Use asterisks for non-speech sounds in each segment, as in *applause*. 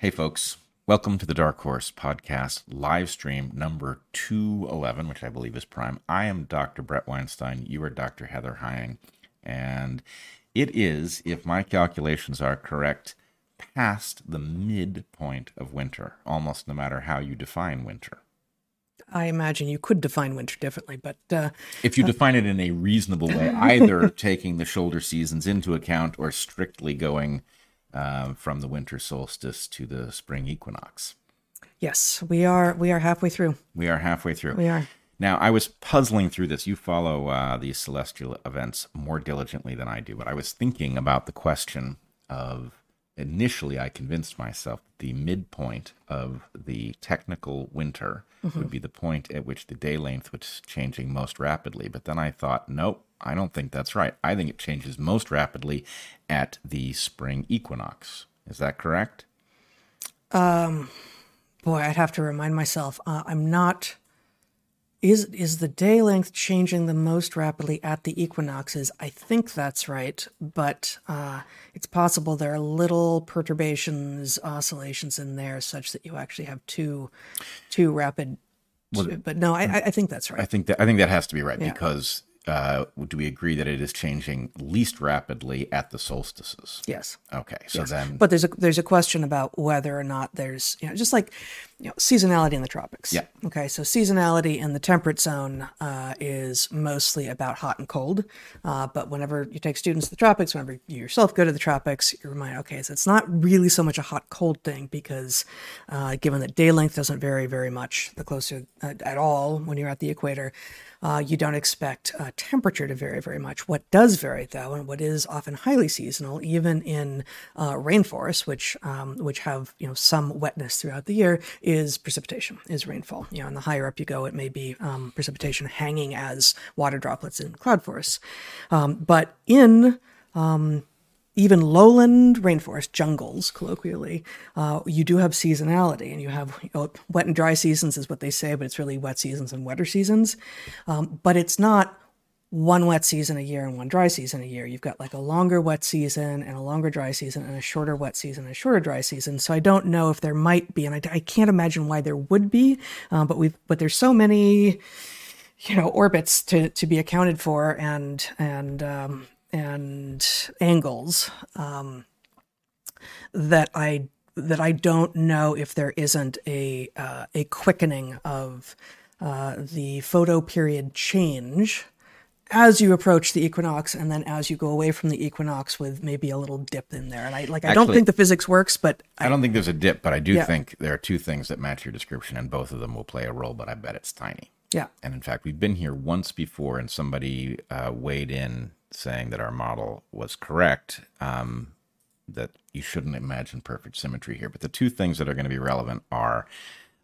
Hey, folks. Welcome to the Dark Horse Podcast live stream number 211, which I believe is prime. I am Dr. Bret Weinstein. You are Dr. Heather Heying. And it is, if my calculations are correct, past the midpoint of winter, almost no matter how you define winter. I imagine you could define winter differently, but uh, If you define it in a reasonable way, *laughs* either taking the shoulder seasons into account or strictly going um, from the winter solstice to the spring equinox. yes, we are we are halfway through. We are halfway through. We are. Now, I was puzzling through this. You follow uh, these celestial events more diligently than I do, but I was thinking about the question of initially, I convinced myself that the midpoint of the technical winter would be the point at which the day length was changing most rapidly. But then I thought, nope, I don't think that's right. I think it changes most rapidly at the spring equinox. Is that correct? Um, Boy, I'd have to remind myself. Uh, I'm not. Is is the day length changing the most rapidly at the equinoxes? I think that's right, but uh, it's possible there are little perturbations, oscillations in there, such that you actually have two, two rapid. but no, I, I- think that's right. I think that I think that has to be right Yeah. because uh, do we agree that it is changing least rapidly at the solstices? Yes. Okay, so then But there's a there's a question about whether or not there's you know just like you know seasonality in the tropics. Yeah. Okay, so seasonality in the temperate zone uh, is mostly about hot and cold. Uh, but whenever you take students to the tropics, whenever you yourself go to the tropics, you're reminded, okay, so it's not really so much a hot cold thing because uh, given that day length doesn't vary very much the closer uh, at all when you're at the equator, uh, you don't expect uh, temperature to vary very much. What does vary, though, and what is often highly seasonal, even in uh, rainforests, which um, which have you know some wetness throughout the year, is precipitation, is rainfall. You know, and the higher up you go, it may be um, precipitation hanging as water droplets in cloud forests. Um, but in even lowland rainforest jungles, colloquially, uh, you do have seasonality, and you have you know, wet and dry seasons, is what they say, but it's really wet seasons and wetter seasons. Um, but it's not one wet season a year and one dry season a year. You've got like a longer wet season and a longer dry season and a shorter wet season and a shorter dry season. So I don't know if there might be, and I, I can't imagine why there would be, um, but we've but there's so many you know orbits to to be accounted for and and um, and angles um, that I that I don't know if there isn't a uh, a quickening of uh, the photo period change as you approach the equinox and then as you go away from the equinox with maybe a little dip in there and I like I don't think the physics works but I don't think there's a dip, but I do Yeah. think there are two things that match your description, and both of them will play a role. But I bet it's tiny. yeah And in fact, we've been here once before, and somebody uh, weighed in saying that our model was correct. Um, that you shouldn't imagine perfect symmetry here. But the two things that are going to be relevant are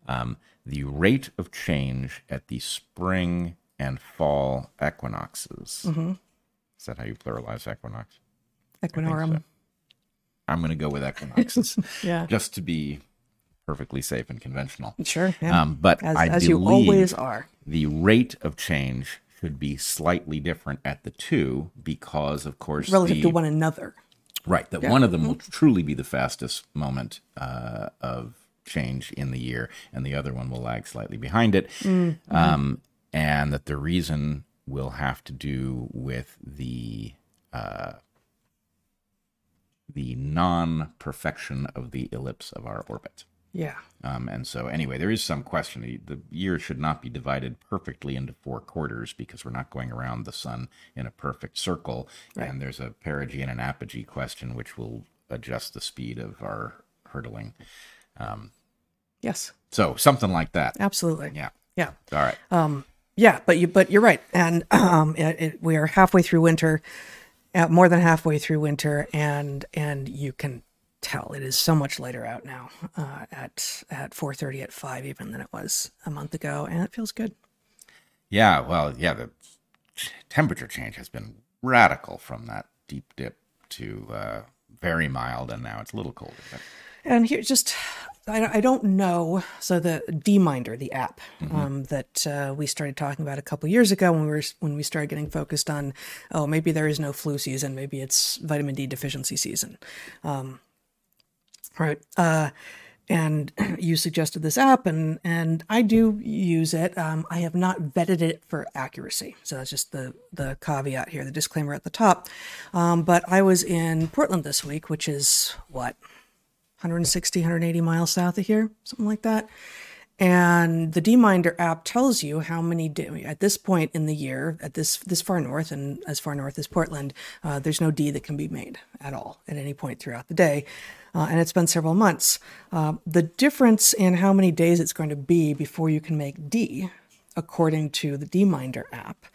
um, the rate of change at the spring and fall equinoxes. Is that how you pluralize equinox? equinorum I'm going to go with equinoxes, *laughs* yeah just to be perfectly safe and conventional. sure yeah. Um, but as, I as you always are the rate of change should be slightly different at the two because, of course, relative the, to one another right that one of them Mm-hmm. will truly be the fastest moment uh, of change in the year, and the other one will lag slightly behind it, Mm-hmm. um, and that the reason will have to do with the uh, the non-perfection of the ellipse of our orbit. yeah Um, and so, anyway, there is some question. The- The year should not be divided perfectly into four quarters because we're not going around the sun in a perfect circle. Right. And there's a perigee and an apogee question, which will adjust the speed of our hurtling. yes So, something like that. absolutely Yeah. yeah All right. Yeah, but you but you're right, and um, it, it, we are halfway through winter, uh, more than halfway through winter, and and you can tell it is so much later out now uh, at at four thirty at five even than it was a month ago, and it feels good. Yeah. Well, yeah, the temperature change has been radical from that deep dip to uh, very mild, and now it's a little colder. But And here, just I, I don't know. So the DMinder, the app um, that uh, we started talking about a couple years ago when we were when we started getting focused on, oh, maybe there is no flu season, maybe it's vitamin D deficiency season. Um, right. Uh, and *clears throat* you suggested this app, and and I do use it. Um, I have not vetted it for accuracy, so that's just the the caveat here, the disclaimer at the top. Um, but I was in Portland this week, which is what 160, 180 miles south of here, something like that. And the DMinder app tells you how many D, at this point in the year, at this this far north and as far north as Portland, uh, there's no D that can be made at all at any point throughout the day, uh, and it's been several months. Uh, the difference in how many days it's going to be before you can make D, according to the DMinder app,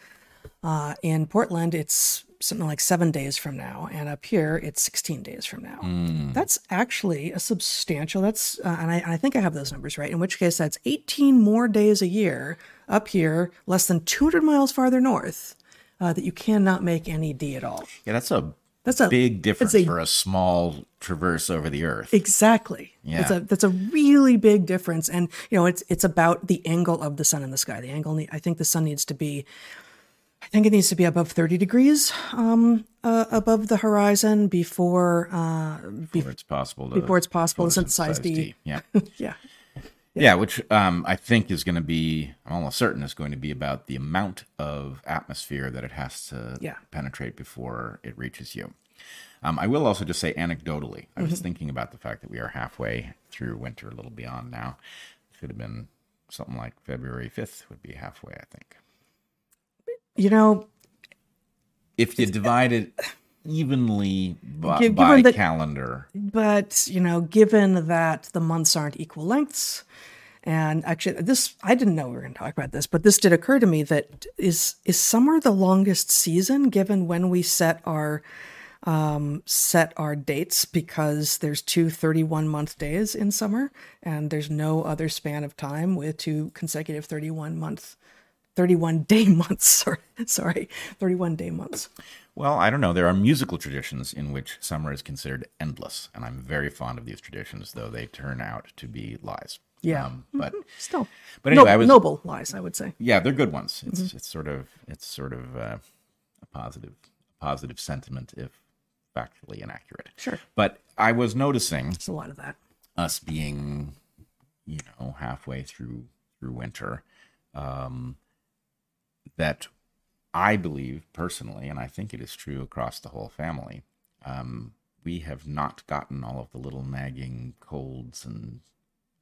uh, in Portland, it's something like seven days from now, and up here it's 16 days from now. That's actually a substantial. That's uh, and I, I think I have those numbers right. In which case, that's 18 more days a year up here, less than 200 miles farther north, uh, that you cannot make any D at all. Yeah, that's a That's a big difference a- for a small traverse over the earth. Exactly. Yeah. That's a that's a really big difference, and you know it's it's about the angle of the sun in the sky. The angle. ne- I think the sun needs to be. I think it needs to be above 30 degrees um, uh, above the horizon before, uh, before it's possible to before it's possible to synthesize synthesize D. Yeah. *laughs* yeah. Yeah, which um, I think is going to be, I'm almost certain is going to be about the amount of atmosphere that it has to Yeah. penetrate before it reaches you. Um, I will also just say anecdotally, I Mm-hmm. was thinking about the fact that we are halfway through winter, a little beyond now. Should have been something like February 5th would be halfway, I think. You know, If you divide it evenly by, Giv- by given that- calendar, but you know, given that the months aren't equal lengths, and actually, this I didn't know we were going to talk about this, but this did occur to me that is is summer the longest season given when we set our um, set our dates? Because there's two 31 month days in summer and there's no other span of time with two consecutive 31 month 31 *laughs* day months sorry sorry 31 day months Well, I don't know. There are musical traditions in which summer is considered endless, and I'm very fond of these traditions, though they turn out to be lies. Yeah. Um, but still but anyway, no- I was noble lies i would say yeah, they're good ones. It's Mm-hmm. it's sort of it's sort of uh, a positive positive sentiment if factually inaccurate. Sure. But I was noticing There's a lot of that. us being, you know, halfway through through winter, um, that I believe personally, and I think it is true across the whole family, um, we have not gotten all of the little nagging colds and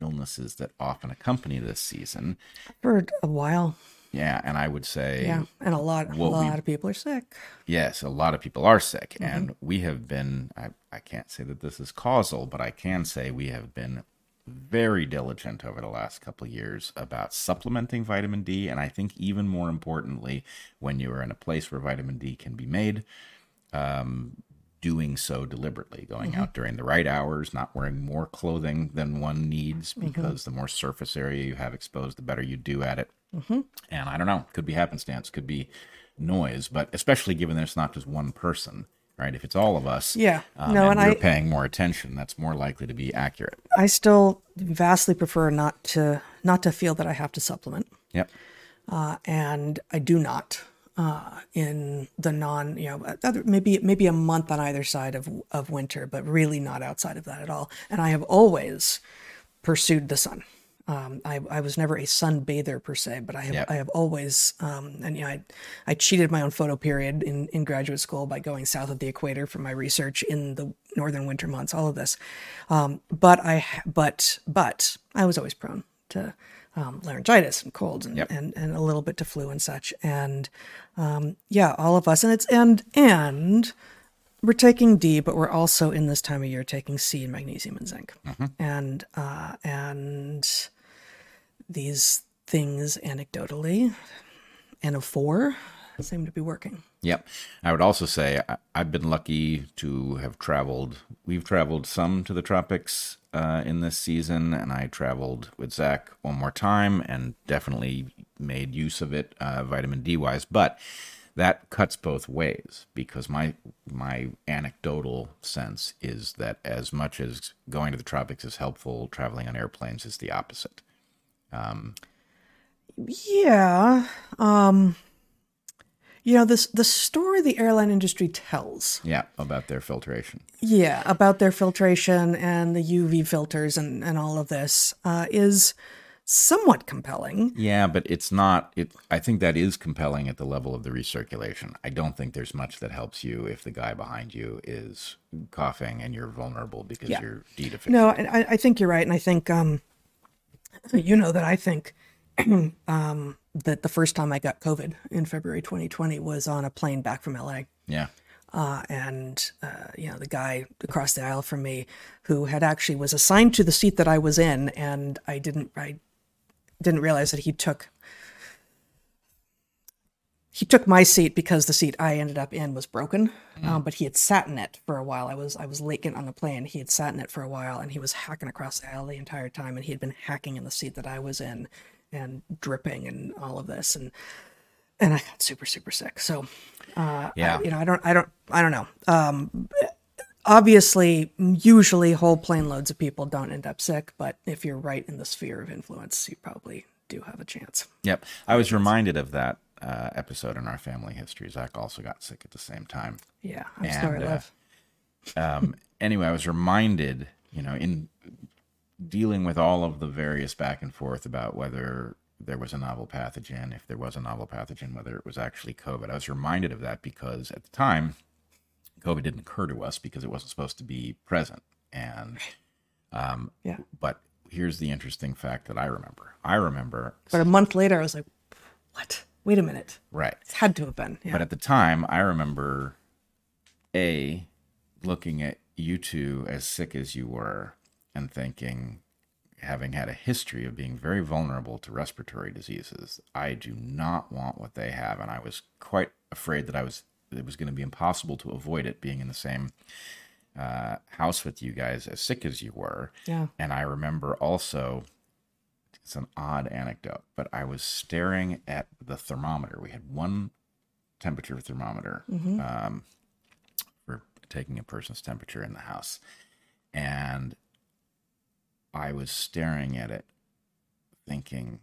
illnesses that often accompany this season. For a while. Yeah, and I would say Yeah. And a lot a What we- lot of people are sick. yes, a lot of people are sick, and we have been. I, I can't say that this is causal, but I can say we have been very diligent over the last couple of years about supplementing vitamin D, and I think even more importantly, when you are in a place where vitamin D can be made, um, doing so deliberately, going mm-hmm. out during the right hours, not wearing more clothing than one needs, mm-hmm. because the more surface area you have exposed, the better you do at it. Mm-hmm. And I don't know, could be happenstance, could be noise, but especially given that it's not just one person, right? If it's all of us, Yeah. um, No, and, and we're I- paying more attention, that's more likely to be accurate. I still vastly prefer not to not to feel that I have to supplement. Yep. uh, and I do not uh, in the non, you know, other, maybe maybe a month on either side of of winter, but really not outside of that at all. And I have always pursued the sun. Um, I, I was never a sun bather per se, but I have Yep. I have always um, and you know I I cheated my own photo period in, in graduate school by going south of the equator for my research in the northern winter months. All of this, um, but I but but I was always prone to um, laryngitis and colds and, Yep. and and a little bit to flu and such. And um, yeah, all of us, and it's and and we're taking D, but we're also in this time of year taking C and magnesium and zinc, and uh, and these things anecdotally, and of four, seem to be working. Yep. I would also say I, I've been lucky to have traveled. We've traveled some to the tropics uh, in this season, and I traveled with Zach one more time and definitely made use of it, uh, vitamin D wise. But that cuts both ways because my my anecdotal sense is that as much as going to the tropics is helpful, traveling on airplanes is the opposite. Yeah. Um you know this the story the airline industry tells Yeah, about their filtration. yeah about their filtration and the uv filters and, and all of this uh, is somewhat compelling Yeah, but it's not. It. I think that is compelling at the level of the recirculation. I don't think there's much that helps you if the guy behind you is coughing and you're vulnerable because Yeah. you're deficient. no I, I think you're right and i think um, you know that i think *clears throat* um, that the first time i got covid in february 2020 was on a plane back from la Yeah. uh, and uh, you know the guy across the aisle from me who had actually was assigned to the seat that I was in, and I didn't I didn't realize that he took he took my seat because the seat I ended up in was broken, um, but he had sat in it for a while. I was I was late getting on the plane. He had sat in it for a while, and he was hacking across the aisle the entire time, and he had been hacking in the seat that I was in, and dripping and all of this, and and I got super super sick. So uh, Yeah. I, you know, I don't, I don't, I don't know. Um, obviously, usually whole plane loads of people don't end up sick, but if you're right in the sphere of influence, you probably do have a chance. Yep. I was reminded of that uh, episode in our family history. Zach also got sick at the same time. Yeah, I'm And, sorry, uh, love. um, *laughs* anyway, I was reminded, you know, in dealing with all of the various back and forth about whether there was a novel pathogen, if there was a novel pathogen, whether it was actually COVID. I was reminded of that because at the time, COVID didn't occur to us because it wasn't supposed to be present. And, um, Yeah. but here's the interesting fact that I remember. I remember, But a month later, I was like, what? Wait a minute. right. It had to have been. Yeah. But at the time, I remember a looking at you two as sick as you were and thinking, having had a history of being very vulnerable to respiratory diseases, I do not want what they have, and I was quite afraid that I was it was going to be impossible to avoid it being in the same uh, house with you guys as sick as you were. yeah. And I remember also, it's an odd anecdote, but I was staring at the thermometer. We had one temperature thermometer um, for taking a person's temperature in the house. And I was staring at it, thinking,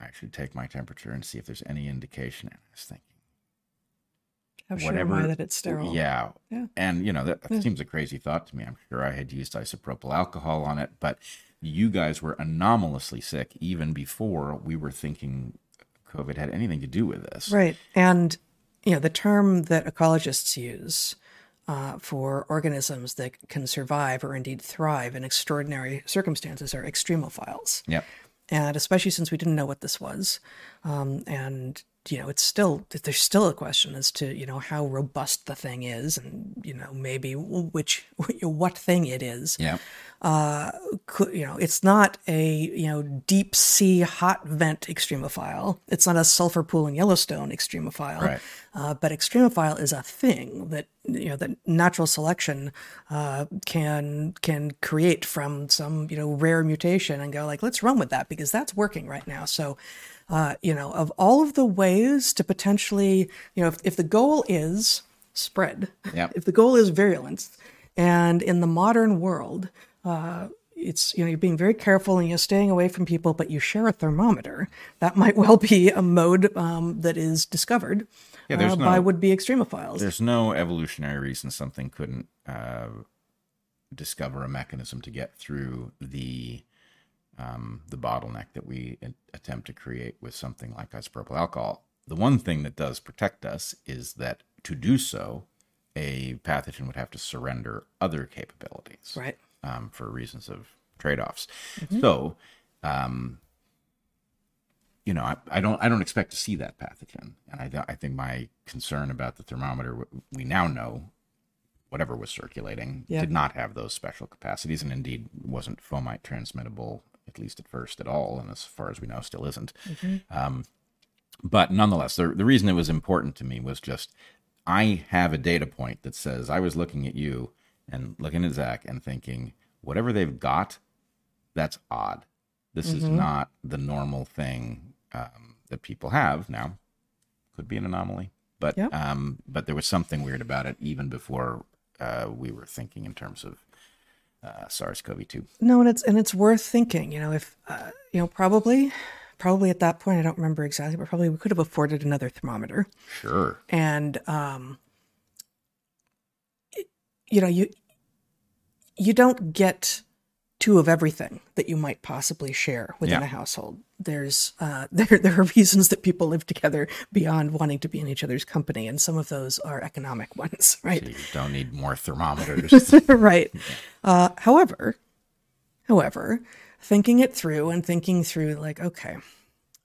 I should take my temperature and see if there's any indication. And I was thinking, How sure am I that it's sterile? Yeah. Yeah. And, you know, that, that seems a crazy thought to me. I'm sure I had used isopropyl alcohol on it, but you guys were anomalously sick even before we were thinking COVID had anything to do with this. Right. And, you know, the term that ecologists use uh, for organisms that can survive or indeed thrive in extraordinary circumstances are extremophiles. Yep. and especially since we didn't know what this was um, and you know it's still there's still a question as to you know how robust the thing is and you know maybe which *laughs* what thing it is Yeah. Could- you know it's not a you know deep sea hot vent extremophile it's not a sulfur pool in yellowstone extremophile Right. uh, but extremophile is a thing that you know that natural selection uh, can can create from some you know rare mutation and go like let's run with that because that's working right now. So uh, you know of all of the ways to potentially you know if, if the goal is spread, Yep. if the goal is virulence, and in the modern world. Uh, it's you know you're being very careful and you're staying away from people, but you share a thermometer. That might *laughs* well be a mode um, that is discovered Yeah, there's uh, by would-be extremophiles. There's no evolutionary reason something couldn't uh, discover a mechanism to get through the um, the bottleneck that we attempt to create with something like isopropyl alcohol. The one thing that does protect us is that to do so, a pathogen would have to surrender other capabilities Right. um, for reasons of trade-offs. So, um, you know, I, I don't I don't expect to see that pathogen, and I I think my concern about the thermometer, we now know, whatever was circulating, Yeah. did not have those special capacities, and indeed wasn't fomite transmittable at least at first at all, and as far as we know, still isn't. Um, but nonetheless, the the reason it was important to me was just I have a data point that says I was looking at you and looking at Zach and thinking whatever they've got, that's odd. This is not the normal thing um, that people have now. Could be an anomaly, but Yeah. um, but there was something weird about it even before uh, we were thinking in terms of uh, SARS-CoV-2. No, and it's and it's worth thinking. You know, if uh, you know, probably probably at that point, I don't remember exactly, but probably we could have afforded another thermometer. Sure. And, um, it- you know, you, you don't get two of everything that you might possibly share within Yeah. a household. There's, uh, *laughs* there, there are reasons that people live together beyond wanting to be in each other's company. And some of those are economic *laughs* ones, right? You don't need more thermometers. *laughs* right. Uh, however, however, thinking it through and thinking through, like, okay,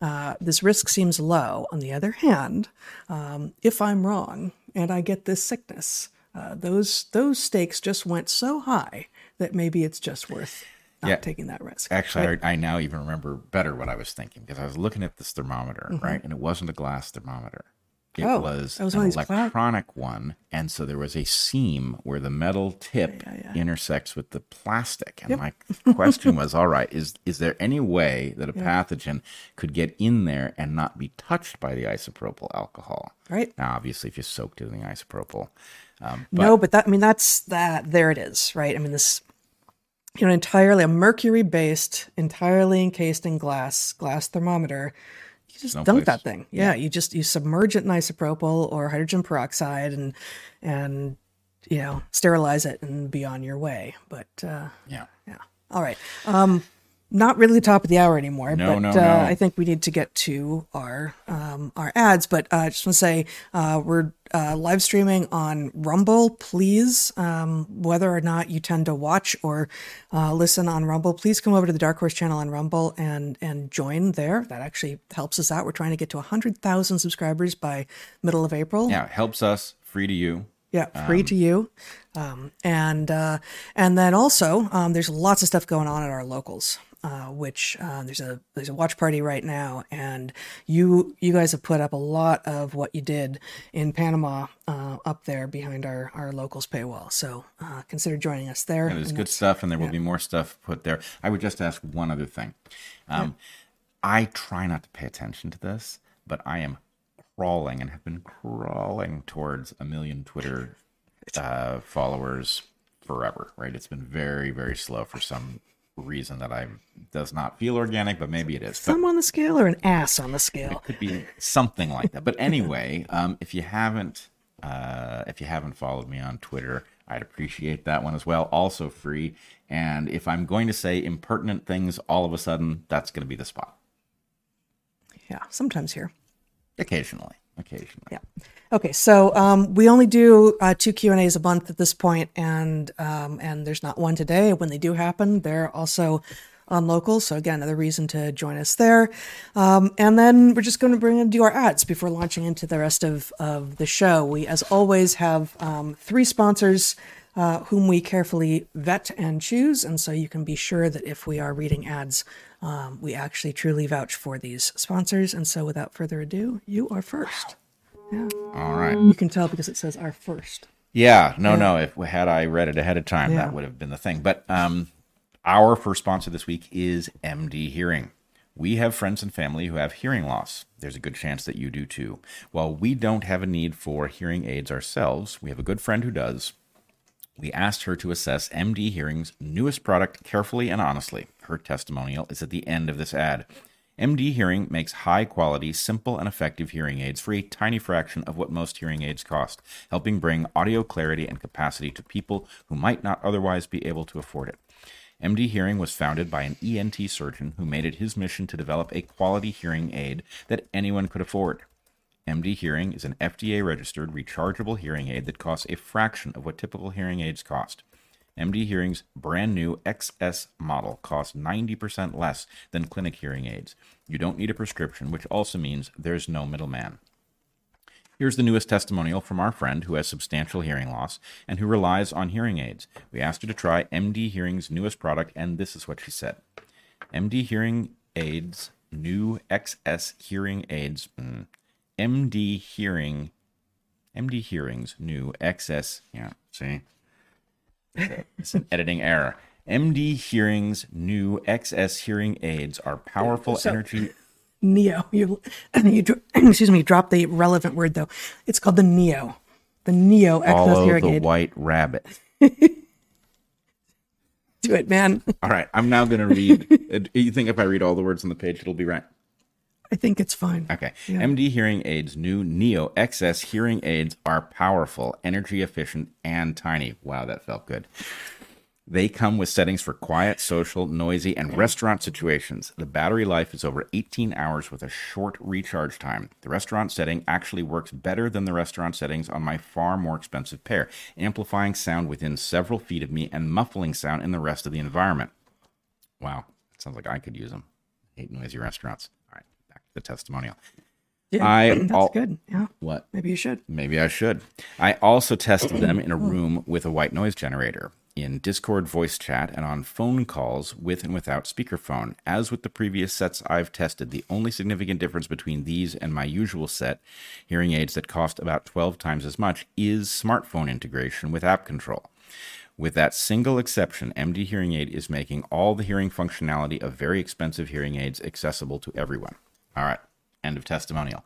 uh, this risk seems low. On the other hand, um, if I'm wrong and I get this sickness, uh, those those stakes just went so high that maybe it's just worth not Yeah. taking that risk. Actually, I, I now even remember better what I was thinking because I was looking at this thermometer, right? And it wasn't a glass thermometer. It Mm-hmm. Oh, was, was an one of cloud- electronic one. And so there was a seam where the metal tip intersects with the plastic. And my question *laughs* was, all right, is, is there any way that a pathogen could get in there and not be touched by the isopropyl alcohol? Right. Now, obviously, if you soaked it in the isopropyl. Um, no, but that I mean that's that. There it is, right? I mean this, you know, entirely a mercury-based, entirely encased in glass glass thermometer. You just no dunk place. that thing. Yeah, you just you submerge it in isopropyl or hydrogen peroxide and and you know sterilize it and be on your way. But uh, yeah. yeah, all right. Um, not really the top of the hour anymore, No, but no, uh, no. I think we need to get to our um, our ads. But uh, I just want to say uh, we're uh, live streaming on Rumble. Please, um, whether or not you tend to watch or uh, listen on Rumble, please come over to the Dark Horse channel on Rumble and and join there. That actually helps us out. We're trying to get to hundred thousand subscribers by middle of April. Yeah. Helps us, free to you. Yeah, free to you. Um, and uh, and then also, um, there's lots of stuff going on at our locals. Uh, which uh, there's a there's a watch party right now, and you you guys have put up a lot of what you did in Panama uh, up there behind our our locals paywall. So uh, consider joining us there. Yeah, there's good stuff, and there will be more stuff put there. I would just ask one other thing. Um, I try not to pay attention to this, but I am crawling and have been crawling towards a million Twitter *laughs* uh, followers forever. Right? It's been very, very slow for some reason that I does not feel organic, but maybe it is. But on the scale or an ass on the scale. It could be something like that. But anyway, um, if you haven't uh, if you haven't followed me on Twitter, I'd appreciate that one as well. Also free. And if I'm going to say impertinent things all of a sudden, that's going to be the spot. Yeah, sometimes here. Occasionally, occasionally. Yeah. Okay, so um, we only do uh, two Q and A's a month at this point, and um, and there's not one today. When they do happen, they're also on local. So again, another reason to join us there. Um, and then we're just going to bring and do our ads before launching into the rest of of the show. We, as always, have um, three sponsors. Uh, whom we carefully vet and choose, and so you can be sure that if we are reading ads, um, we actually truly vouch for these sponsors. And so, without further ado, you are first. All right. You can tell because it says our first. Yeah, no, no. If had I read it ahead of time, Yeah. that would have been the thing. But um, our first sponsor this week is MD Hearing. We have friends and family who have hearing loss. There's a good chance that you do too. While we don't have a need for hearing aids ourselves, we have a good friend who does. We asked her to assess MD Hearing's newest product carefully and honestly. Her testimonial is at the end of this ad. MD Hearing makes high quality, simple, and effective hearing aids for a tiny fraction of what most hearing aids cost, helping bring audio clarity and capacity to people who might not otherwise be able to afford it. MD Hearing was founded by an ENT surgeon who made it his mission to develop a quality hearing aid that anyone could afford. MD Hearing is an FDA registered rechargeable hearing aid that costs a fraction of what typical hearing aids cost. MD Hearing's brand new XS model costs 90% less than clinic hearing aids. You don't need a prescription, which also means there's no middleman. Here's the newest testimonial from our friend who has substantial hearing loss and who relies on hearing aids. We asked her to try MD Hearing's newest product, and this is what she said MD Hearing Aids, new XS hearing aids. mm, MD Hearing, MD Hearing's new XS. Yeah, see, it's an editing error. MD Hearing's new XS hearing aids are powerful energy. Neo. You, you *clears throat* excuse me. drop the relevant word though. It's called the Neo. The Neo XS Follow hearing the aid. white rabbit. *laughs* Do it, man. All right, I'm now going to read. *laughs* uh, you think if I read all the words on the page, it'll be right? I think it's fine. Okay. MD Hearing Aids new Neo XS hearing aids are powerful, energy efficient, and tiny. Wow, that felt good. They come with settings for quiet, social, noisy, and restaurant situations. The battery life is over 18 hours with a short recharge time. The restaurant setting actually works better than the restaurant settings on my far more expensive pair, amplifying sound within several feet of me and muffling sound in the rest of the environment. Wow, sounds like I could use them. hate noisy restaurants. All right, back to the testimonial. Yeah, I that's al- good. Yeah, What? maybe you should. Maybe I should. I also tested them in a room with a white noise generator, in Discord voice chat, and on phone calls with and without speakerphone. As with the previous sets I've tested, the only significant difference between these and my usual set, hearing aids that cost about 12 times as much, is smartphone integration with app control. With that single exception, MD Hearing Aid is making all the hearing functionality of very expensive hearing aids accessible to everyone. All right, end of testimonial.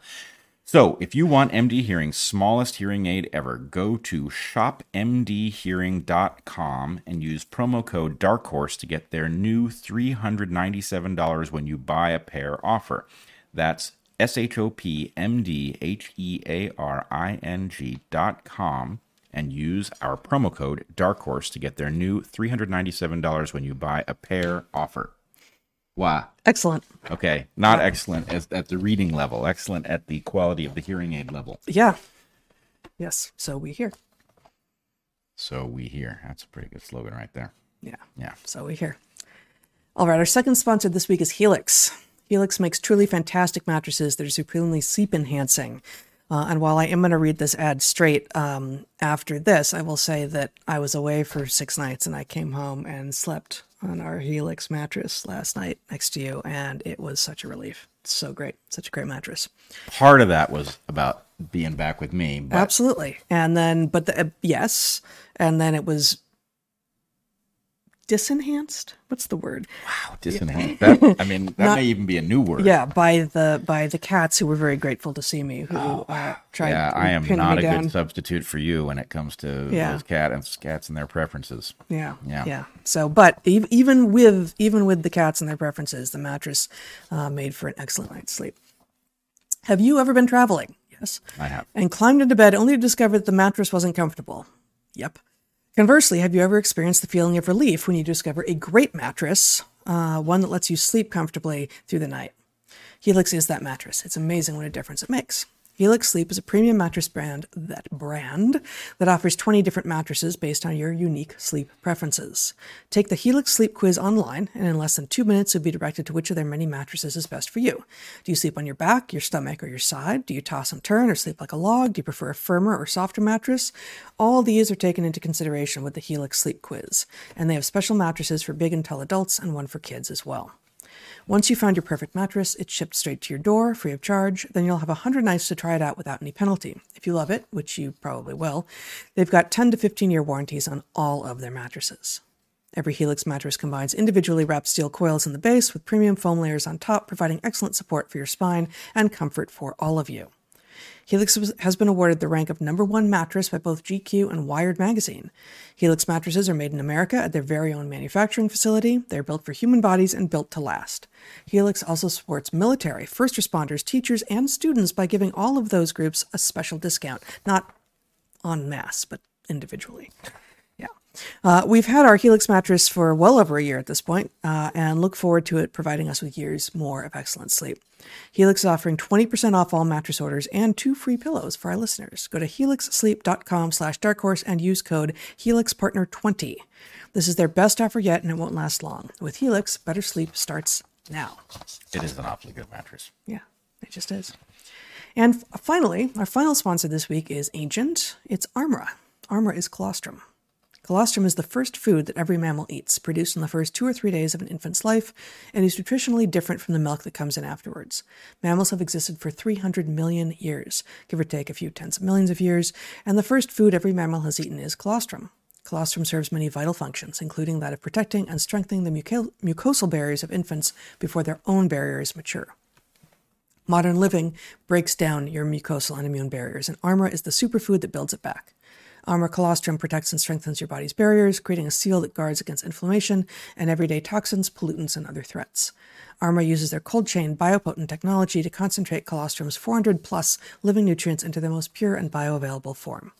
So, if you want MD Hearing's smallest hearing aid ever, go to shopmdhearing.com and use promo code Dark Horse to get their new $397 when you buy a pair offer. That's S H O P M D H E A R I N G dot com and use our promo code Dark Horse to get their new $397 when you buy a pair offer. Wow. Excellent. Okay, not excellent as at the reading level, excellent at the quality of the hearing aid level. Yeah. Yes. So we hear. So we hear. That's a pretty good slogan right there. Yeah. Yeah. So we hear. All right. Our second sponsor this week is Helix. Helix makes truly fantastic mattresses that are supremely sleep enhancing. Uh, and while I am going to read this ad straight um, after this, I will say that I was away for six nights and I came home and slept on our Helix mattress last night next to you, and it was such a relief. It's so great. Such a great mattress. Part of that was about being back with me, but Absolutely. And then, but the, uh, yes. And then it was disenhanced. What's the word? wow, *laughs* disenhanced. That, *laughs* I mean, that Not- may even be a new word. Yeah, by the by the cats who were very grateful to see me, who uh, tried. Oh, Yeah, to I am pin not a down. good substitute for you when it comes to Yeah. those cat and cats and their preferences. Yeah, Yeah. yeah. So, but even with even with the cats and their preferences, the mattress uh, made for an excellent night's sleep. Have you ever been traveling? Yes. I have. And climbed into bed only to discover that the mattress wasn't comfortable? Yep. Conversely, have you ever experienced the feeling of relief when you discover a great mattress, uh, one that lets you sleep comfortably through the night? Helix is that mattress. It's amazing what a difference it makes. Helix Sleep is a premium mattress brand that brand that offers 20 different mattresses based on your unique sleep preferences. Take the Helix Sleep quiz online, and in less than two minutes, you'll be directed to which of their many mattresses is best for you. Do you sleep on your back, your stomach, or your side? Do you toss and turn or sleep like a log? Do you prefer a firmer or softer mattress? All these are taken into consideration with the Helix Sleep quiz, and they have special mattresses for big and tall adults and one for kids as well. Once you found your perfect mattress, it's shipped straight to your door, free of charge. Then you'll have 100 nights to try it out without any penalty. If you love it, which you probably will, they've got 10 to 15 year warranties on all of their mattresses. Every Helix mattress combines individually wrapped steel coils in the base with premium foam layers on top, providing excellent support for your spine and comfort for all of you. Helix has been awarded the rank of number one mattress by both GQ and Wired magazine. Helix mattresses are made in America at their very own manufacturing facility. They're built for human bodies and built to last. Helix also supports military, first responders, teachers, and students by giving all of those groups a special discount, not en masse, but individually. Uh, we've had our Helix mattress for well over a year at this point, uh, and look forward to it providing us with years more of excellent sleep. Helix is offering 20% off all mattress orders and two free pillows for our listeners. Go to helixsleep.com slash darkhorse and use code HelixPartner20. This is their best offer yet, and it won't last long. With Helix, better sleep starts now. It is an awfully good mattress. Yeah, it just is. And finally, our final sponsor this week is Ancient. It's Armra. Armra is colostrum. Colostrum is the first food that every mammal eats, produced in the first two or three days of an infant's life, and is nutritionally different from the milk that comes in afterwards. Mammals have existed for 300 million years, give or take a few tens of millions of years, and the first food every mammal has eaten is colostrum. Colostrum serves many vital functions, including that of protecting and strengthening the muco- mucosal barriers of infants before their own barriers mature. Modern living breaks down your mucosal and immune barriers, and Armra is the superfood that builds it back. Um, Armra colostrum protects and strengthens your body's barriers, creating a seal that guards against inflammation and everyday toxins, pollutants, and other threats. Armra uses their cold chain biopotent technology to concentrate colostrum's 400 plus living nutrients into their most pure and bioavailable form.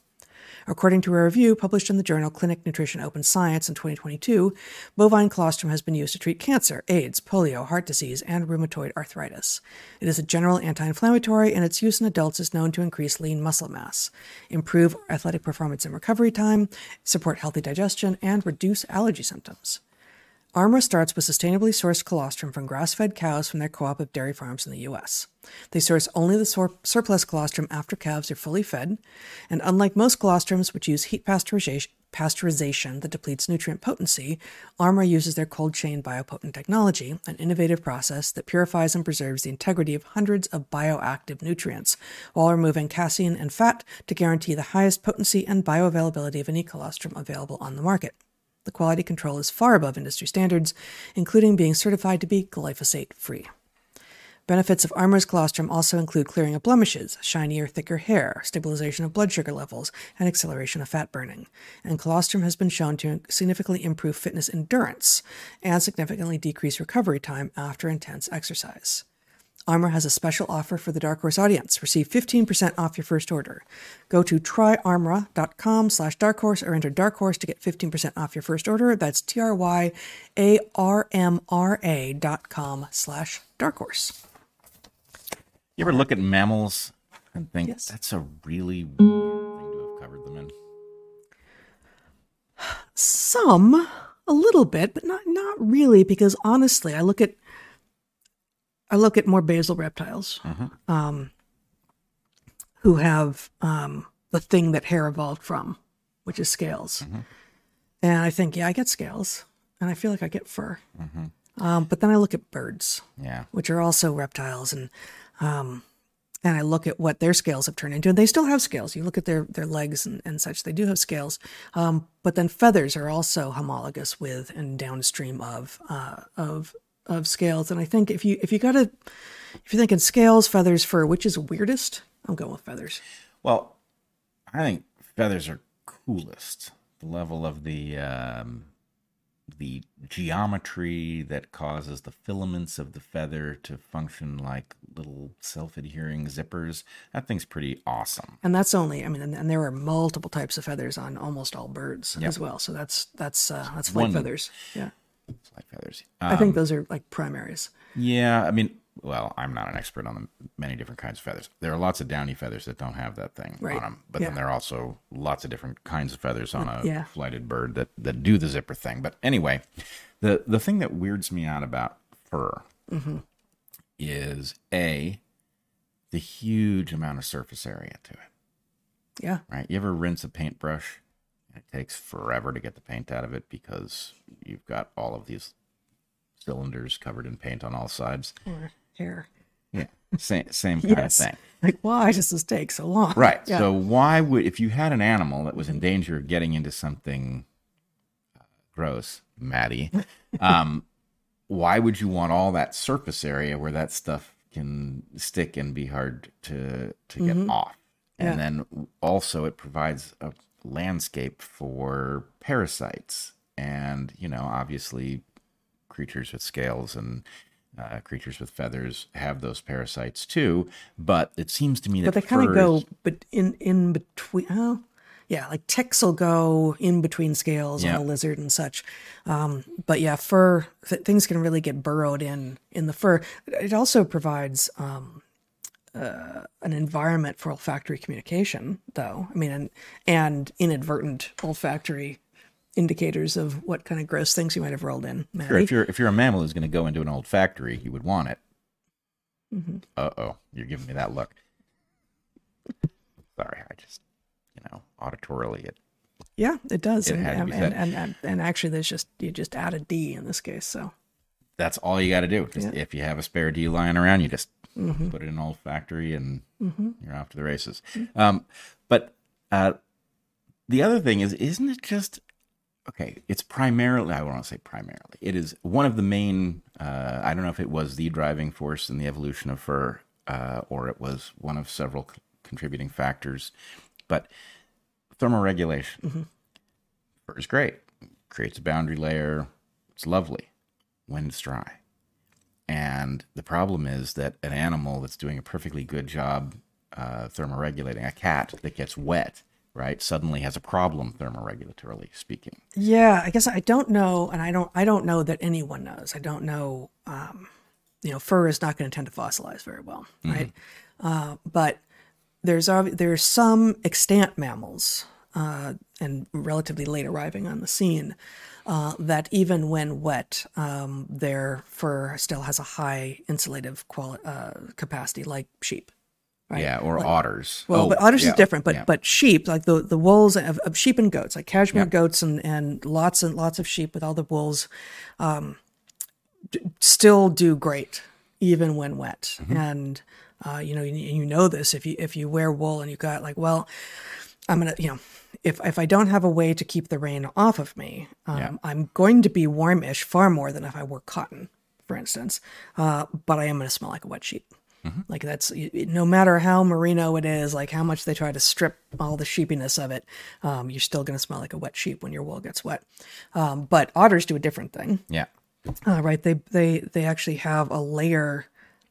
According to a review published in the journal Clinic Nutrition Open Science in 2022, bovine colostrum has been used to treat cancer, AIDS, polio, heart disease, and rheumatoid arthritis. It is a general anti inflammatory, and its use in adults is known to increase lean muscle mass, improve athletic performance and recovery time, support healthy digestion, and reduce allergy symptoms. Armra starts with sustainably sourced colostrum from grass fed cows from their co op of dairy farms in the U.S. They source only the sur- surplus colostrum after calves are fully fed, and unlike most colostrums, which use heat pasteurization, pasteurization that depletes nutrient potency, Armra uses their cold chain biopotent technology, an innovative process that purifies and preserves the integrity of hundreds of bioactive nutrients while removing casein and fat to guarantee the highest potency and bioavailability of any colostrum available on the market. The quality control is far above industry standards, including being certified to be glyphosate free. Benefits of Armra's colostrum also include clearing of blemishes, shinier, thicker hair, stabilization of blood sugar levels, and acceleration of fat burning. And colostrum has been shown to significantly improve fitness endurance and significantly decrease recovery time after intense exercise. Armra has a special offer for the Dark Horse audience. Receive 15% off your first order. Go to tryarmra.com slash dark horse or enter dark horse to get 15% off your first order. That's T-R-Y-A-R-M-R-A dot com slash dark horse. You ever look at mammals and think Yes. that's a really weird thing to have covered them in? Some, a little bit, but not not really, because honestly, I look at I look at more basal reptiles, um, who have um, the thing that hair evolved from, which is scales, and I think, yeah, I get scales, and I feel like I get fur, um, but then I look at birds, Yeah. which are also reptiles, and um, and I look at what their scales have turned into, and they still have scales. You look at their their legs and, and such; they do have scales. Um, but then feathers are also homologous with and downstream of uh, of of scales. And I think if you if you gotta if you're thinking scales, feathers, fur, which is weirdest, I'm going with feathers. Well, I think feathers are coolest. The level of the um, the geometry that causes the filaments of the feather to function like little self-adhering zippers. That thing's pretty awesome. And that's only, I mean, and, and there are multiple types of feathers on almost all birds as well. So that's that's uh, that's flight feathers. Yeah, Like feathers. I Um, think those are like primaries. yeah, I mean, well, I'm not an expert on the many different kinds of feathers. There are lots of downy feathers that don't have that thing Right. on them, but Yeah. then there are also lots of different kinds of feathers on a Yeah. flighted bird that that do the zipper thing. But anyway, the the thing that weirds me out about fur Mm-hmm. is a the huge amount of surface area to it. Yeah, Right? You ever rinse a paintbrush? It takes forever to get the paint out of it because you've got all of these cylinders covered in paint on all sides. or hair. Yeah, same *laughs* same kind Yes. of thing. Like, why does this take so long? Right. Yeah. So why would if you had an animal that was in danger of getting into something uh, gross, Maddie, *laughs* um, why would you want all that surface area where that stuff can stick and be hard to to get off? And Yeah. then also it provides a landscape for parasites and you know obviously creatures with scales and uh, creatures with feathers have those parasites too. But it seems to me that but they kind of go, but in in between. Oh, yeah, like ticks will go in between scales Yeah. on a lizard and such. Um, but yeah, fur th- things can really get burrowed in in the fur. It also provides um, uh, an environment for olfactory communication, though. I mean, and, and inadvertent olfactory indicators of what kind of gross things you might have rolled in. Sure, if you're if you're a mammal who's going to go into an old factory, you would want it. Mm-hmm. Uh oh, you're giving me that look. Sorry, I just you know auditorily it. Yeah, it does. It and, and, be and, said. and, and, and actually, there's just, you just add a D in this case. So, That's all you got to do. Just, Yeah. If you have a spare D lying around, you just Mm-hmm. put it in an old factory and you're off to the races. Um, but uh, the other thing is, isn't it just okay? It's primarily, I want to say primarily, it is one of the main, uh, I don't know if it was the driving force in the evolution of fur uh, or it was one of several c- contributing factors, but thermoregulation. Fur is great. Creates a boundary layer. It's lovely when it's dry. And the problem is that an animal that's doing a perfectly good job uh, thermoregulating, a cat that gets wet, right, suddenly has a problem thermoregulatorily speaking. Yeah, I guess I don't know, and I don't I don't know that anyone knows. I don't know. Um, you know, fur is not going to tend to fossilize very well, right? Uh, but there's there's some extant mammals uh, and relatively late arriving on the scene uh, that even when wet, um, their fur still has a high insulative quali- uh, capacity, like sheep. Right? Yeah, or otters. Well, Oh, but otters yeah, is different. But yeah. but sheep, like the the wools of, of sheep and goats, like cashmere Yeah. goats and and lots and lots of sheep with all the wools, um, d- still do great even when wet. Mm-hmm. And uh, you know you, you know this if you if you wear wool and you got like well, I'm gonna you know if if I don't have a way to keep the rain off of me, um, Yeah. I'm going to be warmish far more than if I wore cotton, for instance. Uh, but I am gonna smell like a wet sheep. Like that's no matter how merino it is, like how much they try to strip all the sheepiness of it, um, you're still going to smell like a wet sheep when your wool gets wet. Um, but otters do a different thing, yeah. uh, right? They they they actually have a layer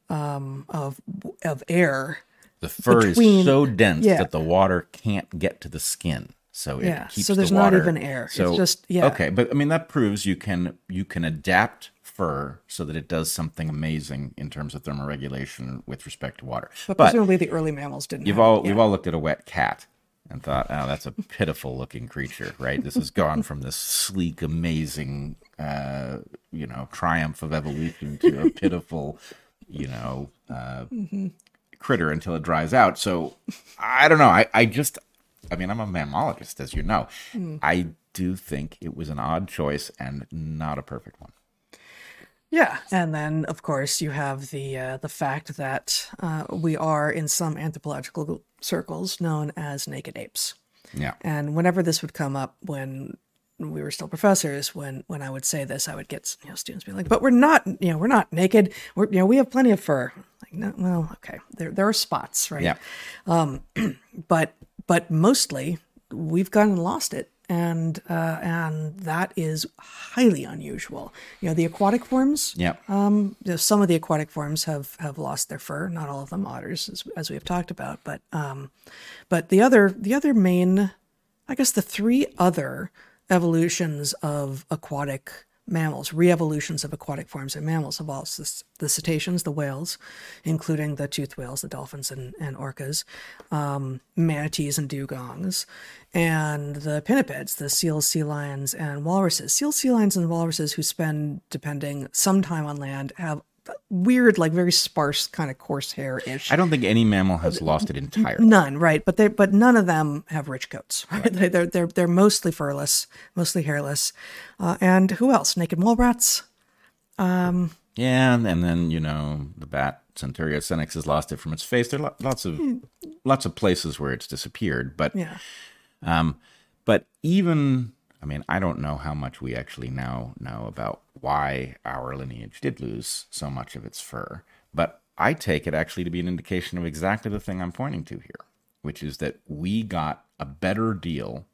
um, of of air. The fur Between- is so dense yeah. that the water can't get to the skin. So it Yeah, keeps so there's the not even air. It's just- yeah. Okay, but I mean that proves you can you can adapt fur so that it does something amazing in terms of thermoregulation with respect to water. But, But, presumably the early mammals didn't. you've all yeah. we've all looked at a wet cat and thought, oh, that's a pitiful looking creature, right? This has gone from this sleek, amazing, uh, you know, triumph of evolution to a pitiful, you know, uh, critter until it dries out. So I don't know. I, I just, I mean, I'm a mammalogist, as you know. I do think it was an odd choice and not a perfect one. Yeah, and then of course you have the uh, the fact that uh, we are in some anthropological circles known as naked apes. Yeah. And whenever this would come up when we were still professors, when when I would say this, I would get you know students being like, "But we're not, you know, we're not naked. We're you know we have plenty of fur." Like, no, well, okay, there there are spots, right? Yeah. *clears throat* But but mostly we've gone and lost it, and uh, and that is highly unusual. You know, the aquatic forms. Yeah. Um, you know, some of the aquatic forms have have lost their fur. Not all of them. Otters, as, as we have talked about, but um, but the other the other main, I guess, the three other evolutions of aquatic mammals, re-evolutions of aquatic forms and mammals, all the, the cetaceans, the whales, including the toothed whales, the dolphins and, and orcas, um, manatees and dugongs, and the pinnipeds, the seals, sea lions, and walruses. Seals, sea lions, and walruses who spend, depending, some time on land have weird, like very sparse kind of coarse hair ish. I don't think any mammal has lost it entirely. None, right? But they, but none of them have rich coats. *laughs* Right? They, they're they're they're mostly furless, mostly hairless, uh, and who else? Naked mole rats. Um, Yeah, and, then you know the bat Centurio senex has lost it from its face. There are lo- lots of lots of places where it's disappeared, but Yeah, um, but even I mean I don't know how much we actually now know about why our lineage did lose so much of its fur, but I take it actually to be an indication of exactly the thing I'm pointing to here, which is that we got a better deal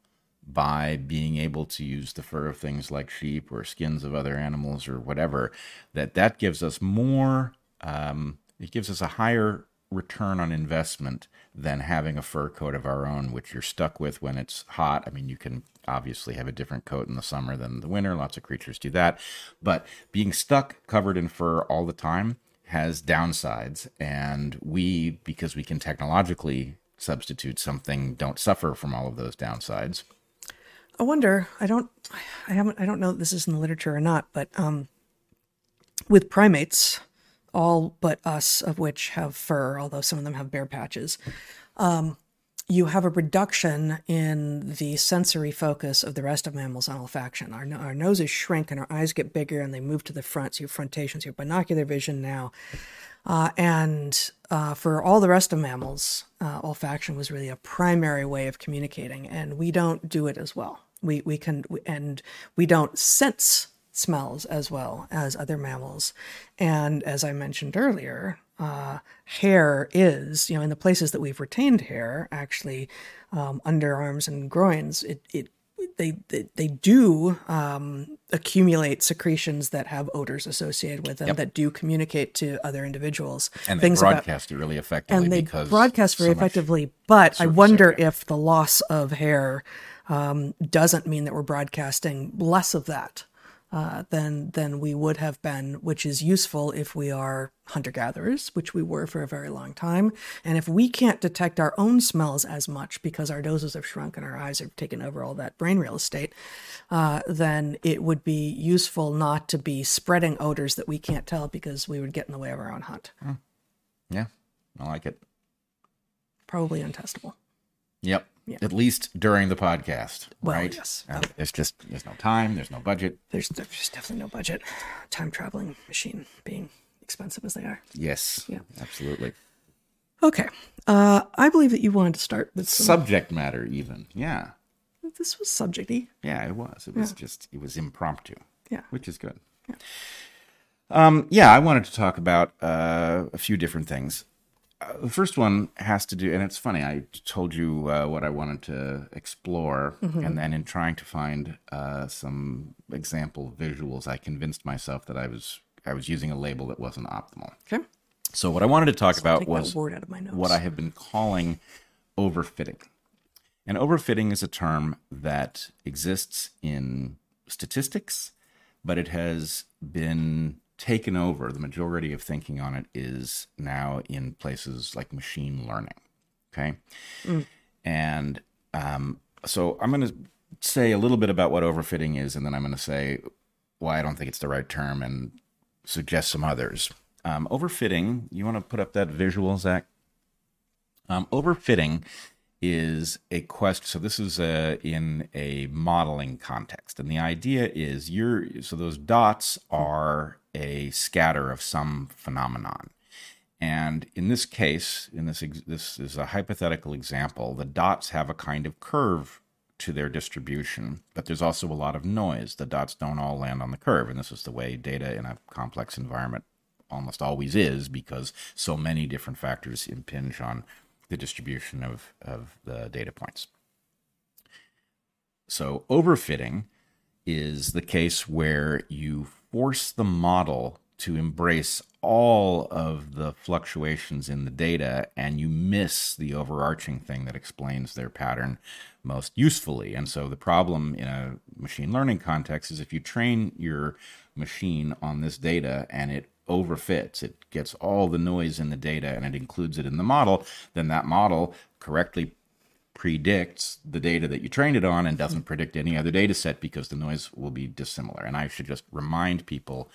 by being able to use the fur of things like sheep or skins of other animals or whatever that that gives us more um, it gives us a higher return on investment than having a fur coat of our own which you're stuck with when it's hot i mean you can obviously have a different coat in the summer than the winter lots of creatures do that but being stuck covered in fur all the time has downsides and we because we can technologically substitute something don't suffer from all of those downsides I wonder. I don't. I haven't. I don't know if this is in the literature or not. But um, with primates, all but us, of which have fur, although some of them have bare patches, um, you have a reduction in the sensory focus of the rest of mammals on olfaction. Our, our noses shrink and our eyes get bigger and they move to the front. So your frontations, your binocular vision now. Uh, and uh, for all the rest of mammals, uh, olfaction was really a primary way of communicating, and we don't do it as well. We we can and we don't sense smells as well as other mammals. And as I mentioned earlier, uh, hair is, you know, in the places that we've retained hair, actually, um, underarms and groins, it, it they, they, they do um, accumulate secretions that have odors associated with them Yep. that do communicate to other individuals. And they things about- broadcast it really effectively and they broadcast very so effectively. But I wonder area. if the loss of hair um, doesn't mean that we're broadcasting less of that uh, than than we would have been, which is useful if we are hunter gatherers, which we were for a very long time. And if we can't detect our own smells as much because our noses have shrunk and our eyes have taken over all that brain real estate, uh, then it would be useful not to be spreading odors that we can't tell because we would get in the way of our own hunt. Yeah, I like it. Probably untestable. Yep. Yeah. At least during the podcast, Well, right? yes. And there's just there's no time, there's no budget. There's, there's definitely no budget. Time traveling machine being expensive as they are. Yes. Yeah. Absolutely. Okay. Uh, I believe that you wanted to start with some. Subject matter, even. Yeah. this was subjecty. Yeah, it was. It was just it was impromptu. Yeah. Which is good. Um, yeah, I wanted to talk about uh, a few different things. Uh, the first one has to do, and it's funny. I told you uh, what I wanted to explore, and then in trying to find uh, some example visuals, I convinced myself that I was I was using a label that wasn't optimal. Okay. So what I wanted to talk about was word out of my notes. what I have been calling overfitting. And overfitting is a term that exists in statistics, but it has been taken over. The majority of thinking on it is now in places like machine learning. Okay. And um, so I'm going to say a little bit about what overfitting is, and then I'm going to say why I don't think it's the right term and suggest some others. Um, overfitting, you want to put up that visual, Zach? Um, overfitting is a quest. So this is uh in a modeling context, and the idea is you're so those dots are a scatter of some phenomenon. And in this case, in this this is a hypothetical example. The dots have a kind of curve to their distribution, but there's also a lot of noise. The dots don't all land on the curve, and this is the way data in a complex environment almost always is because so many different factors impinge on the distribution of, of the data points. So, overfitting is the case where you force the model to embrace all of the fluctuations in the data and you miss the overarching thing that explains their pattern most usefully. And so the problem in a machine learning context is if you train your machine on this data and it overfits, it gets all the noise in the data and it includes it in the model, then that model correctly predicts the data that you trained it on and doesn't predict any other data set because the noise will be dissimilar. And I should just remind people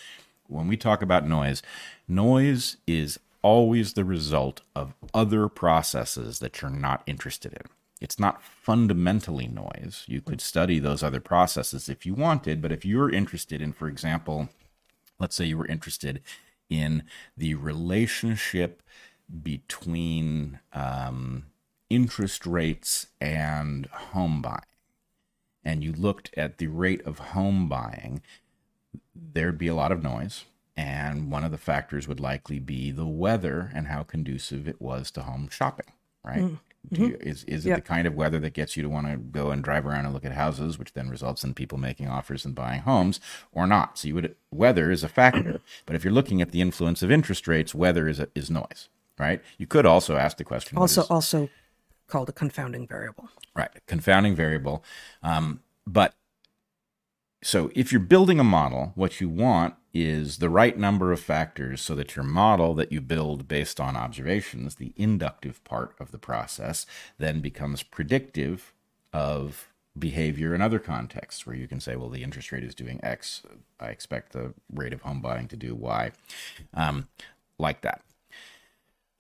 when we talk about noise, noise is always the result of other processes that you're not interested in. It's not fundamentally noise. You could study those other processes if you wanted, but if you're interested in, for example, let's say you were interested in the relationship between um, interest rates and home buying, and you looked at the rate of home buying, there'd be a lot of noise. And one of the factors would likely be the weather and how conducive it was to home shopping, right? Mm-hmm. Do you, is is it Yeah. the kind of weather that gets you to want to go and drive around and look at houses, which then results in people making offers and buying homes, or not? So you would weather is a factor, *clears throat* but if you're looking at the influence of interest rates, weather is a, is noise, right? You could also ask the question. also is- also called a confounding variable. Right, confounding variable. Um, but so if you're building a model, what you want is the right number of factors so that your model that you build based on observations, the inductive part of the process, then becomes predictive of behavior in other contexts where you can say, well, the interest rate is doing X. I expect the rate of home buying to do Y, um, like that.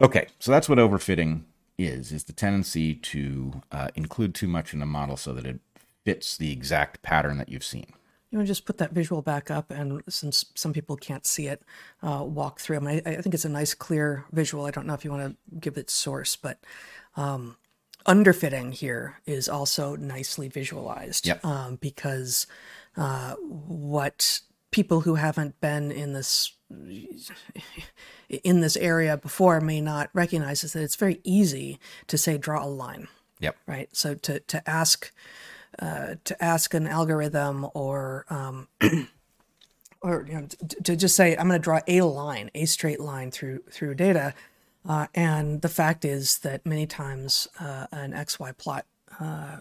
Okay, so that's what overfitting is, is the tendency to uh, include too much in a model so that it fits the exact pattern that you've seen. You want to just put that visual back up, and since some people can't see it, uh, walk through. I, mean, I, I think it's a nice, clear visual. I don't know if you want to give it source, but um, underfitting here is also nicely visualized Yep. um, because uh, what people who haven't been in this *laughs* in this area before may not recognize is that it's very easy to say draw a line. Yep. Right. So to to ask uh, to ask an algorithm or um, *clears throat* or you know to, to just say I'm going to draw a line, a straight line through through data, uh, and the fact is that many times uh, an XY plot, uh,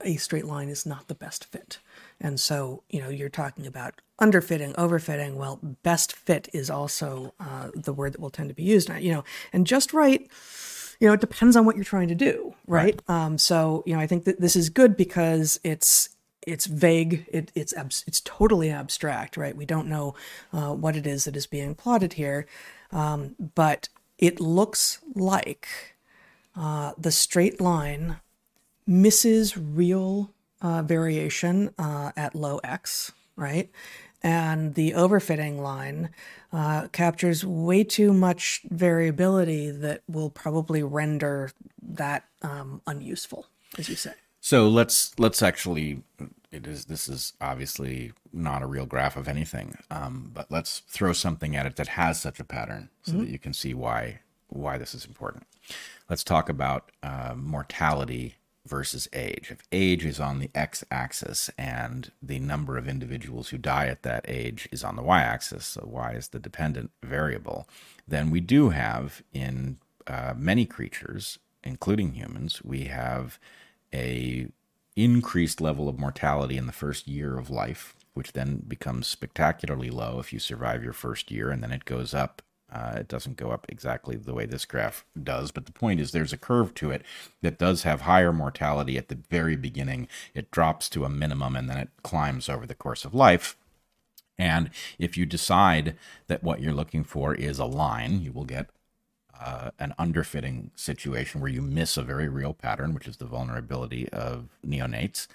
a straight line is not the best fit. And so, you know, you're talking about underfitting, overfitting. Well, best fit is also uh, the word that will tend to be used. You know, and just right, you know, it depends on what you're trying to do, right? right. Um, so, you know, I think that this is good because it's it's vague. It, it's it's totally abstract, right? We don't know uh, what it is that is being plotted here, um, but it looks like uh, the straight line misses real uh, variation uh, at low x, right? And the overfitting line uh, captures way too much variability that will probably render that um, unuseful, as you say. So let's let's actually it is this is obviously not a real graph of anything, um, but let's throw something at it that has such a pattern so mm-hmm. that you can see why why this is important. Let's talk about uh, mortality versus age. If age is on the x axis and the number of individuals who die at that age is on the y axis, so y is the dependent variable, then we do have in uh, many creatures, including humans, we have a increased level of mortality in the first year of life, which then becomes spectacularly low if you survive your first year, and then it goes up uh, it doesn't go up exactly the way this graph does, but the point is there's a curve to it that does have higher mortality at the very beginning. It drops to a minimum and then it climbs over the course of life. And if you decide that what you're looking for is a line, you will get uh, an underfitting situation where you miss a very real pattern, which is the vulnerability of neonates.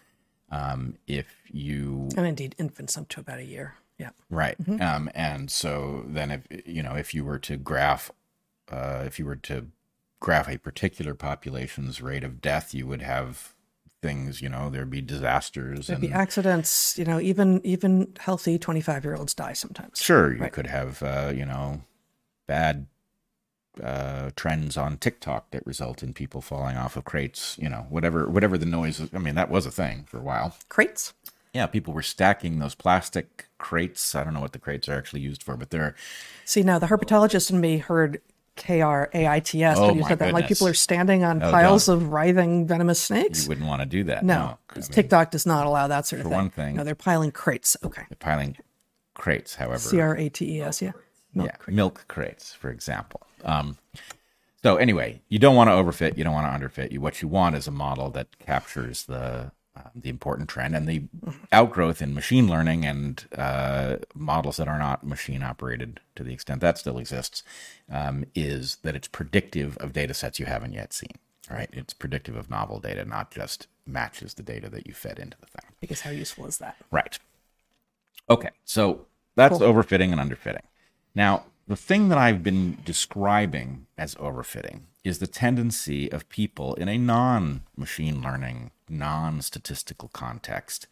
Um, if you and indeed infants up to about a year. Yeah. Right. Mm-hmm. Um, and so then if you know if you were to graph uh, if you were to graph a particular population's rate of death, you would have things, you know, there'd be disasters there'd and be accidents, you know, even even healthy 25 year olds die sometimes. Sure, you right. could have uh, you know, bad uh, trends on TikTok that result in people falling off of crates, you know, whatever whatever the noise I mean, that was a thing for a while. Crates? Yeah, people were stacking those plastic crates. I don't know what the crates are actually used for, but they're. See, now the herpetologist in me heard K R A I T S, but you said that like people are standing on oh, piles of writhing venomous snakes. You wouldn't want to do that. No, no. TikTok does not allow that sort of for thing. one thing. No, they're piling crates. Okay. They're piling crates, however. C R A T E S, yeah. Milk yeah, crates. milk crates, for example. Um, so anyway, you don't want to overfit. You don't want to underfit. You what you want is a model that captures the uh, the important trend and the outgrowth in machine learning and uh, models that are not machine operated to the extent that still exists um, is that it's predictive of data sets you haven't yet seen right? It's predictive of novel data not just matches the data that you fed into the thing. Because how useful is that? Right. Okay so that's cool. overfitting and underfitting. Now the thing that i've been describing as overfitting is the tendency of people in a non machine learning, non statistical context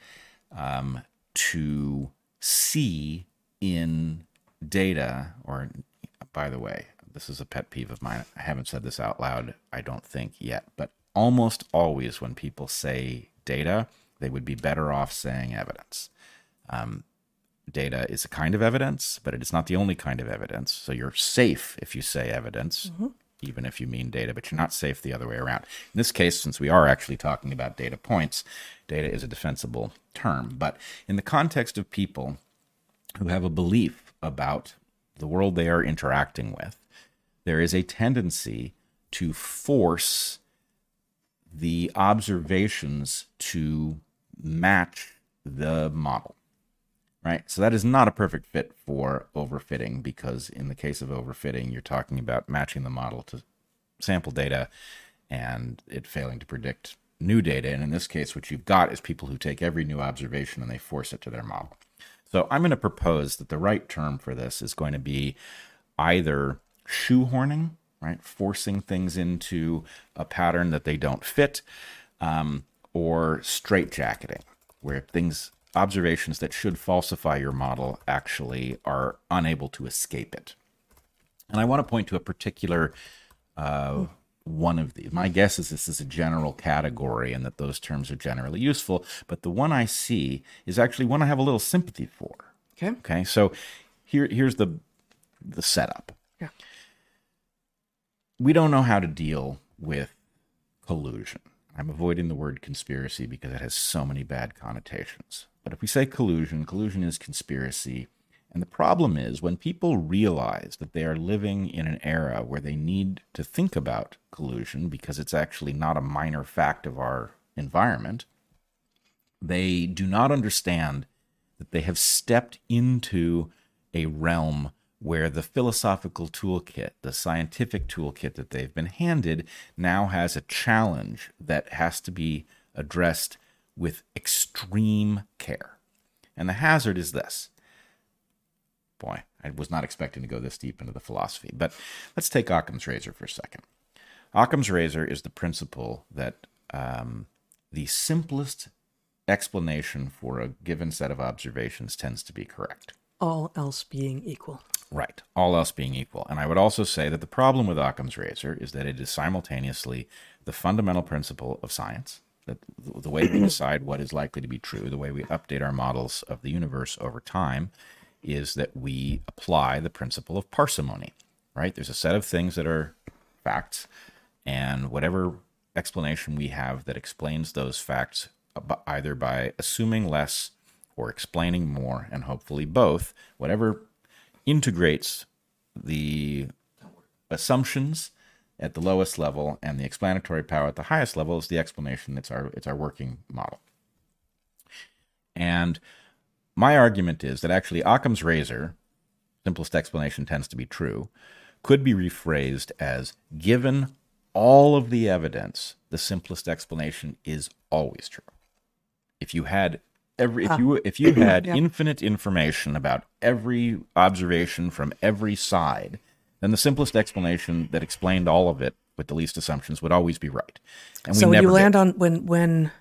um, to see in data, or by the way, this is a pet peeve of mine. I haven't said this out loud, I don't think yet, but almost always when people say data, they would be better off saying evidence. Um, data is a kind of evidence, but it is not the only kind of evidence. So you're safe if you say evidence. Mm-hmm even if you mean data, but you're not safe the other way around. In this case, since we are actually talking about data points, data is a defensible term. But in the context of people who have a belief about the world they are interacting with, there is a tendency to force the observations to match the model right? So that is not a perfect fit for overfitting because in the case of overfitting, you're talking about matching the model to sample data and it failing to predict new data. And in this case, what you've got is people who take every new observation and they force it to their model. So I'm going to propose that the right term for this is going to be either shoehorning, right? Forcing things into a pattern that they don't fit, um, or straitjacketing, where things observations that should falsify your model actually are unable to escape it. And I want to point to a particular uh, one of these. My guess is this is a general category and that those terms are generally useful, but the one I see is actually one I have a little sympathy for. Okay. Okay. So here here's the the setup. Yeah. We don't know how to deal with collusion. I'm avoiding the word conspiracy because it has so many bad connotations. But if we say collusion, collusion is conspiracy. And the problem is when people realize that they are living in an era where they need to think about collusion because it's actually not a minor fact of our environment, they do not understand that they have stepped into a realm where the philosophical toolkit, the scientific toolkit that they've been handed, now has a challenge that has to be addressed with extreme care. And the hazard is this. Boy, I was not expecting to go this deep into the philosophy, but let's take Occam's razor for a second. Occam's razor is the principle that um, the simplest explanation for a given set of observations tends to be correct. All else being equal. Right. All else being equal. And I would also say that the problem with Occam's razor is that it is simultaneously the fundamental principle of science, that the way we decide what is likely to be true, the way we update our models of the universe over time, is that we apply the principle of parsimony, right? There's a set of things that are facts, and whatever explanation we have that explains those facts, either by assuming less or explaining more, and hopefully both, whatever integrates the assumptions at the lowest level and the explanatory power at the highest level is the explanation. It's our it's our working model. And my argument is that actually Occam's razor, simplest explanation tends to be true, could be rephrased as given all of the evidence, the simplest explanation is always true. If you had every if ah. you if you *coughs* had yep. infinite information about every observation from every side, then the simplest explanation that explained all of it with the least assumptions would always be right. And so when you land did. on when when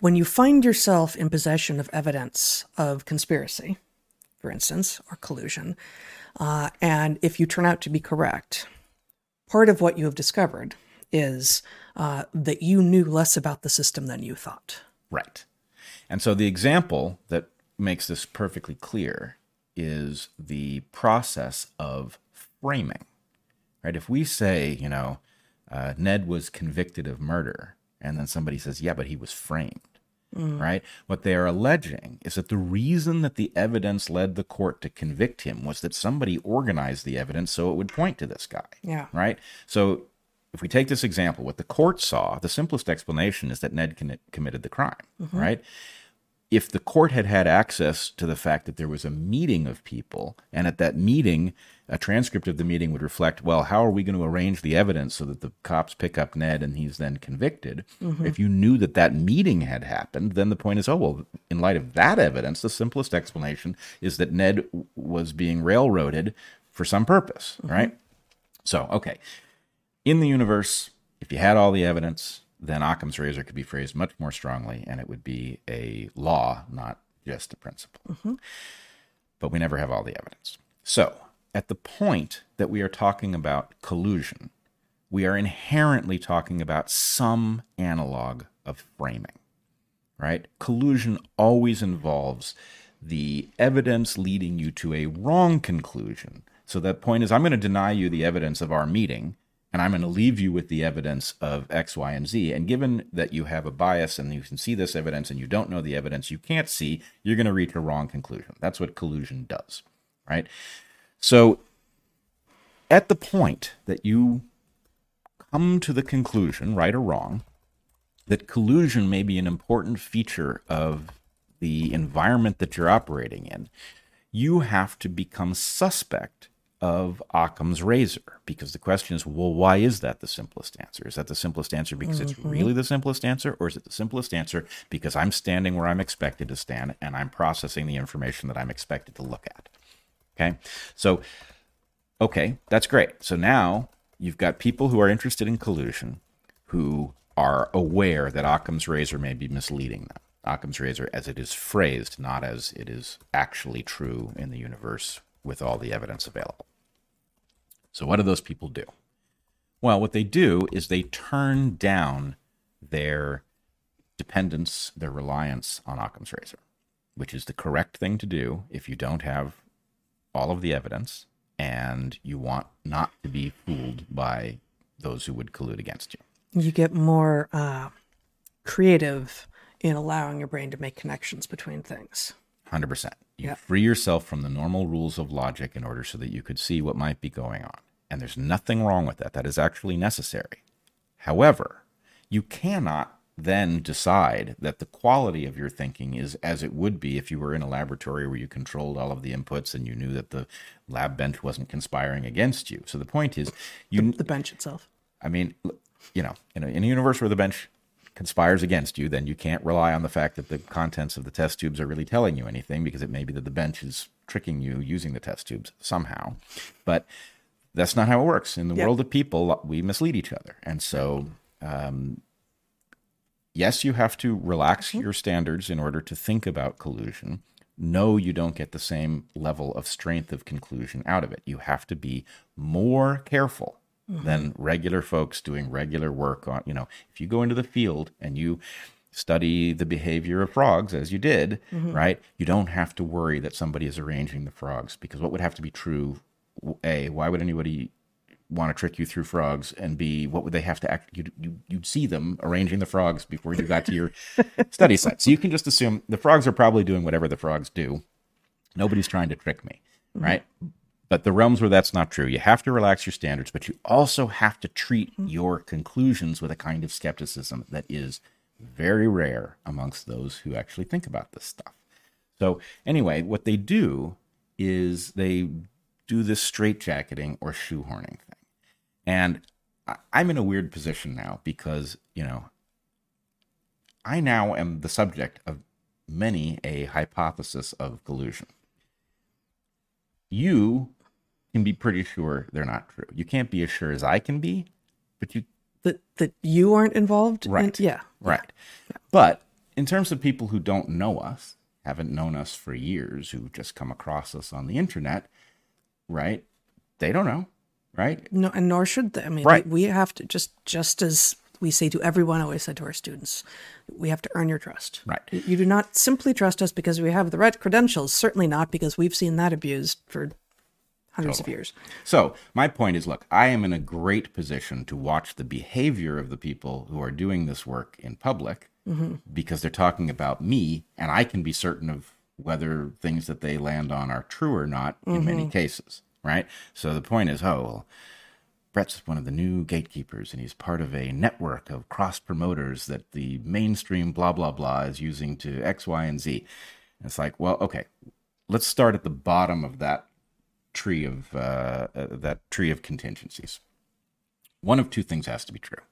when you find yourself in possession of evidence of conspiracy, for instance, or collusion, uh, and if you turn out to be correct, part of what you have discovered is uh, that you knew less about the system than you thought. Right. And so the example that makes this perfectly clear is the process of framing. Right? If we say, you know, uh, Ned was convicted of murder, and then somebody says, yeah, but he was framed. Mm. Right? What they are alleging is that the reason that the evidence led the court to convict him was that somebody organized the evidence so it would point to this guy. Yeah. Right? So if we take this example, what the court saw, the simplest explanation is that Ned committed the crime. Mm-hmm. Right? If the court had had access to the fact that there was a meeting of people, and at that meeting, a transcript of the meeting would reflect, well, how are we going to arrange the evidence so that the cops pick up Ned and he's then convicted? Mm-hmm. If you knew that that meeting had happened, then the point is, oh, well, in light of that evidence, the simplest explanation is that Ned was being railroaded for some purpose, mm-hmm. right? So, okay. In the universe, if you had all the evidence, then Occam's razor could be phrased much more strongly, and it would be a law, not just a principle. Mm-hmm. But we never have all the evidence. So, at the point that we are talking about collusion, we are inherently talking about some analog of framing, right? Collusion always involves the evidence leading you to a wrong conclusion. So, that point is I'm going to deny you the evidence of our meeting and I'm going to leave you with the evidence of X, Y, and Z. And given that you have a bias and you can see this evidence and you don't know the evidence you can't see, you're going to reach a wrong conclusion. That's what collusion does, right? So at the point that you come to the conclusion, right or wrong, that collusion may be an important feature of the environment that you're operating in, you have to become suspect of Occam's razor because the question is, well, why is that the simplest answer? Is that the simplest answer because mm-hmm. it's really the simplest answer, or is it the simplest answer because I'm standing where I'm expected to stand and I'm processing the information that I'm expected to look at? Okay, so okay, that's great. So now you've got people who are interested in collusion who are aware that Occam's razor may be misleading them. Occam's razor as it is phrased, not as it is actually true in the universe with all the evidence available. So, what do those people do? Well, what they do is they turn down their dependence, their reliance on Occam's razor, which is the correct thing to do if you don't have all of the evidence and you want not to be fooled by those who would collude against you. You get more uh, creative in allowing your brain to make connections between things. 100%. You Yep. free yourself from the normal rules of logic in order so that you could see what might be going on. And there's nothing wrong with that. That is actually necessary. However, you cannot then decide that the quality of your thinking is as it would be if you were in a laboratory where you controlled all of the inputs and you knew that the lab bench wasn't conspiring against you. So the point is, you The bench itself. I mean, you know, in a, in a universe where the bench conspires against you, then you can't rely on the fact that the contents of the test tubes are really telling you anything because it may be that the bench is tricking you using the test tubes somehow. But that's not how it works. In the Yeah. world of people, we mislead each other. And so, um, yes, you have to relax your standards in order to think about collusion. No, you don't get the same level of strength of conclusion out of it. You have to be more careful Mm-hmm. than regular folks doing regular work on, you know, if you go into the field and you study the behavior of frogs as you did, mm-hmm. right? You don't have to worry that somebody is arranging the frogs because what would have to be true a why would anybody want to trick you through frogs? And b what would they have to act you'd, you, you'd see them arranging the frogs before you got to your *laughs* study site. So you can just assume the frogs are probably doing whatever the frogs do. Nobody's trying to trick me mm-hmm. right but the realms where that's not true you have to relax your standards but you also have to treat mm-hmm. your conclusions with a kind of skepticism that is very rare amongst those who actually think about this stuff so anyway, what they do is they do this straitjacketing or shoehorning thing. And I'm in a weird position now because, you know, I now am the subject of many a hypothesis of collusion. You can be pretty sure they're not true. You can't be as sure as I can be, but you That that you aren't involved. in- Right. yeah. Right. But in terms of people who don't know us, haven't known us for years, who just come across us on the internet, right? They don't know, right? No, and nor should they. I mean, Right. we, have to just just as we say to everyone, I always say to our students, we have to earn your trust. Right. You do not simply trust us because we have the right credentials. Certainly not because we've seen that abused for hundreds of years. So, my point is look, I am in a great position to watch the behavior of the people who are doing this work in public mm-hmm. because they're talking about me, and I can be certain of whether things that they land on are true or not in many mm-hmm. cases, right? So, the point is, oh, well, Bret's one of the new gatekeepers, and he's part of a network of cross promoters that the mainstream blah blah blah is using to X, Y, and Z. And it's like, well, okay, let's start at the bottom of that tree of uh, uh, that tree of contingencies. One of two things has to be true.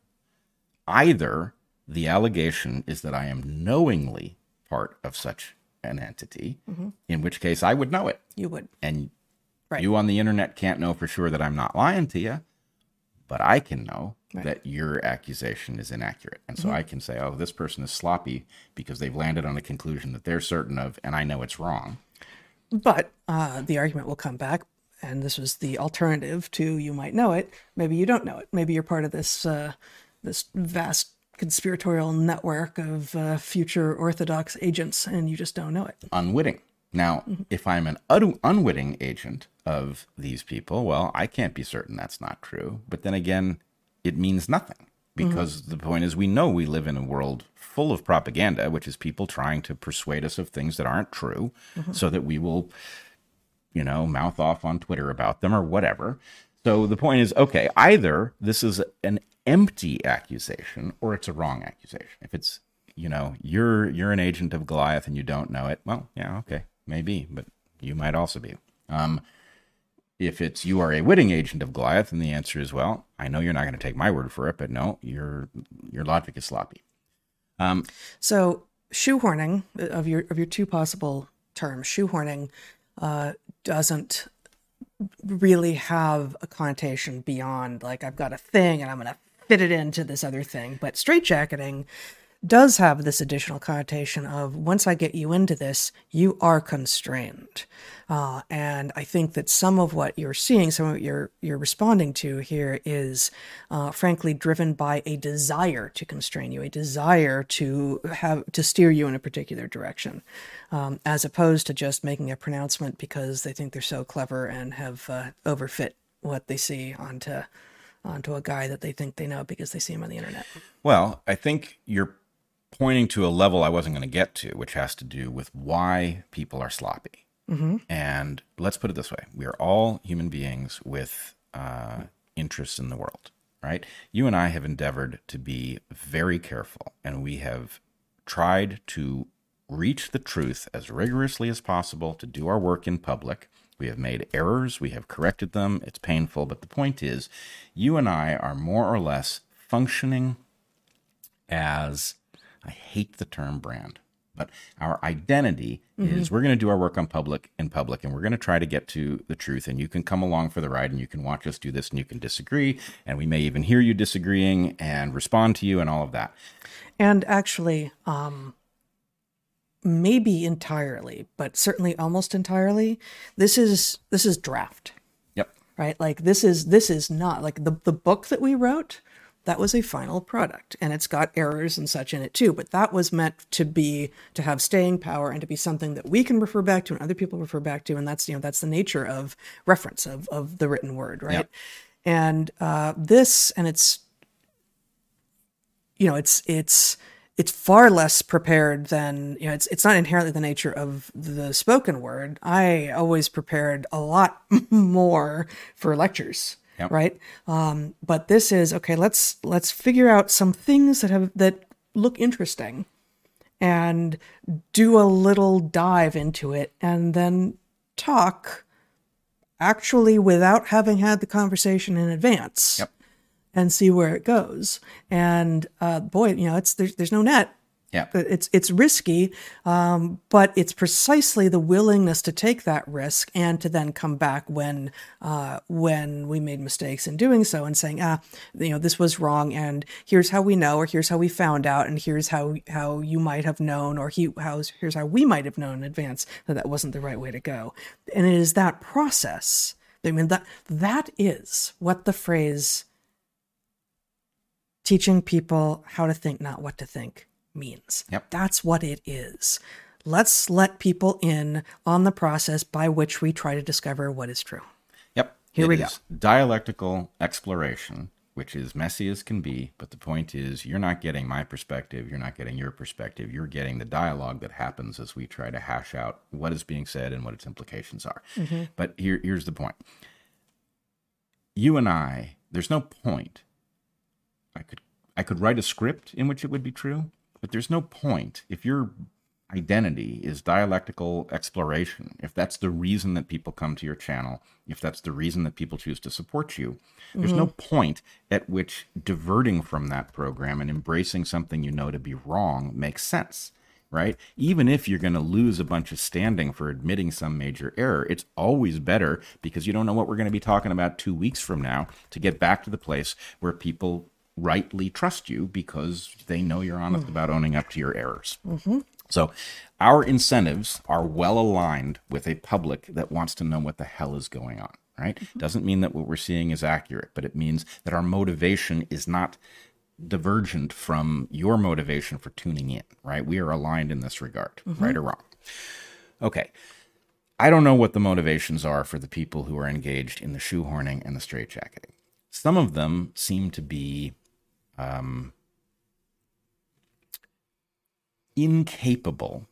Either the allegation is that I am knowingly part of such an entity, in which case I would know it, You would. and Right. you on the internet can't know for sure that I'm not lying to you, but I can know Right. that your accusation is inaccurate. And so I can say, oh, this person is sloppy because they've landed on a conclusion that they're certain of, and I know it's wrong. But uh, the argument will come back, and this was the alternative to you might know it. Maybe you don't know it. Maybe you're part of this uh, this vast conspiratorial network of uh, future Orthodox agents, and you just don't know it. unwitting. Now, if I'm an un- unwitting agent of these people, well, I can't be certain that's not true. But then again, it means nothing because the point is we know we live in a world full of propaganda, which is people trying to persuade us of things that aren't true so that we will, you know, mouth off on Twitter about them or whatever. So the point is okay, either this is an empty accusation or it's a wrong accusation. If it's you know you're you're an agent of Goliath and you don't know it, well, yeah, okay, maybe, but you might also be. Um, if it's you are a witting agent of Goliath, and the answer is well, I know you're not going to take my word for it, but no, your your logic is sloppy. Um, So shoehorning uh, of your of your two possible terms, shoehorning uh, doesn't really have a connotation beyond like I've got a thing and I'm going to fit it into this other thing. But straitjacketing does have this additional connotation of once I get you into this, you are constrained. Uh, and I think that some of what you're seeing, some of what you're you're responding to here, is uh, frankly driven by a desire to constrain you, a desire to have to steer you in a particular direction, um, as opposed to just making a pronouncement because they think they're so clever and have uh, overfit what they see onto onto a guy that they think they know because they see him on the internet. Well, I think you're pointing to a level I wasn't going to get to, which has to do with why people are sloppy. Mm-hmm. And let's put it this way we are all human beings with uh, interests in the world, right? You and I have endeavored to be very careful, and we have tried to reach the truth as rigorously as possible to do our work in public. We have made errors, we have corrected them. It's painful, but the point is, you and I are more or less functioning as I hate the term brand, but our identity mm-hmm. is we're going to do our work on public in public and we're going to try to get to the truth and you can come along for the ride and you can watch us do this and you can disagree and we may even hear you disagreeing and respond to you and all of that. And actually um maybe entirely but certainly almost entirely this is this is draft. Yep. Right? Like this is this is not like the the book that we wrote that was a final product and it's got errors and such in it too but that was meant to be to have staying power and to be something that we can refer back to and other people refer back to and that's you know that's the nature of reference of of the written word right? Yep. and uh, this and it's you know it's it's it's far less prepared than you know it's it's not inherently the nature of the spoken word. I always prepared a lot *laughs* more for lectures Yep. Right. Um, but this is okay. Let's let's figure out some things that have that look interesting, and do a little dive into it, and then talk. Actually, without having had the conversation in advance, yep. and see where it goes. And uh, boy, you know, it's there's there's no net yeah. It's it's risky, um, but it's precisely the willingness to take that risk and to then come back when uh, when we made mistakes in doing so and saying, ah, you know, this was wrong, and here's how we know, or here's how we found out, and here's how how you might have known, or he, here's how we might have known in advance that that wasn't the right way to go. And it is that process. I mean that that is what the phrase teaching people how to think, not what to think means. Yep. That's what it is. Let's let people in on the process by which we try to discover what is true. Yep. Here it we go. Dialectical exploration, which is messy as can be, but the point is you're not getting my perspective, you're not getting your perspective, you're getting the dialogue that happens as we try to hash out what is being said and what its implications are. Mm-hmm. But here, here's the point. You and I, there's no point. I could I could write a script in which it would be true, but there's no point if your identity is dialectical exploration, if that's the reason that people come to your channel, if that's the reason that people choose to support you, there's mm-hmm. no point at which diverting from that program and embracing something you know to be wrong makes sense right? Even if you're going to lose a bunch of standing for admitting some major error, it's always better because you don't know what we're going to be talking about two weeks from now to get back to the place where people rightly trust you because they know you're honest about owning up to your errors. Mm-hmm. So, our incentives are well aligned with a public that wants to know what the hell is going on, right? Mm-hmm. Doesn't mean that what we're seeing is accurate, but it means that our motivation is not divergent from your motivation for tuning in, right? We are aligned in this regard, mm-hmm. right or wrong. Okay. I don't know what the motivations are for the people who are engaged in the shoehorning and the straitjacketing. Some of them seem to be um, incapable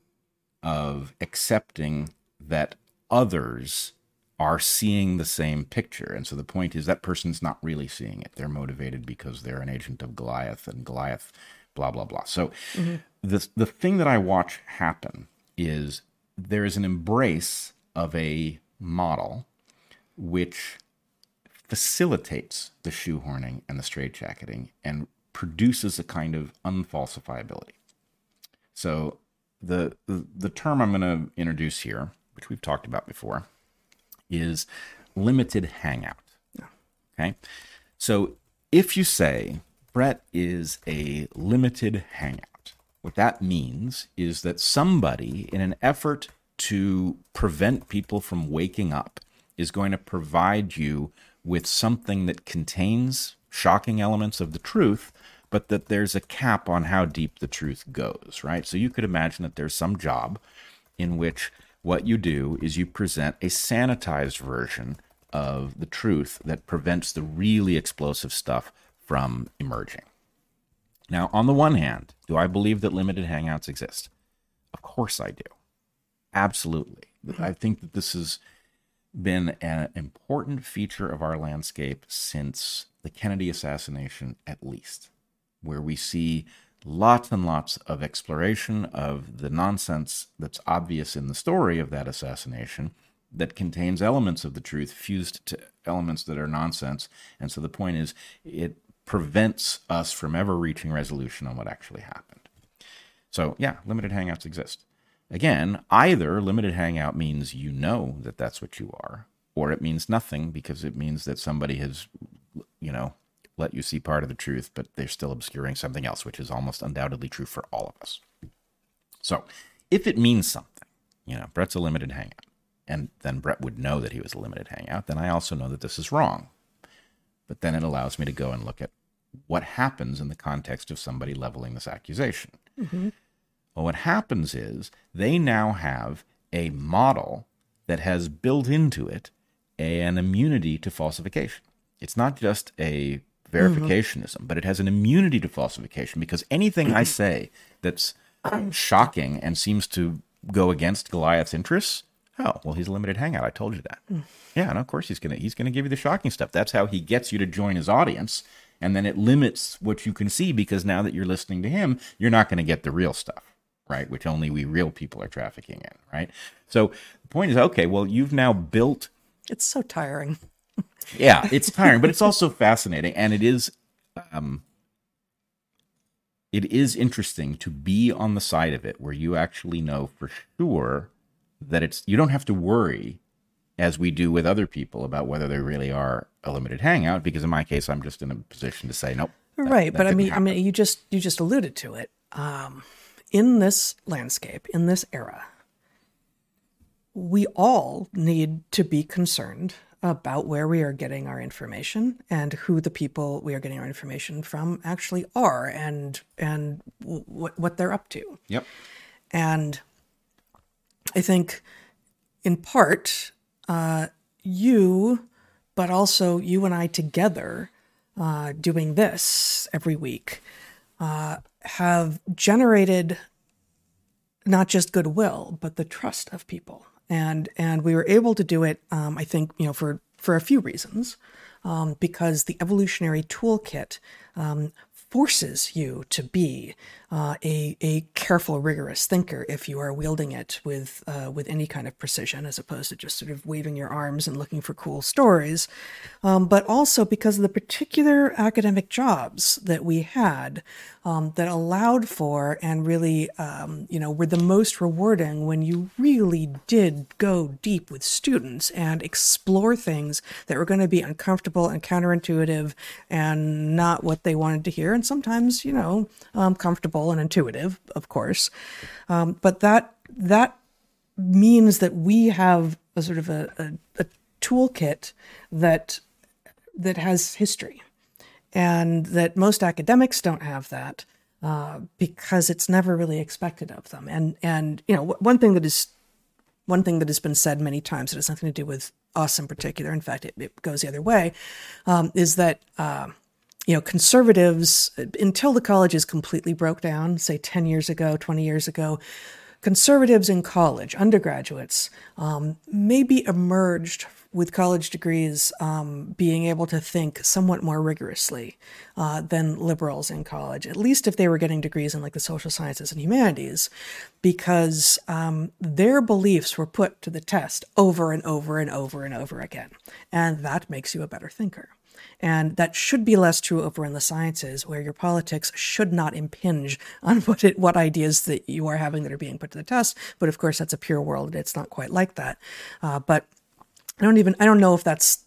of accepting that others are seeing the same picture. And so the point is that person's not really seeing it. They're motivated because they're an agent of Goliath and Goliath, blah, blah, blah. So mm-hmm. the, the thing that I watch happen is there is an embrace of a model which facilitates the shoehorning and the straitjacketing and produces a kind of unfalsifiability. So the the, term I'm going to introduce here, which we've talked about before, is limited hangout. Okay? So if you say Bret is a limited hangout, What that means is that somebody, in an effort to prevent people from waking up, is going to provide you with something that contains shocking elements of the truth, but that there's a cap on how deep the truth goes, right? So you could imagine that there's some job in which what you do is you present a sanitized version of the truth that prevents the really explosive stuff from emerging. Now, on the one hand, do I believe that limited hangouts exist? Of course I do. Absolutely. I think that this has been an important feature of our landscape since the Kennedy assassination, at least, where we see lots and lots of exploration of the nonsense that's obvious in the story of that assassination that contains elements of the truth fused to elements that are nonsense. And so the point is, it prevents us from ever reaching resolution on what actually happened. So, yeah, limited hangouts exist. Again, either limited hangout means you know that that's what you are, or it means nothing because it means that somebody has, you know, let you see part of the truth, but they're still obscuring something else, which is almost undoubtedly true for all of us. So, if it means something, you know, Bret's a limited hangout, and then Bret would know that he was a limited hangout, then I also know that this is wrong but then it allows me to go and look at what happens in the context of somebody leveling this accusation. Mm-hmm. Well, what happens is they now have a model that has built into it an immunity to falsification. It's not just a verificationism, mm-hmm. but it has an immunity to falsification because anything I *clears throat* say that's shocking and seems to go against Goliath's interests Oh, well, he's a limited hangout. I told you that. Mm. Yeah, and of course he's gonna he's gonna give you the shocking stuff. That's how he gets you to join his audience, and then it limits what you can see because now that you're listening to him, you're not going to get the real stuff, right? Which only we real people are trafficking in, right? So the point is, okay, well, you've now built. It's so tiring. Yeah, it's tiring, but it's also fascinating, and it is. Um, it is interesting to be on the side of it where you actually know for sure that it's you don't have to worry as we do with other people about whether they really are a limited hangout because in my case I'm just in a position to say nope. That, right, that but I mean happen. I mean you just you just alluded to it. Um, in this landscape, in this era, we all need to be concerned about where we are getting our information and who the people we are getting our information from actually are and and what what they're up to. Yep. And I think, in part, uh, you, but also you and I together, uh, doing this every week, uh, have generated not just goodwill, but the trust of people. And and we were able to do it, um, I think, you know, for for a few reasons, um, because the evolutionary toolkit um, forces you to be uh, a, a careful, rigorous thinker if you are wielding it with uh, with any kind of precision, as opposed to just sort of waving your arms and looking for cool stories. Um, but also because of the particular academic jobs that we had um, that allowed for and really, um, you know, were the most rewarding when you really did go deep with students and explore things that were going to be uncomfortable and counterintuitive and not what they wanted to hear, and sometimes, you know, um, and intuitive, of course. Um, but that that means that we have a sort of a, a, a toolkit that that has history, and that most academics don't have that uh, because it's never really expected of them. And and you know one thing that is one thing that has been said many times that has nothing to do with us in particular. In fact, it, it goes the other way. Um, is that uh, you know, conservatives, until the colleges completely broke down, say 10 years ago, 20 years ago, conservatives in college, undergraduates, um, maybe emerged with college degrees um, being able to think somewhat more rigorously uh, than liberals in college, at least if they were getting degrees in like the social sciences and humanities, because um, their beliefs were put to the test over and over and over and over again. And that makes you a better thinker. And that should be less true over in the sciences, where your politics should not impinge *laughs* on what it, what ideas that you are having that are being put to the test. But of course, that's a pure world. It's not quite like that. Uh, but I don't even I don't know if that's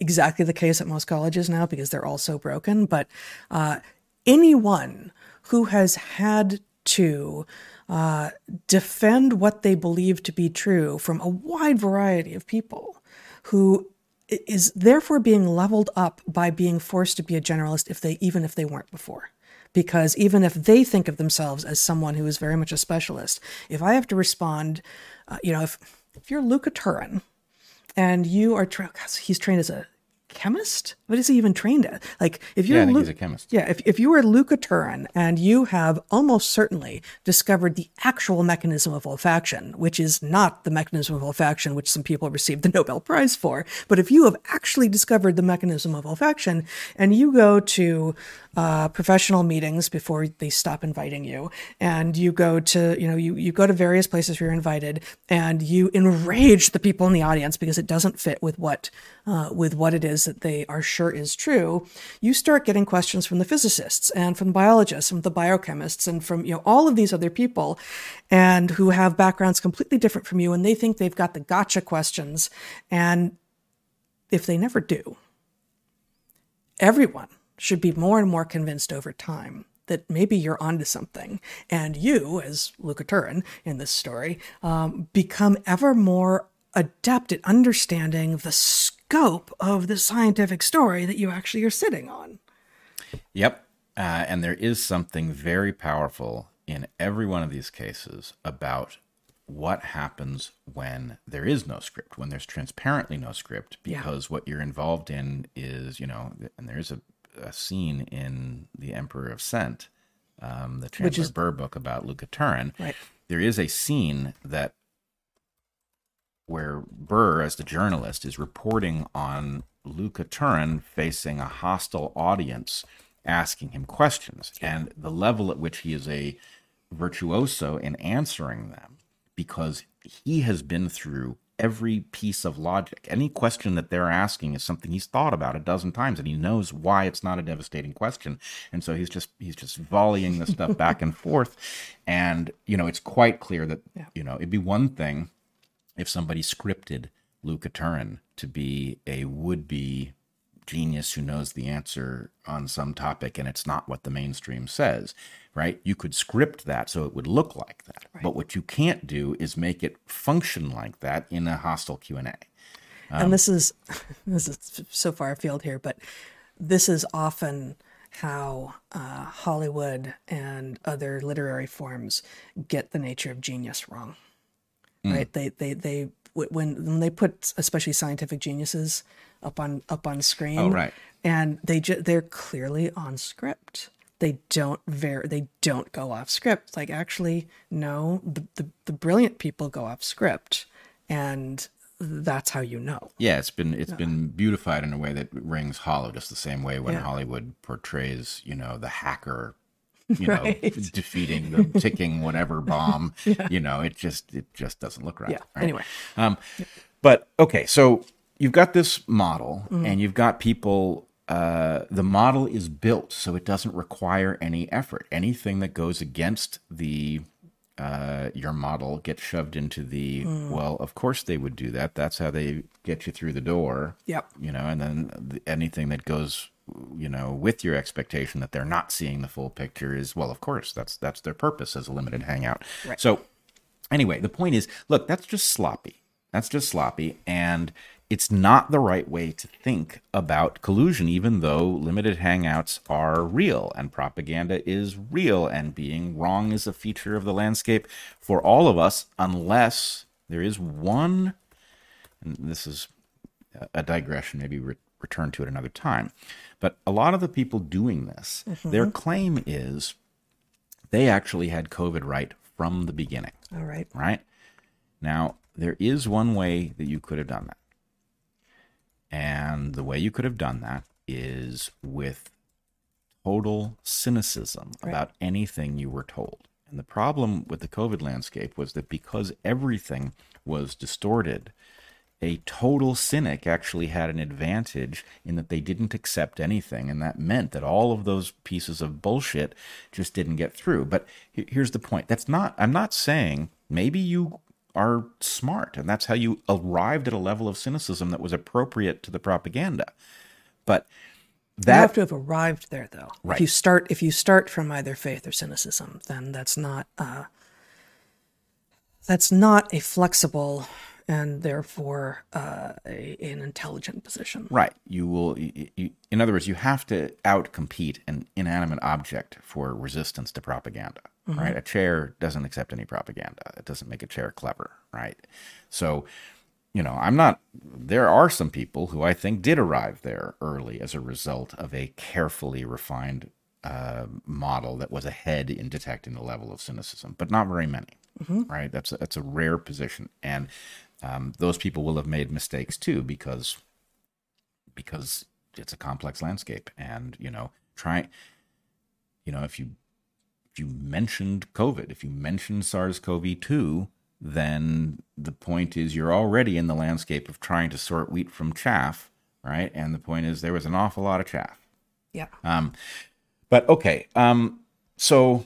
exactly the case at most colleges now because they're all so broken. But uh, anyone who has had to uh, defend what they believe to be true from a wide variety of people who is therefore being leveled up by being forced to be a generalist if they even if they weren't before because even if they think of themselves as someone who is very much a specialist if i have to respond uh, you know if if you're luca turin and you are tra- he's trained as a chemist? What is he even trained at? Like, if you're yeah, Lu- he's a chemist. yeah, if, if you are Luca Turin and you have almost certainly discovered the actual mechanism of olfaction, which is not the mechanism of olfaction which some people received the *laughs* Nobel Prize for, but if you have actually discovered the mechanism of olfaction and you go to uh, professional meetings before they stop inviting you, and you go to you know you you go to various places where you're invited, and you enrage the people in the audience because it doesn't fit with what uh, with what it is that they are sure is true. You start getting questions from the physicists and from the biologists and the biochemists and from you know all of these other people, and who have backgrounds completely different from you, and they think they've got the gotcha questions, and if they never do, everyone should be more and more convinced over time that maybe you're onto something. And you, as Luca Turin in this story, um, become ever more adept at understanding the scope of the scientific story that you actually are sitting on. Yep. Uh, and there is something very powerful in every one of these cases about what happens when there is no script, when there's transparently no script, Yeah. because what you're involved in is, you know, and there's a, a scene in The Emperor of Scent, um, the Chandler is- Burr book about Luca Turin. Right. There is a scene that where Burr, as the journalist, is reporting on Luca Turin facing a hostile audience asking him questions and the level at which he is a virtuoso in answering them because he has been through every piece of logic. Any question that they're asking is something he's thought about a dozen times and he knows why it's not a devastating question. And so he's just he's just volleying the stuff back and forth and you know it's quite clear that Yeah. you know it'd be one thing if somebody scripted Luca Turin to be a would be genius who knows the answer on some topic and it's not what the mainstream says, right? You could script that so it would look like that. But what you can't do is make it function like that in a hostile Q&A. and this is *laughs* this is so far afield here, but this is often how uh, Hollywood and other literary forms get the nature of genius wrong. Mm. Right? They they they when when they put especially scientific geniuses up on up on screen. Oh, right. And they ju- they're clearly on script. They don't ver- they don't go off script. Like actually, no, the, the the brilliant people go off script, and that's how you know. Yeah, it's been it's been beautified in a way that rings hollow, just the same way when Yeah. Hollywood portrays, you know, the hacker, *laughs* you know, defeating the ticking whatever *laughs* bomb. You know, it just it just doesn't look right. Yeah. right? Anyway. Um, but okay, so you've got this model, Mm-hmm. and you've got people. Uh, the model is built so it doesn't require any effort. Anything that goes against the uh, your model gets shoved into the Mm. well. Of course they would do that. That's how they get you through the door. Yep. You know, and then the, anything that goes, you know, with your expectation that they're not seeing the full picture is well. Of course, that's that's their purpose as a limited hangout. Right. So anyway, the point is, look, that's just sloppy. That's just sloppy, and it's not the right way to think about collusion, even though limited hangouts are real and propaganda is real, and being wrong is a feature of the landscape for all of us, unless there is one, and this is a digression, maybe re- return to it another time. But a lot of the people doing this, mm-hmm. their claim is they actually had COVID right from the beginning All right. right? Now, there is one way that you could have done that. And the way you could have done that is with total cynicism about anything you were told. And the problem with the COVID landscape was that because everything was distorted, a total cynic actually had an advantage in that they didn't accept anything. And that meant that all of those pieces of bullshit just didn't get through. But here's the point that's not, I'm not saying maybe you are smart and that's how you arrived at a level of cynicism that was appropriate to the propaganda. But that, you have to have arrived there, though. Right. If you start, if you start from either faith or cynicism, then that's not uh, that's not a flexible and therefore uh, a, an intelligent position. Right. You will, you, you, in other words, you have to outcompete an inanimate object for resistance to propaganda. Right. A chair doesn't accept any propaganda. It doesn't make a chair clever. Right. So, you know, I'm not. There are some people who I think did arrive there early as a result of a carefully refined uh, model that was ahead in detecting the level of cynicism, but not very many. Right. That's a, that's a rare position, and um, those people will have made mistakes too because because it's a complex landscape and you know try you know if you if you mentioned covid if you mentioned sars-cov-2 then the point is you're already in the landscape of trying to sort wheat from chaff right and the point is there was an awful lot of chaff Yeah. um, but okay, um, so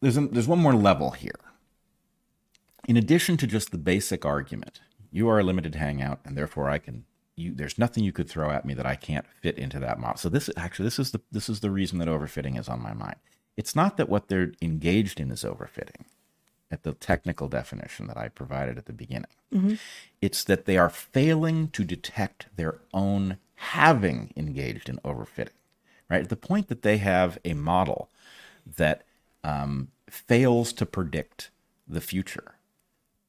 there's a, there's one more level here. In addition to just the basic argument, you are a limited hangout, and therefore I can. You, there's nothing you could throw at me that I can't fit into that model. So this actually this is the this is the reason that overfitting is on my mind. It's not that what they're engaged in is overfitting, at the technical definition that I provided at the beginning. It's that they are failing to detect their own having engaged in overfitting. Right, the point that they have a model that um, fails to predict the future.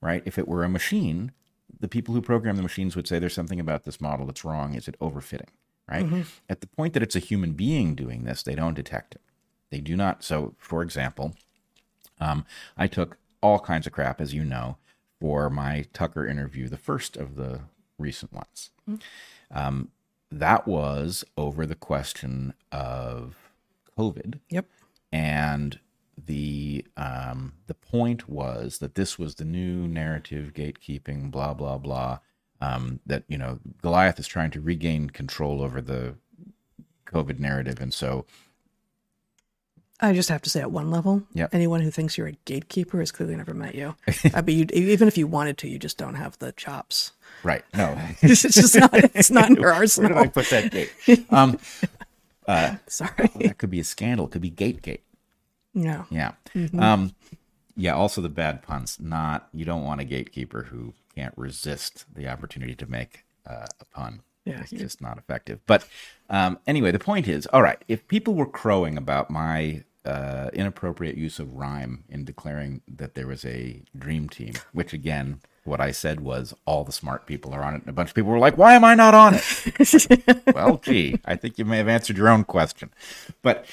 Right, if it were a machine, the people who program the machines would say there's something about this model that's wrong. Is it overfitting? Right. At the point that it's a human being doing this, they don't detect it. They do not. So, for example, um, I took all kinds of crap, as you know, for my Tucker interview, the first of the recent ones. Um, that was over the question of COVID, Yep. and the um, the point was that this was the new narrative, gatekeeping, blah blah blah. Um, that you know Goliath is trying to regain control over the COVID narrative, and so I just have to say, at one level, Yep. anyone who thinks you're a gatekeeper has clearly never met you. *laughs* I mean, you, even if you wanted to, you just don't have the chops. right, no, *laughs* It's just not. It's not in *laughs* your Where did arsenal. I put that gate? Um, Sorry. that could be a scandal. It could be gate gate. No. Yeah. Um, yeah. Also, the bad puns. Not you don't want a gatekeeper who can't resist the opportunity to make uh, a pun. Yeah, it's just not effective. But um, anyway, the point is, all right. If people were crowing about my uh, inappropriate use of rhyme in declaring that there was a dream team, which again, what I said was all the smart people are on it, and a bunch of people were like, "Why am I not on it?" *laughs* well, gee, I think you may have answered your own question. But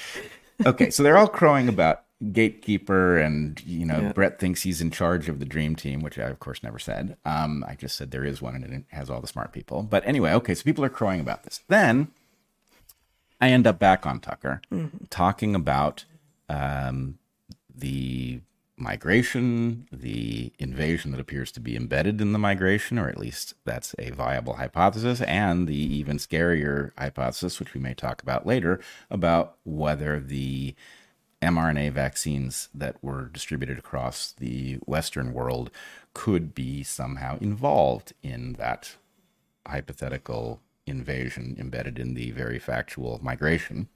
okay, so they're all crowing about gatekeeper and you know Yeah. Bret thinks he's in charge of the dream team, which I of course never said. Um, I just said there is one and it has all the smart people. But anyway, okay, so people are crowing about this. Then I end up back on Tucker talking about um, the migration, the invasion that appears to be embedded in the migration, or at least that's a viable hypothesis, and the even scarier hypothesis, which we may talk about later, about whether the mRNA vaccines that were distributed across the Western world could be somehow involved in that hypothetical invasion embedded in the very factual migration.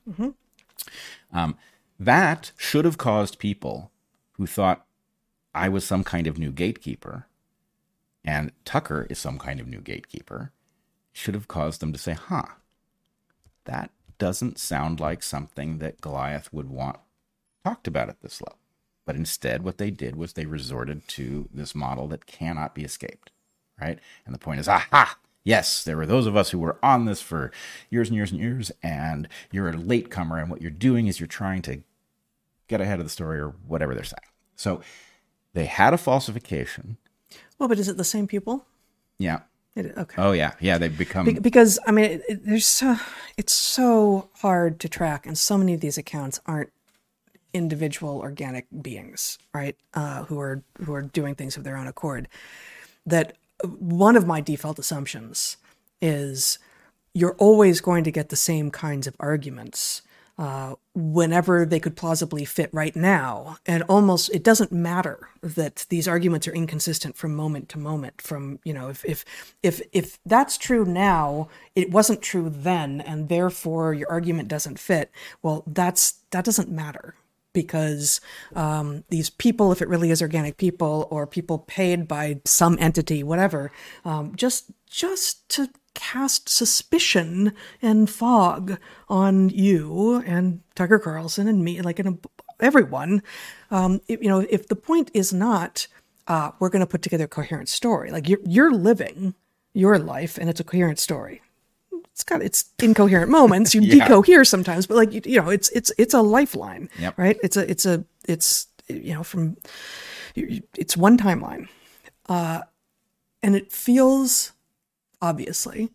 Um, that should have caused people who thought I was some kind of new gatekeeper and Tucker is some kind of new gatekeeper, should have caused them to say, huh, that doesn't sound like something that Goliath would want talked about at this level. But instead, what they did was they resorted to this model that cannot be escaped, right? And the point is, aha, yes, there were those of us who were on this for years and years and years, and you're a latecomer, and what you're doing is you're trying to get ahead of the story or whatever they're saying. So they had a falsification. Well, but is it the same people? Yeah. It, okay. Oh, yeah. Yeah. They've become. Be- because I mean, it, it, there's so it's so hard to track, and so many of these accounts aren't individual organic beings, right? Uh, who are who are doing things of their own accord. That one of my default assumptions is you're always going to get the same kinds of arguments uh, whenever they could plausibly fit right now. And almost it doesn't matter that these arguments are inconsistent from moment to moment. From you know, if if if if that's true now, it wasn't true then, and therefore your argument doesn't fit. Well, that's that doesn't matter because um, these people, if it really is organic people or people paid by some entity, whatever, um, just just to cast suspicion and fog on you and Tucker Carlson and me, like in everyone. Um, you know, if the point is not uh, we're going to put together a coherent story, like you're, you're living your life and it's a coherent story. It's got its incoherent moments. You *laughs* yeah. decohere sometimes, but like you, you, know, it's it's it's a lifeline, yep. right? It's a it's a it's you know from it's one timeline, uh, and it feels obviously.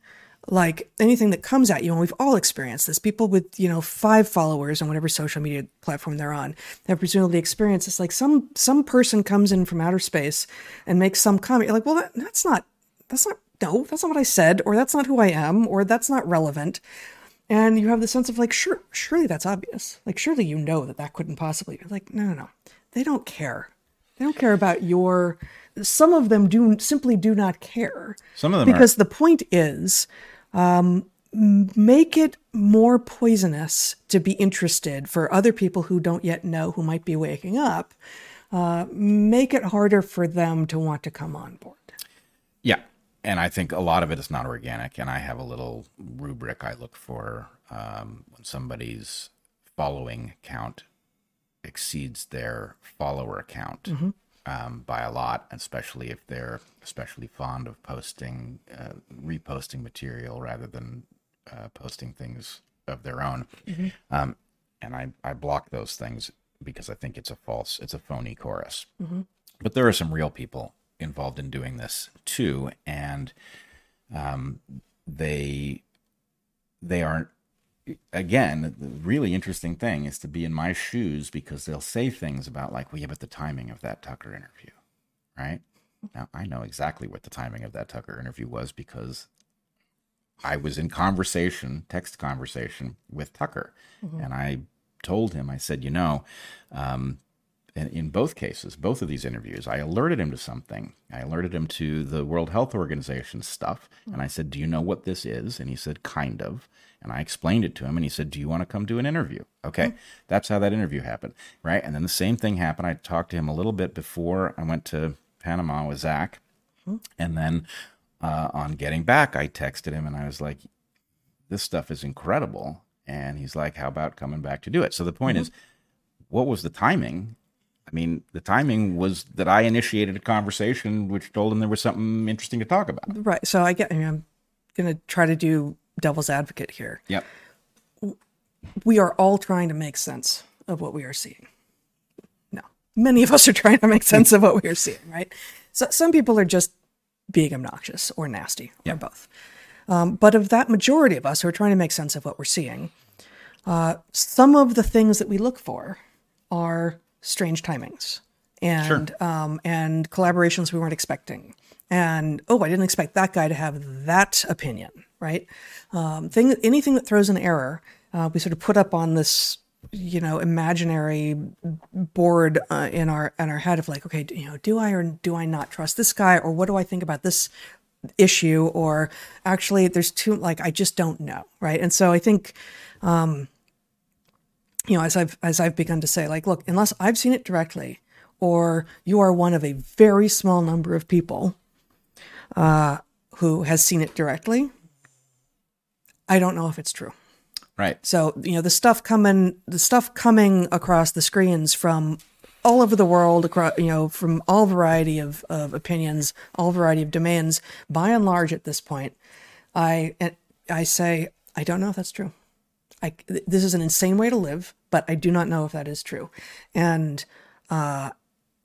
Like anything that comes at you and we've all experienced this people with you know five followers on whatever social media platform they're on have presumably experienced this like some some person comes in from outer space and makes some comment you're like well that, that's not that's not no that's not what i said or that's not who i am or that's not relevant. And you have the sense of like sure surely that's obvious. Like surely you know that that couldn't possibly be. Like no no no. They don't care they don't care about your some of them do simply do not care. Some of them because are. the point is, um, make it more poisonous to be interested for other people who don't yet know who might be waking up. Uh, make it harder for them to want to come on board. Yeah, and I think a lot of it is not organic. And I have a little rubric I look for um, when somebody's following count exceeds their follower count. Mm-hmm um, by a lot, especially if they're especially fond of posting, uh, reposting material rather than uh, posting things of their own. Mm-hmm. Um, and I, I block those things because I think it's a false, it's a phony chorus. Mm-hmm. But there are some real people involved in doing this too, and um, they they aren't again, the really interesting thing is to be in my shoes because they'll say things about like, well, yeah, but the timing of that Tucker interview, right? Now I know exactly what the timing of that Tucker interview was because I was in conversation, text conversation with Tucker, mm-hmm. and I told him, I said, you know, um, in, in both cases, both of these interviews, I alerted him to something. I alerted him to the World Health Organization stuff, mm-hmm. and I said, do you know what this is? And he said, kind of. And I explained it to him, and he said, Do you want to come do an interview? Okay. Mm-hmm. That's how that interview happened. Right. And then the same thing happened. I talked to him a little bit before I went to Panama with Zach. Mm-hmm. And then uh, on getting back, I texted him and I was like, This stuff is incredible. And he's like, How about coming back to do it? So the point mm-hmm. is, what was the timing? I mean, the timing was that I initiated a conversation which told him there was something interesting to talk about. Right. So I get, I mean, I'm going to try to do devil's advocate here. Yep. We are all trying to make sense of what we are seeing. No, many of us are trying to make sense of what we are seeing, right? So some people are just being obnoxious or nasty yep. or both. Um, but of that majority of us who are trying to make sense of what we're seeing, uh, some of the things that we look for are strange timings and sure. um, and collaborations we weren't expecting. And oh, I didn't expect that guy to have that opinion right? Um, thing, anything that throws an error, uh, we sort of put up on this, you know, imaginary board uh, in our in our head of like, okay, you know, do I or do I not trust this guy, or what do I think about this issue, or actually, there's too like I just don't know, right? And so I think. Um, you know, as I've as I've begun to say, like, look, unless I've seen it directly, or you are one of a very small number of people uh, who has seen it directly, I don't know if it's true. Right. So, you know, the stuff coming the stuff coming across the screens from all over the world across you know from all variety of, of opinions all variety of demands. by and large at this point i i say i don't know if that's true i this is an insane way to live but i do not know if that is true and uh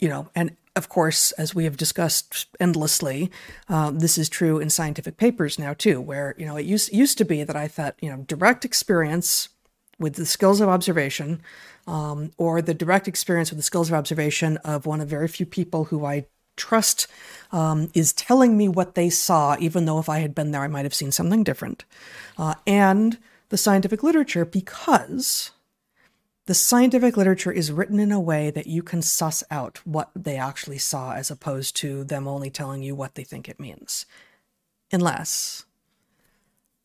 you know and of course, as we have discussed endlessly, uh, this is true in scientific papers now too, where you know it used used to be that I thought you know direct experience with the skills of observation, um, or the direct experience with the skills of observation of one of very few people who I trust um, is telling me what they saw, even though if I had been there, I might have seen something different, uh, and the scientific literature because the scientific literature is written in a way that you can suss out what they actually saw as opposed to them only telling you what they think it means. Unless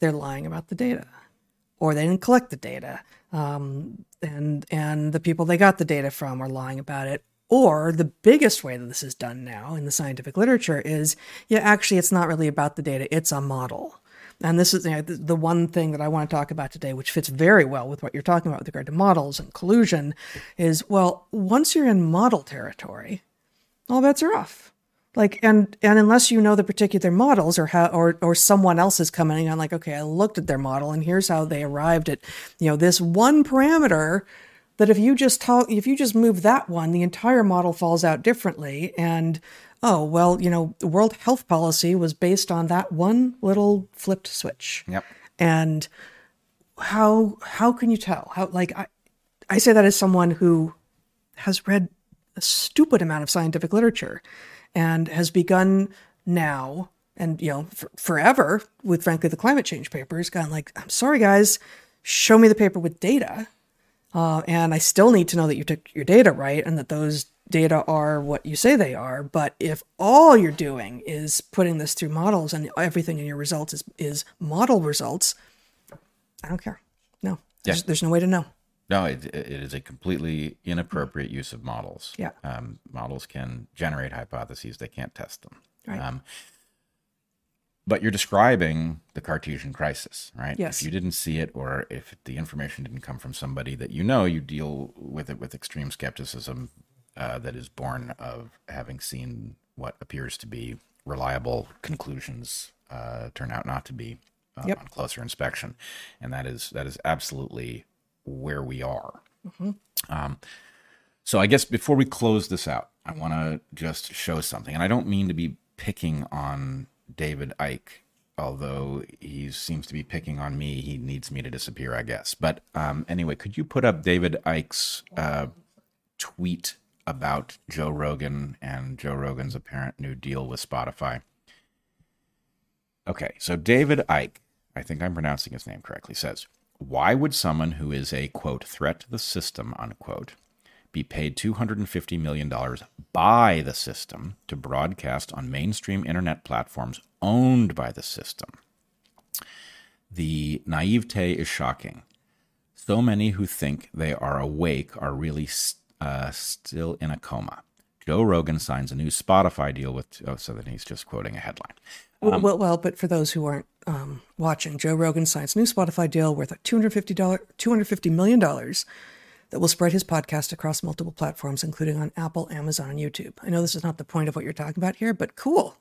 they're lying about the data or they didn't collect the data um, and and the people they got the data from are lying about it or the biggest way that this is done now in the scientific literature is yeah actually it's not really about the data it's a model and this is you know, the one thing that I want to talk about today, which fits very well with what you're talking about with regard to models and collusion, is well, once you're in model territory, all bets are off. Like and and unless you know the particular models or how or or someone else is coming on, like okay, I looked at their model and here's how they arrived at you know this one parameter that if you just talk if you just move that one, the entire model falls out differently and oh, well, you know, World Health Policy was based on that one little flipped switch. Yep. And how how can you tell? How like I I say that as someone who has read a stupid amount of scientific literature and has begun now and you know for, forever with frankly the climate change papers gone like i'm sorry guys show me the paper with data uh, and i still need to know that you took your data right and that those data are what you say they are. But if all you're doing is putting this through models and everything in your results is, is model results, I don't care. No, there's, there's no way to know. No, it, it is a completely inappropriate use of models. Yeah. Um, models can generate hypotheses, they can't test them. Right. Um, but you're describing the Cartesian crisis, right? Yes. If you didn't see it, or if the information didn't come from somebody that you know, you deal with it with extreme skepticism uh, that is born of having seen what appears to be reliable conclusions uh, turn out not to be uh, yep. on closer inspection, and that is that is absolutely where we are. Mm-hmm. Um, so I guess before we close this out, I want to just show something, and I don't mean to be picking on David Icke although he seems to be picking on me, he needs me to disappear, I guess. But um, anyway, could you put up David Icke's uh, tweet about Joe Rogan and Joe Rogan's apparent new deal with Spotify. Okay, so David Icke, I think I'm pronouncing his name correctly, says, Why would someone who is a quote threat to the system, unquote, be paid $250 million by the system to broadcast on mainstream internet platforms owned by the system? The naivete is shocking. So many who think they are awake are really uh, still in a coma. Joe Rogan signs a new Spotify deal with. Oh, so then he's just quoting a headline. Um, well, well, but for those who aren't um, watching, Joe Rogan signs a new Spotify deal worth $250, $250 million that will spread his podcast across multiple platforms, including on Apple, Amazon, and YouTube. I know this is not the point of what you're talking about here, but cool.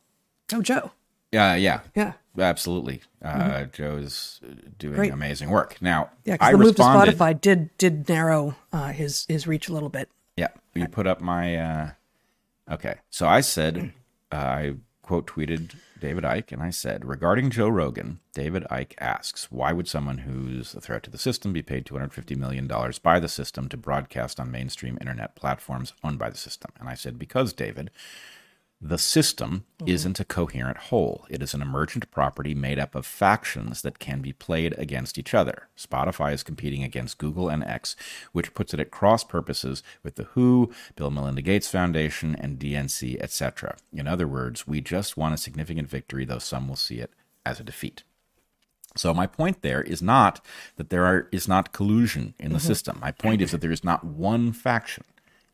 Go, Joe. Yeah, yeah, yeah, absolutely. Uh, mm-hmm. Joe's doing Great. amazing work. Now, yeah, because the move to Spotify did did narrow uh, his his reach a little bit. Yeah, you put up my. Uh, okay, so I said, uh, I quote tweeted David Icke, and I said regarding Joe Rogan, David Icke asks, why would someone who's a threat to the system be paid two hundred fifty million dollars by the system to broadcast on mainstream internet platforms owned by the system? And I said because David the system mm-hmm. isn't a coherent whole. It is an emergent property made up of factions that can be played against each other. Spotify is competing against Google and X, which puts it at cross purposes with the WHO, Bill Melinda Gates Foundation, and DNC, etc. In other words, we just won a significant victory, though some will see it as a defeat. So my point there is not that there are, is not collusion in the mm-hmm. system. My point is that there is not one faction.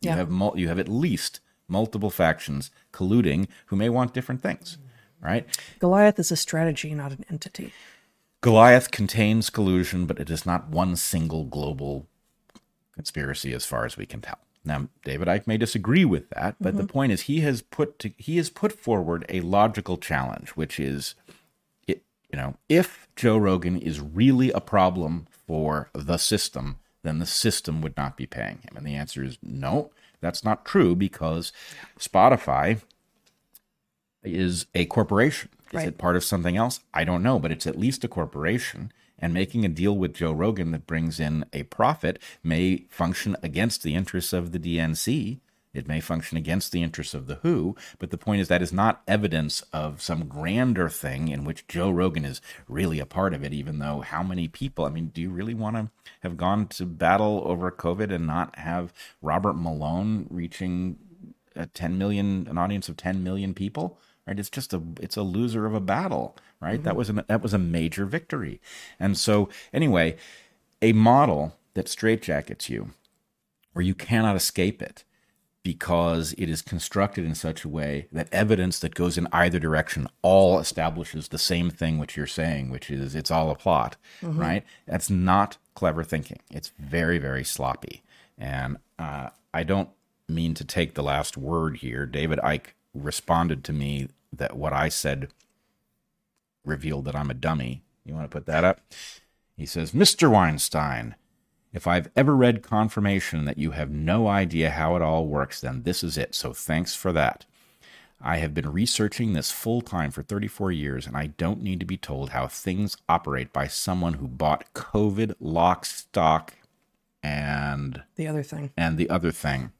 You yeah. have you have at least multiple factions colluding who may want different things, right? Goliath is a strategy, not an entity. Goliath contains collusion, but it is not one single global conspiracy as far as we can tell. Now, David Icke may disagree with that, but mm-hmm. the point is he has put to, he has put forward a logical challenge, which is, it, you know, if Joe Rogan is really a problem for the system, then the system would not be paying him, and the answer is no. That's not true because Spotify is a corporation. Is right. it part of something else? I don't know, but it's at least a corporation. And making a deal with Joe Rogan that brings in a profit may function against the interests of the DNC It may function against the interests of the WHO, but the point is that is not evidence of some grander thing in which Joe Rogan is really a part of it, even though how many people, I mean, do you really want to have gone to battle over COVID and not have Robert Malone reaching a 10 million, an audience of 10 million people? Right? It's just a, it's a loser of a battle, right? Mm-hmm. That was a, that was a major victory. And so anyway, a model that straitjackets you where you cannot escape it because it is constructed in such a way that evidence that goes in either direction all establishes the same thing which you're saying, which is it's all a plot, mm-hmm. right? That's not clever thinking. It's very, very sloppy. And uh, I don't mean to take the last word here. David Icke responded to me that what I said revealed that I'm a dummy. You want to put that up? He says, Mr. Weinstein, if I've ever read confirmation that you have no idea how it all works, then this is it. So thanks for that. I have been researching this full time for 34 years, and I don't need to be told how things operate by someone who bought COVID lock, stock, and the other thing. And the other thing.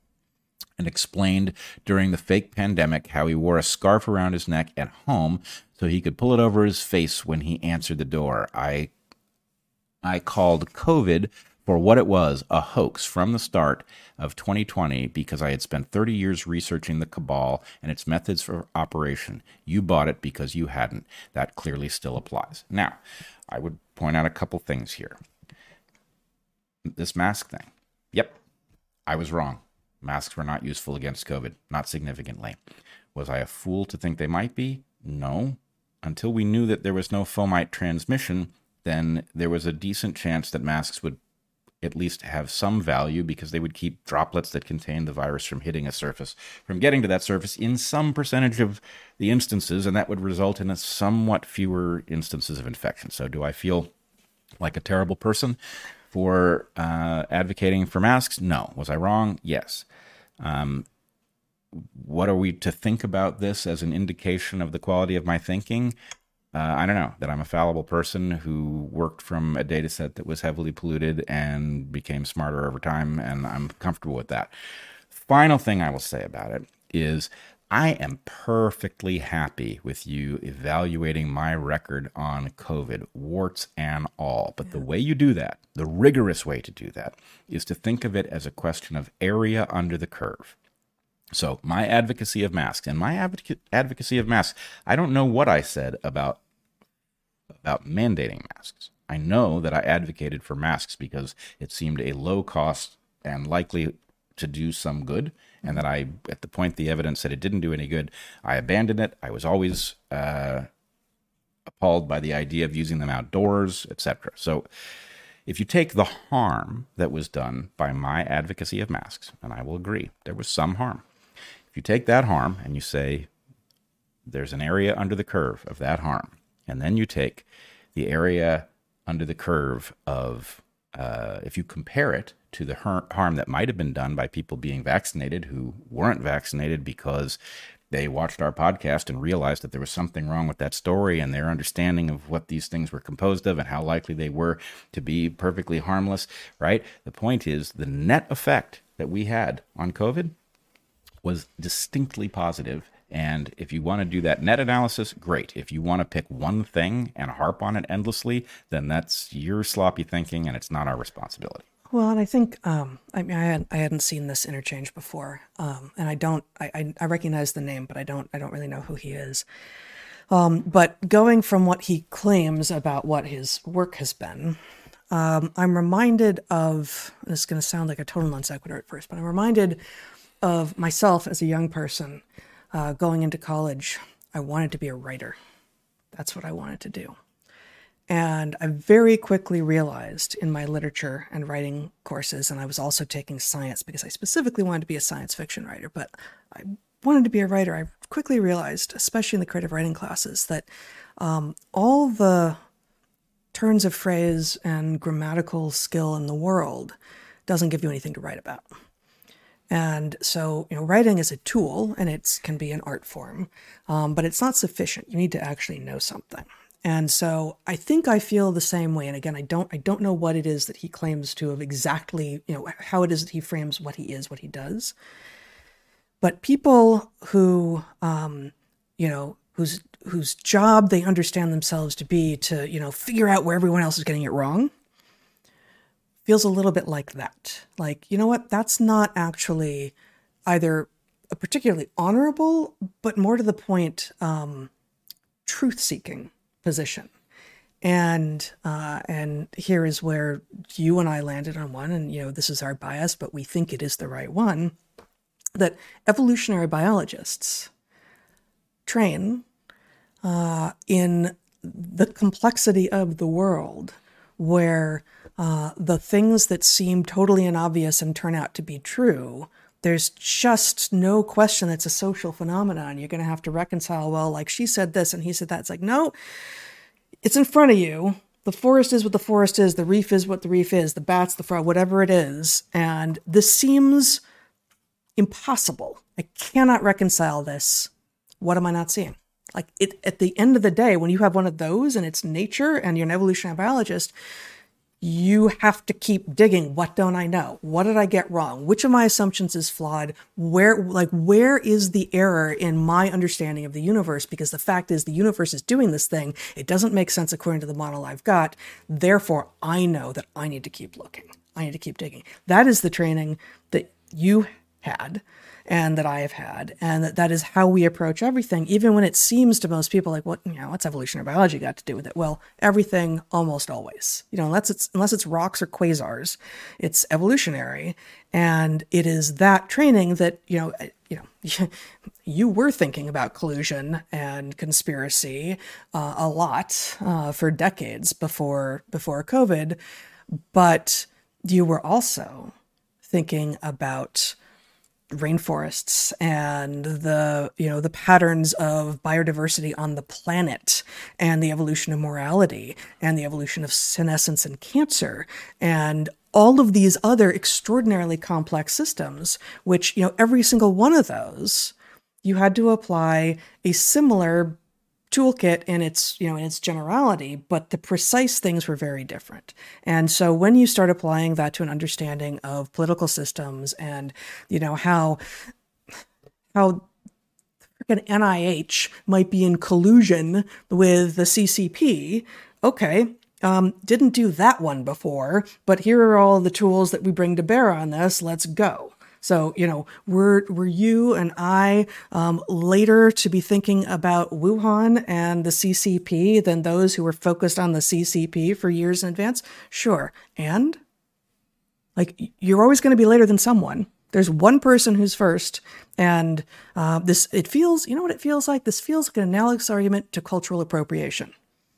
And explained during the fake pandemic how he wore a scarf around his neck at home so he could pull it over his face when he answered the door. I I called COVID for what it was a hoax from the start of 2020 because I had spent 30 years researching the cabal and its methods for operation. You bought it because you hadn't. That clearly still applies. Now, I would point out a couple things here. This mask thing. Yep, I was wrong. Masks were not useful against COVID, not significantly. Was I a fool to think they might be? No. Until we knew that there was no fomite transmission, then there was a decent chance that masks would at least have some value because they would keep droplets that contain the virus from hitting a surface, from getting to that surface in some percentage of the instances, and that would result in a somewhat fewer instances of infection. So, do I feel like a terrible person for uh, advocating for masks? No. Was I wrong? Yes. Um, what are we to think about this as an indication of the quality of my thinking? Uh, I don't know, that I'm a fallible person who worked from a data set that was heavily polluted and became smarter over time, and I'm comfortable with that. Final thing I will say about it is I am perfectly happy with you evaluating my record on COVID, warts and all. But the way you do that, the rigorous way to do that, is to think of it as a question of area under the curve. So, my advocacy of masks and my advocacy of masks, I don't know what I said about about mandating masks. I know that I advocated for masks because it seemed a low cost and likely to do some good, and that I, at the point the evidence said it didn't do any good, I abandoned it. I was always uh, appalled by the idea of using them outdoors, etc. So, if you take the harm that was done by my advocacy of masks, and I will agree, there was some harm. If you take that harm and you say there's an area under the curve of that harm, and then you take the area under the curve of, uh, if you compare it to the harm that might have been done by people being vaccinated who weren't vaccinated because they watched our podcast and realized that there was something wrong with that story and their understanding of what these things were composed of and how likely they were to be perfectly harmless, right? The point is the net effect that we had on COVID was distinctly positive and if you want to do that net analysis, great. If you want to pick one thing and harp on it endlessly, then that's your sloppy thinking and it's not our responsibility. Well, and I think um, I mean I hadn't, I hadn't seen this interchange before, um, and I don't I, I recognize the name, but I don't I don't really know who he is. Um, but going from what he claims about what his work has been, um, I'm reminded of this is going to sound like a total non sequitur at first, but I'm reminded of myself as a young person uh, going into college, I wanted to be a writer. That's what I wanted to do. And I very quickly realized in my literature and writing courses, and I was also taking science because I specifically wanted to be a science fiction writer, but I wanted to be a writer. I quickly realized, especially in the creative writing classes, that um, all the turns of phrase and grammatical skill in the world doesn't give you anything to write about. And so, you know, writing is a tool and it can be an art form, um, but it's not sufficient. You need to actually know something. And so I think I feel the same way. And again, I don't, I don't know what it is that he claims to have exactly, you know, how it is that he frames what he is, what he does. But people who, um, you know, whose whose job they understand themselves to be to, you know, figure out where everyone else is getting it wrong, feels a little bit like that. Like, you know what? That's not actually either a particularly honorable, but more to the point, um, truth seeking position. And uh, and here is where you and I landed on one, and you know this is our bias, but we think it is the right one. That evolutionary biologists train uh, in the complexity of the world, where uh, the things that seem totally inobvious and turn out to be true there's just no question that's a social phenomenon. You're going to have to reconcile, well, like she said this and he said that. It's like, no, it's in front of you. The forest is what the forest is. The reef is what the reef is. The bats, the frog, whatever it is. And this seems impossible. I cannot reconcile this. What am I not seeing? Like it at the end of the day, when you have one of those and it's nature and you're an evolutionary biologist, you have to keep digging. What don't I know? What did I get wrong? Which of my assumptions is flawed? Where, like, where is the error in my understanding of the universe? Because the fact is, the universe is doing this thing. It doesn't make sense according to the model I've got. Therefore, I know that I need to keep looking. I need to keep digging. That is the training that you had and that I have had, and that that is how we approach everything, even when it seems to most people like, what you know, what's evolutionary biology got to do with it? Well, everything almost always, you know, unless it's unless it's rocks or quasars, it's evolutionary, and it is that training that you know, you know, *laughs* you were thinking about collusion and conspiracy uh, a lot uh, for decades before before COVID, but you were also thinking about rainforests and the you know the patterns of biodiversity on the planet and the evolution of morality and the evolution of senescence and cancer and all of these other extraordinarily complex systems which you know every single one of those you had to apply a similar toolkit in its you know in its generality but the precise things were very different and so when you start applying that to an understanding of political systems and you know how how freaking NIH might be in collusion with the CCP okay um, didn't do that one before, but here are all the tools that we bring to bear on this. Let's go. So, you know, were, were you and I um, later to be thinking about Wuhan and the CCP than those who were focused on the CCP for years in advance? Sure. And like, you're always going to be later than someone. There's one person who's first, and uh, this it feels. You know what it feels like? This feels like an analogous argument to cultural appropriation.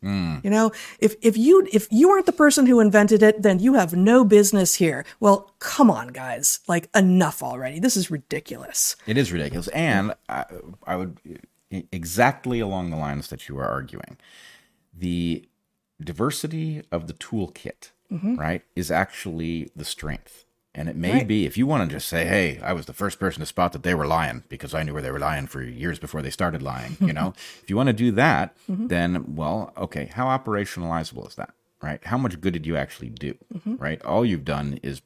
Mm. You know, if if you if you aren't the person who invented it, then you have no business here. Well, come on, guys, like enough already. This is ridiculous. It is ridiculous, and I, I would exactly along the lines that you are arguing. The diversity of the toolkit, mm-hmm. right, is actually the strength. And it may right. be if you want to just say, "Hey, I was the first person to spot that they were lying because I knew where they were lying for years before they started lying." You know, *laughs* if you want to do that, mm-hmm. then well, okay, how operationalizable is that? Right? How much good did you actually do? Mm-hmm. Right? All you've done is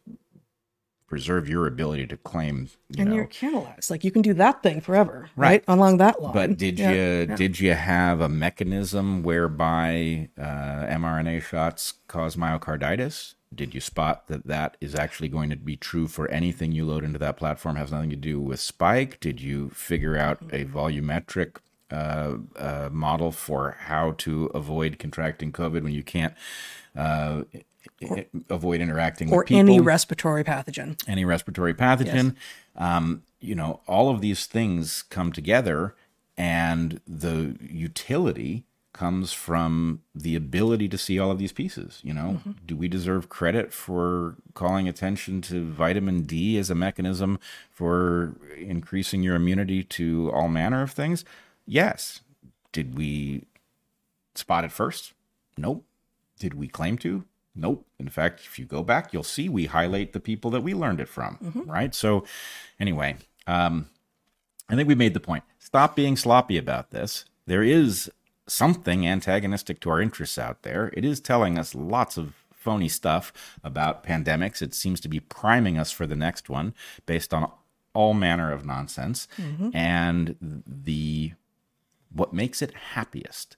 preserve your ability to claim you and know, you're canalized like you can do that thing forever right, right? along that line but did yeah. you yeah. did you have a mechanism whereby uh, mrna shots cause myocarditis did you spot that that is actually going to be true for anything you load into that platform? Has nothing to do with spike? Did you figure out a volumetric uh, uh, model for how to avoid contracting covid when you can't uh, or, avoid interacting or with people. any respiratory pathogen. Any respiratory pathogen. Yes. um, you know all of these things come together and the utility comes from the ability to see all of these pieces. You know, mm-hmm. do we deserve credit for calling attention to vitamin D as a mechanism for increasing your immunity to all manner of things? Yes. Did we spot it first? Nope. Did we claim to? Nope. In fact, if you go back, you'll see we highlight the people that we learned it from, mm-hmm. right? So, anyway, um, I think we made the point. Stop being sloppy about this. There is something antagonistic to our interests out there. It is telling us lots of phony stuff about pandemics. It seems to be priming us for the next one based on all manner of nonsense. Mm-hmm. And the what makes it happiest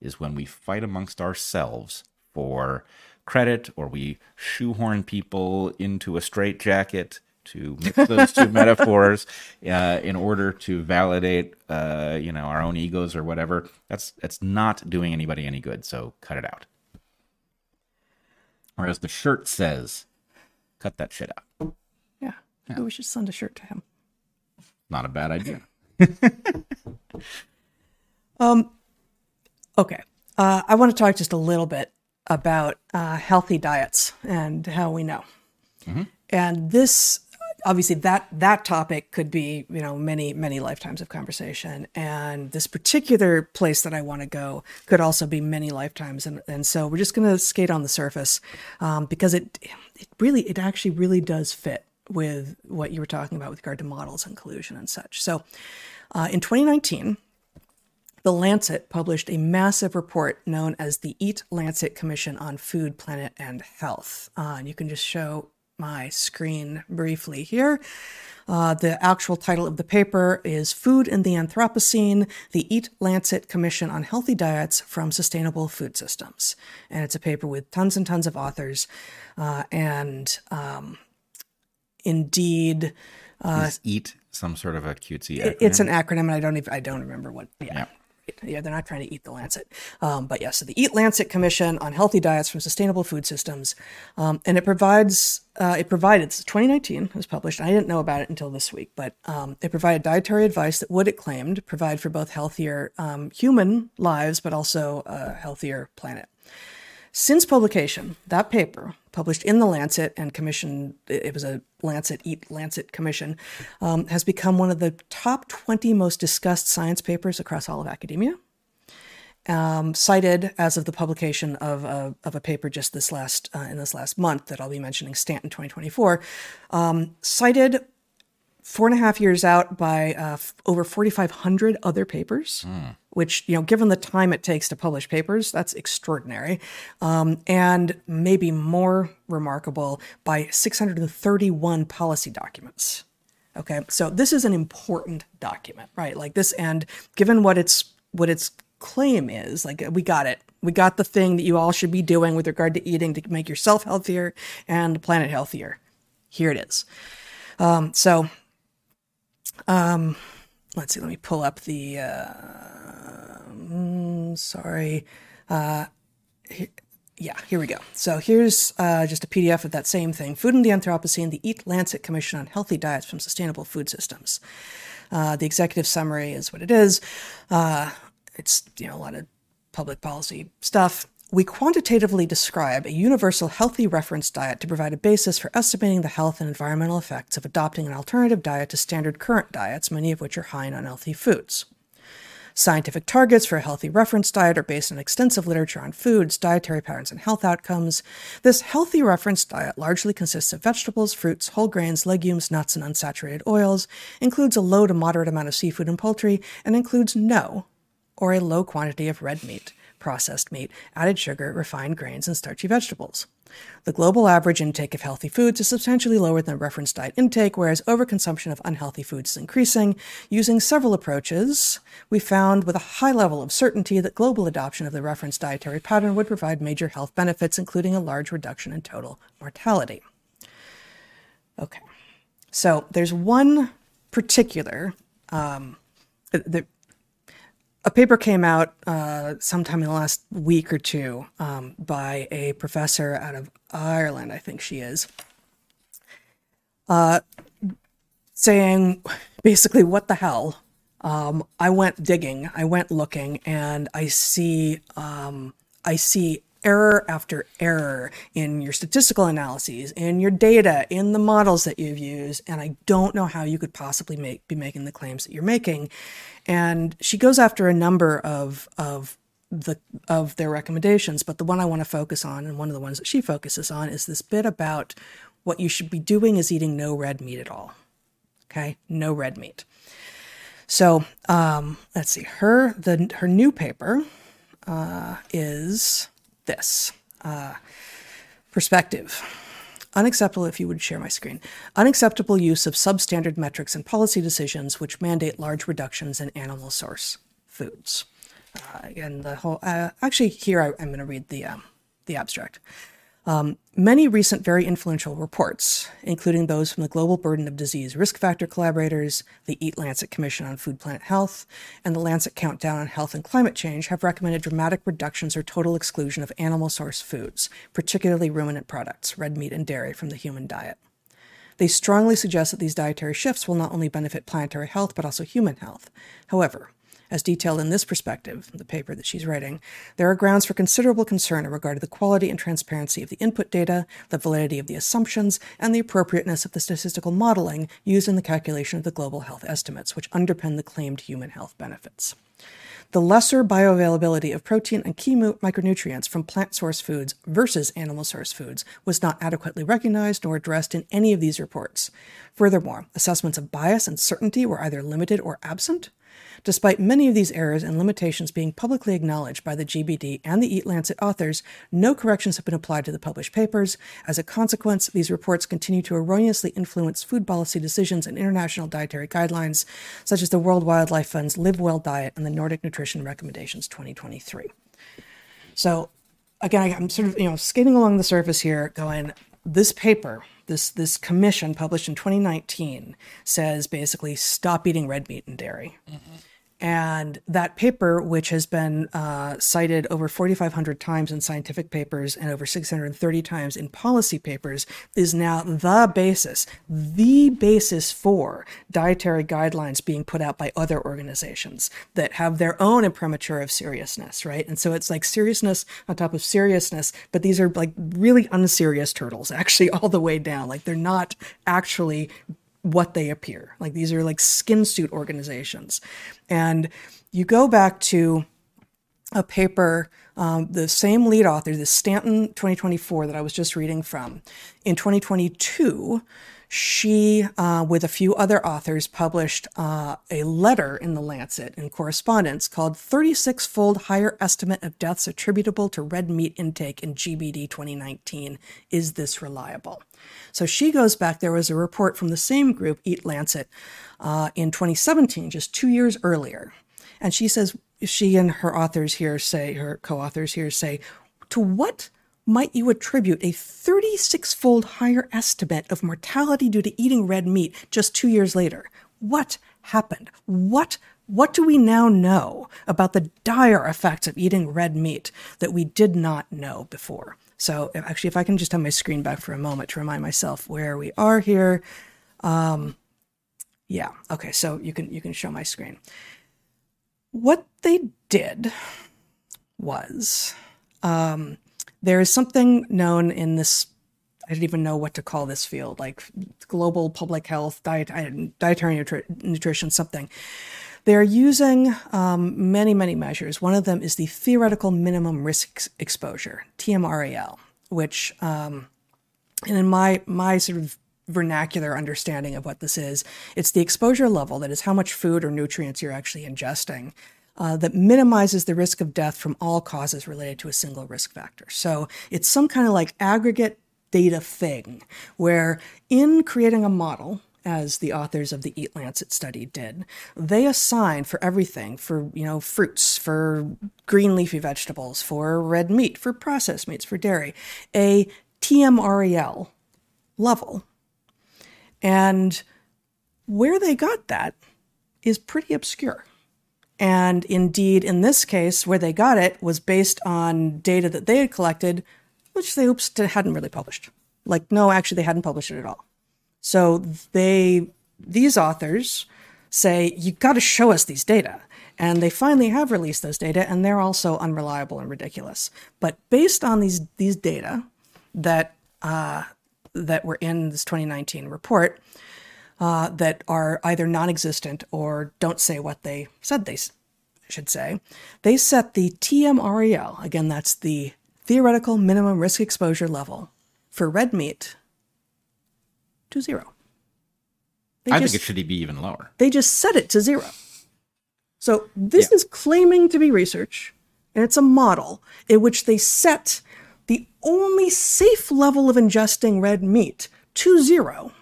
is when we fight amongst ourselves for credit or we shoehorn people into a straitjacket to mix those two *laughs* metaphors uh, in order to validate uh, you know our own egos or whatever that's that's not doing anybody any good so cut it out or as the shirt says cut that shit out Yeah. Maybe we should send a shirt to him. not a bad idea *laughs* um, Okay. Uh, I want to talk just a little bit about uh, healthy diets and how we know. And this, obviously, that that topic could be you know many many lifetimes of conversation. And this particular place that I want to go could also be many lifetimes. And and so we're just going to skate on the surface um, because it it really it actually really does fit with what you were talking about with regard to models and collusion and such. So uh, in 2019. The Lancet published a massive report known as the Eat Lancet Commission on Food, Planet, and Health. Uh, and you can just show my screen briefly here. Uh, the actual title of the paper is Food in the Anthropocene The Eat Lancet Commission on Healthy Diets from Sustainable Food Systems. And it's a paper with tons and tons of authors. Uh, and um, indeed, Is eat some sort of a cutesy Uh, acronym? it's an acronym, and I don't even I don't remember what. Yeah. Yeah. Yeah, they're not trying to eat the Lancet. Um, but yeah, so the Eat Lancet Commission on Healthy Diets from Sustainable Food Systems. Um, and it provides, uh, it provided, it's 2019 it was published. I didn't know about it until this week, but um, it provided dietary advice that would, it claimed, provide for both healthier um, human lives, but also a healthier planet. Since publication, that paper, published in the Lancet and commissioned, it was a Lancet Eat Lancet commission, um, has become one of the top 20 most discussed science papers across all of academia. Um, cited as of the publication of a, of a paper just this last uh, in this last month that I'll be mentioning, Stanton 2024, um, cited four and a half years out by uh, f- over 4,500 other papers, which, you know, given the time it takes to publish papers, that's extraordinary. Um, and maybe more remarkable by 631 policy documents. Okay, so this is an important document, right? Like this, and given what its what its claim is, like we got it, we got the thing that you all should be doing with regard to eating to make yourself healthier and the planet healthier. Here it is. Um, so let's see let me pull up the uh, mm, sorry uh, yeah here we go. So here's uh, just a pdf of that same thing. Food in the anthropocene the eat lancet commission on healthy diets from sustainable food systems. Uh, the executive summary is what it is. Uh, it's you know a lot of public policy stuff we quantitatively describe a universal healthy reference diet to provide a basis for estimating the health and environmental effects of adopting an alternative diet to standard current diets, many of which are high in unhealthy foods. Scientific targets for a healthy reference diet are based on extensive literature on foods, dietary patterns, and health outcomes. This healthy reference diet largely consists of vegetables, fruits, whole grains, legumes, nuts, and unsaturated oils, includes a low to moderate amount of seafood and poultry, and includes no or a low quantity of red meat, processed meat, added sugar, refined grains, and starchy vegetables. The global average intake of healthy foods is substantially lower than reference diet intake, whereas overconsumption of unhealthy foods is increasing. Using several approaches, we found with a high level of certainty that global adoption of the reference dietary pattern would provide major health benefits, including a large reduction in total mortality. Okay, so there's one particular um, the, a paper came out uh, sometime in the last week or two um, by a professor out of Ireland, I think she is, uh, saying basically, what the hell? Um, I went digging, I went looking, and I see, um, I see error after error in your statistical analyses, in your data, in the models that you've used, and I don't know how you could possibly make be making the claims that you're making. And she goes after a number of of the of their recommendations, but the one I want to focus on, and one of the ones that she focuses on, is this bit about what you should be doing is eating no red meat at all. Okay, no red meat. So um, let's see. Her the her new paper uh, is this uh, perspective. unacceptable if you would share my screen. Unacceptable use of substandard metrics and policy decisions which mandate large reductions in animal source foods. Uh, again the whole uh, actually here I, am going to read the um, the abstract um, many recent very influential reports, including those from the Global Burden of Disease Risk Factor collaborators, the Eat Lancet Commission on Food Planet Health, and the Lancet Countdown on Health and Climate Change, have recommended dramatic reductions or total exclusion of animal source foods, particularly ruminant products, red meat and dairy, from the human diet. They strongly suggest that these dietary shifts will not only benefit planetary health but also human health. However, as detailed in this perspective, the paper that she's writing, there are grounds for considerable concern in regard to the quality and transparency of the input data, the validity of the assumptions, and the appropriateness of the statistical modeling used in the calculation of the global health estimates, which underpin the claimed human health benefits. The lesser bioavailability of protein and key micronutrients from plant source foods versus animal source foods was not adequately recognized nor addressed in any of these reports. Furthermore, assessments of bias and certainty were either limited or absent, Despite many of these errors and limitations being publicly acknowledged by the GBD and the Eat Lancet authors, no corrections have been applied to the published papers. As a consequence, these reports continue to erroneously influence food policy decisions and international dietary guidelines, such as the World Wildlife Fund's Live Well diet and the Nordic Nutrition Recommendations 2023. So, again, I'm sort of you know skating along the surface here, going this paper this this commission published in 2019 says basically stop eating red meat and dairy. Mm-hmm. And that paper, which has been uh, cited over 4,500 times in scientific papers and over 630 times in policy papers, is now the basis, the basis for dietary guidelines being put out by other organizations that have their own imprimatur of seriousness, right? And so it's like seriousness on top of seriousness, but these are like really unserious turtles, *laughs* actually, all the way down. Like they're not actually what they appear. Like these are like skin suit organizations. And you go back to a paper, um, the same lead author, the Stanton 2024 that I was just reading from. In 2022, she, uh, with a few other authors, published uh, a letter in the Lancet in correspondence called 36 fold higher estimate of deaths attributable to red meat intake in GBD 2019. Is this reliable? So she goes back. There was a report from the same group, Eat Lancet, uh, in 2017, just two years earlier. And she says, she and her authors here say, her co authors here say, to what might you attribute a 36 fold higher estimate of mortality due to eating red meat just two years later? What happened? What what do we now know about the dire effects of eating red meat that we did not know before? So actually, if I can just have my screen back for a moment to remind myself where we are here. Um, yeah, okay, so you can you can show my screen. What they did was um, there is something known in this I don't even know what to call this field, like global public health, diet, dietary nutri- nutrition, something. They're using um, many, many measures. One of them is the theoretical minimum risk exposure, TMREL, which, um, and in my my sort of vernacular understanding of what this is, it's the exposure level that is how much food or nutrients you're actually ingesting. Uh, that minimizes the risk of death from all causes related to a single risk factor. So it's some kind of like aggregate data thing where in creating a model as the authors of the Eat Lancet study did. They assign for everything, for you know fruits, for green leafy vegetables, for red meat, for processed meats, for dairy, a TMREL level. And where they got that is pretty obscure. And indeed, in this case, where they got it was based on data that they had collected, which they oops hadn't really published. Like, no, actually, they hadn't published it at all. So they, these authors say, you've got to show us these data. And they finally have released those data, and they're also unreliable and ridiculous. But based on these these data that uh, that were in this 2019 report, uh, that are either non-existent or don't say what they said they should say, they set the TMREL again. That's the theoretical minimum risk exposure level for red meat to zero. They I just, think it should be even lower. They just set it to zero. So this yeah. is claiming to be research, and it's a model in which they set the only safe level of ingesting red meat to zero.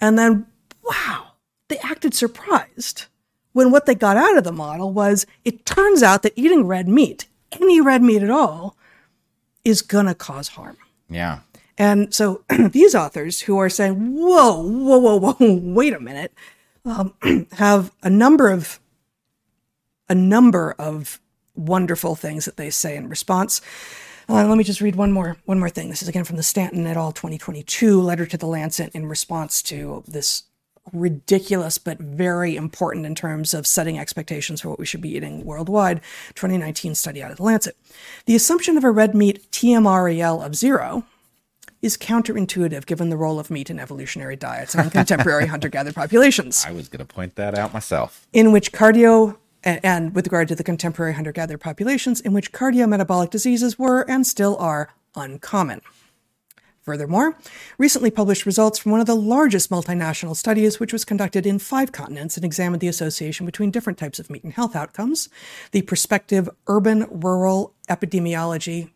And then, wow, they acted surprised when what they got out of the model was it turns out that eating red meat, any red meat at all, is going to cause harm. Yeah. And so *clears throat* these authors who are saying, whoa, whoa, whoa, whoa, wait a minute, um, *clears throat* have a number of a number of wonderful things that they say in response. Uh, let me just read one more one more thing. This is again from the Stanton et al. 2022 letter to the Lancet in response to this ridiculous but very important in terms of setting expectations for what we should be eating worldwide 2019 study out of the Lancet. The assumption of a red meat TMREL of zero is counterintuitive given the role of meat in evolutionary diets and contemporary *laughs* hunter gatherer populations. I was going to point that out myself. In which cardio, and with regard to the contemporary hunter gatherer populations, in which cardiometabolic diseases were and still are uncommon. Furthermore, recently published results from one of the largest multinational studies, which was conducted in five continents and examined the association between different types of meat and health outcomes, the prospective urban rural epidemiology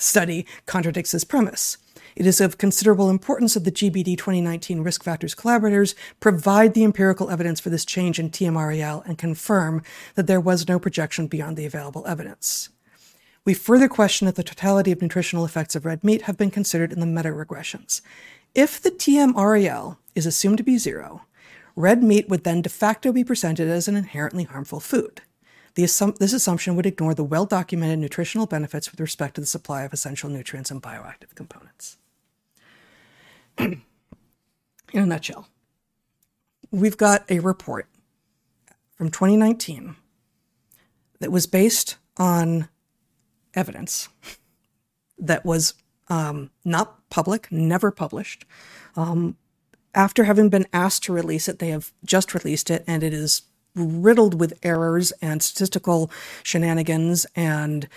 study contradicts this premise. It is of considerable importance that the GBD 2019 Risk Factors collaborators provide the empirical evidence for this change in TMREL and confirm that there was no projection beyond the available evidence. We further question if the totality of nutritional effects of red meat have been considered in the meta regressions. If the TMREL is assumed to be zero, red meat would then de facto be presented as an inherently harmful food. Assum- this assumption would ignore the well documented nutritional benefits with respect to the supply of essential nutrients and bioactive components. *clears throat* in a nutshell, we've got a report from 2019 that was based on evidence that was um, not public, never published. Um, after having been asked to release it, they have just released it, and it is riddled with errors and statistical shenanigans and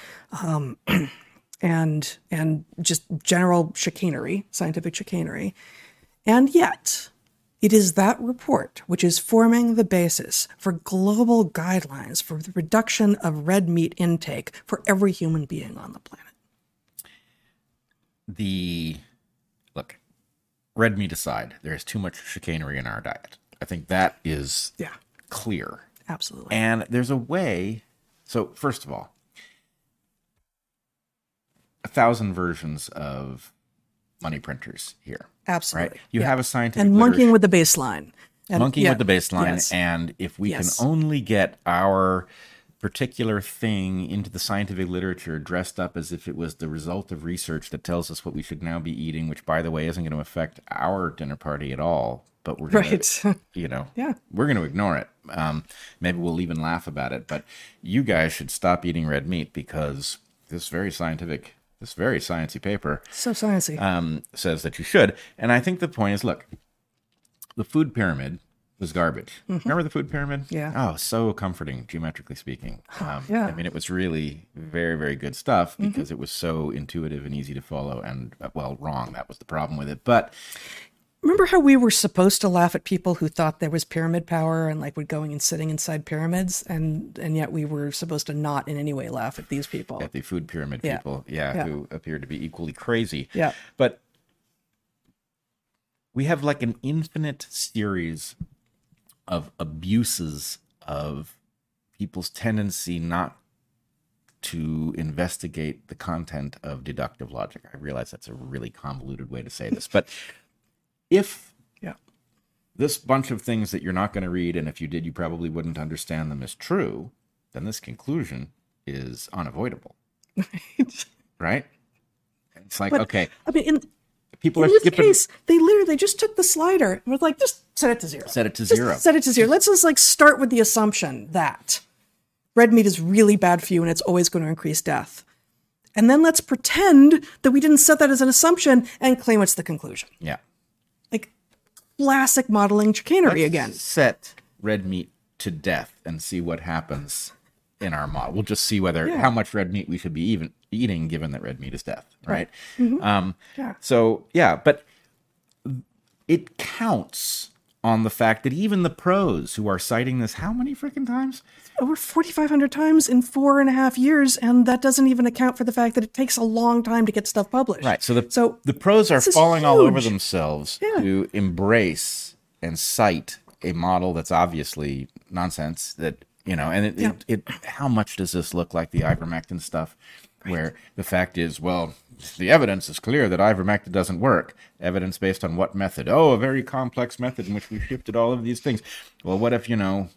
um, *clears throat* and and just general chicanery, scientific chicanery. And yet, it is that report which is forming the basis for global guidelines for the reduction of red meat intake for every human being on the planet. The look, red meat aside, there is too much chicanery in our diet. I think that is Yeah, clear. absolutely. And there's a way. So, first of all, a thousand versions of money printers here, Absolutely. right? You Yeah. have a scientific and monkeying literature- with the baseline. And- monkeying yeah, with the baseline yes. and if we Yes. can only get our particular thing into the scientific literature dressed up as if it was the result of research that tells us what we should now be eating which by the way isn't going to affect our dinner party at all but we're gonna, Right. *laughs* you know Yeah. we're going to ignore it um, maybe we'll even laugh about it but you guys should stop eating red meat because this very scientific this very sciencey paper so sciencey. um, says that you should. And I think the point is, look, the food pyramid was garbage. Remember the food pyramid? Mm-hmm. Yeah. Oh, so comforting, geometrically speaking. *sighs* Um, Yeah. Mm-hmm. I mean, it was really very, very good stuff because it was so intuitive and easy to follow. And uh, well, wrong. That was the problem with it. But Remember how we were supposed to laugh at people who thought there was pyramid power and like would going and sitting inside pyramids, and and yet we were supposed to not in any way laugh at these people. at the food pyramid Yeah. people, yeah, Yeah. who appeared to be equally crazy. Yeah. But we have like an infinite series of abuses of people's tendency not to investigate the content of deductive logic. I realize that's a really convoluted way to say this, but *laughs* if Yeah. this bunch of things that you're not going to read, and if you did, you probably wouldn't understand them is true, then this conclusion is unavoidable, *laughs* right? It's like, But- okay, I mean, in people in are this skipping. case, they literally they just took the slider and was like, just set it to zero. Set it to Just zero. Set it to zero. Let's just like start with the assumption that red meat is really bad for you and it's always going to increase death. And then let's pretend that we didn't set that as an assumption and claim it's the conclusion. Yeah. Classic modeling chicanery again. Set red meat to death and see what happens in our model. We'll just see whether Yeah. how much red meat we should be even eating, given that red meat is death, right? Um, Yeah. So yeah, but it counts on the fact that even the pros who are citing this how many freaking times over 4,500 times in four and a half years, and that doesn't even account for the fact that it takes a long time to get stuff published. Right. So the So the pros are falling all over themselves Yeah. to embrace and cite a model that's obviously nonsense. That you know, and it, Yeah. it, it how much does this look like the ivermectin stuff? Where the fact is, well, the evidence is clear that ivermectin doesn't work. Evidence based on what method? Oh, a very complex method in which we shifted all of these things. Well, what if you know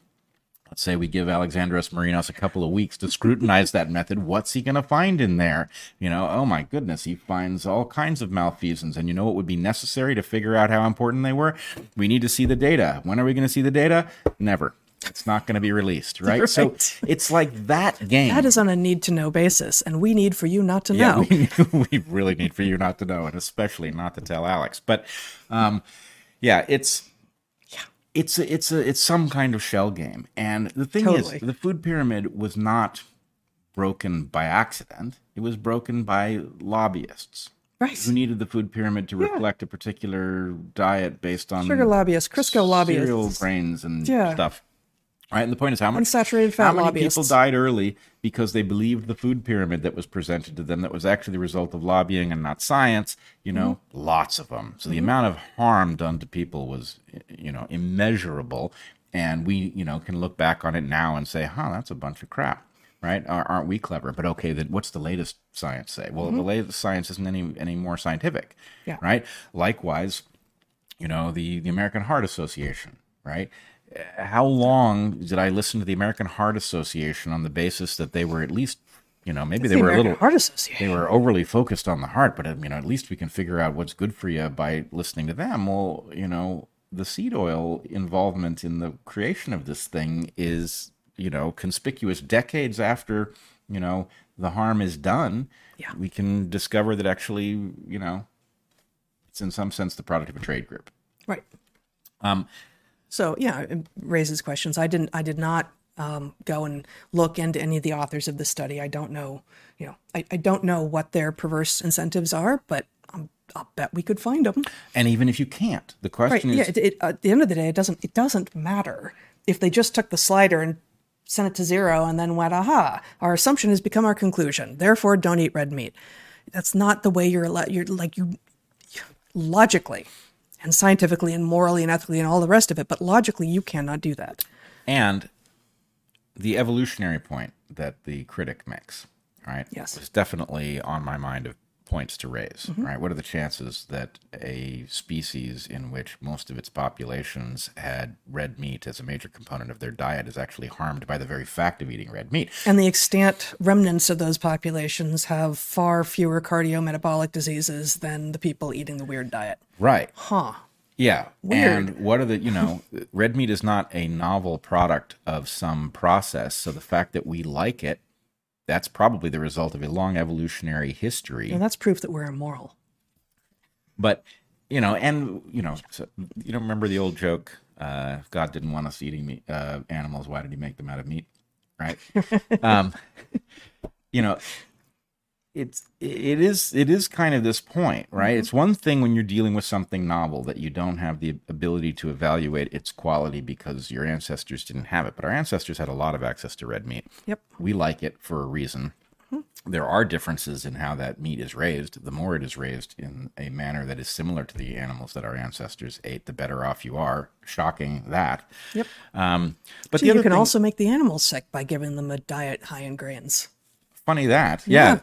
let's say we give Alexandros Marinos a couple of weeks to scrutinize that method. What's he going to find in there? You know, oh my goodness, he finds all kinds of malfeasance. And you know what would be necessary to figure out how important they were? We need to see the data. When are we going to see the data? Never. It's not going to be released, *laughs* right? So it's like that game. that is on a need to know basis, and we need for you not to yeah, know. *laughs* we, we really need for you not to know, and especially not to tell Alex. But um, yeah, it's it's a, it's a it's some kind of shell game. And the thing Totally. is, the food pyramid was not broken by accident. It was broken by lobbyists right. who needed the food pyramid to reflect a particular diet based on Sugar lobbyists, Crisco lobbyists. cereal grains and Yeah. stuff. Right, and the point is how much Unsaturated fat how many lobbyists. people died early because they believed the food pyramid that was presented to them that was actually the result of lobbying and not science. You know, Mm-hmm. lots of them. So the amount of harm done to people was, you know, immeasurable. And we, you know, can look back on it now and say, "Huh, that's a bunch of crap." Right? Aren't we clever? But okay, then what's the latest science say? Well, the latest science isn't any any more scientific. Mm-hmm. Yeah. Right? Likewise, you know the the American Heart Association, right? How long did I listen to the American Heart Association on the basis that they were at least, you know, maybe they the were a little Heart Association. they were overly focused on the heart, but you know, at least we can figure out what's good for you by listening to them. Well, you know, the seed oil involvement in the creation of this thing is, you know, conspicuous decades after, you know, the harm is done. Yeah. We can discover that actually, you know, it's in some sense the product of a trade group. Right. Um, So yeah, it raises questions. I didn't. I did not um, go and look into any of the authors of the study. I don't know. You know, I, I don't know what their perverse incentives are, but um, I'll bet we could find them. and even if you can't, the Right. question Yeah. is, It, it, at the end of the day, it doesn't. It doesn't matter if they just took the slider and sent it to zero and then went, aha, our assumption has become our conclusion. Therefore, don't eat red meat. That's not the way you're. You're like you logically and scientifically and morally and ethically and all the rest of it, but logically you cannot do that. and the evolutionary point that the critic makes, right? Yes. is definitely on my mind of points to raise. Mm-hmm. Right? What are the chances that a species in which most of its populations had red meat as a major component of their diet is actually harmed by the very fact of eating red meat? And the extant remnants of those populations have far fewer cardiometabolic diseases than the people eating the weird diet. Right. Huh. Yeah. Weird. And what are the, you know, *laughs* red meat is not a novel product of some process. So the fact that we like it, that's probably the result of a long evolutionary history. And that's proof that we're immoral. But, you know, and, you know, so, you don't remember the old joke, uh, if God didn't want us eating meat, uh, animals, why did he make them out of meat? Right. *laughs* um, you know, it's it is it is kind of this point right? It's one thing when you're dealing with something novel that you don't have the ability to evaluate its quality because your ancestors didn't have it but our ancestors had a lot of access to red meat. Yep. we like it for a reason. There are differences in how that meat is raised. The more it is raised in a manner that is similar to the animals that our ancestors ate the better off you are. Shocking that. Yep. um, but So you can thing, also make the animals sick by giving them a diet high in grains. funny that yeah.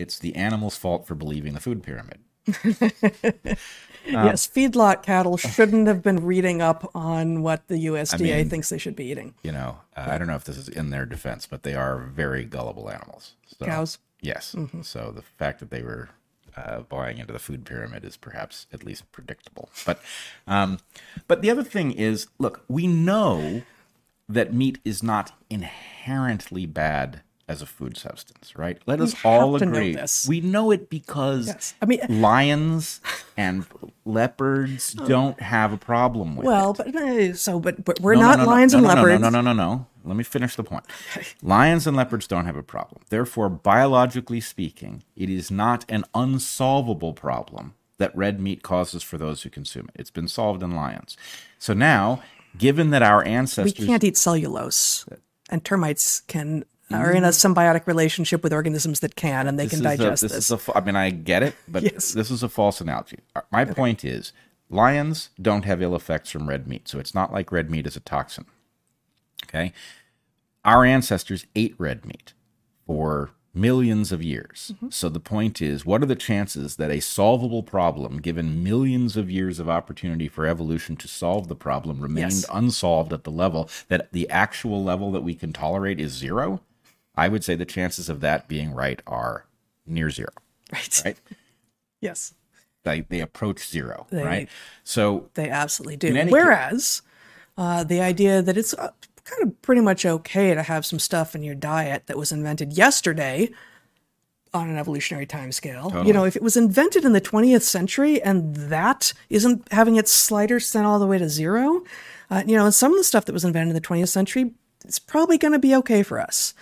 It's the animal's fault for believing the food pyramid *laughs* yes, feedlot cattle *laughs* shouldn't have been reading up on what the USDA mean- thinks they should be eating. you know, uh, I don't know if this is in their defense, but they are very gullible animals. So, Cows. Yes. So the fact that they were uh, buying into the food pyramid is perhaps at least predictable. But, um, but the other thing is, look, we know that meat is not inherently bad as a food substance, right? Let us all know agree. We know it because Yes. I mean- lions *laughs* and leopards don't have a problem with it. Well, but uh, so but, but we're No, no, not no, no, lions and leopards. No, no, no, no, no. Let me finish the point. Lions and leopards don't have a problem. Therefore, biologically speaking, it is not an unsolvable problem that red meat causes for those who consume it. It's been solved in lions. So now, given that our ancestors We can't eat cellulose, and termites can are in a symbiotic relationship with organisms that can, and they can is a- digest this. this. is a I mean, I get it, but Yes. this is a false analogy. Uh, My point is, lions don't have ill effects from red meat, so it's not like red meat is a toxin. Okay, our ancestors ate red meat for millions of years. Mm-hmm. So the point is, what are the chances that a solvable problem, given millions of years of opportunity for evolution to solve the problem, remained Yes. unsolved at the level that the actual level that we can tolerate is zero? I would say the chances of that being right are near zero, right. right? *laughs* Yes, They, they approach zero, They- right? So they absolutely do. Whereas uh, the idea that it's uh, kind of pretty much okay to have some stuff in your diet that was invented yesterday on an evolutionary time scale. You know, if it was invented in the 20th century and that isn't having its slider sent all the way to zero, uh, you know, and some of the stuff that was invented in the 20th century, it's probably going to be okay for us.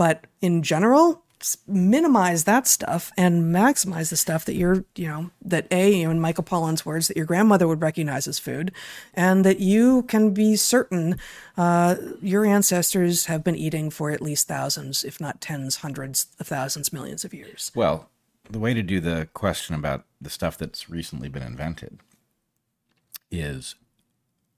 But in general, minimize that stuff and maximize the stuff that you're, you know, that A, you know, in Michael Pollan's words, that your grandmother would recognize as food, and that you can be certain uh, your ancestors have been eating for at least thousands, if not tens, hundreds of thousands, millions of years. Well, the way to do the question about the stuff that's recently been invented is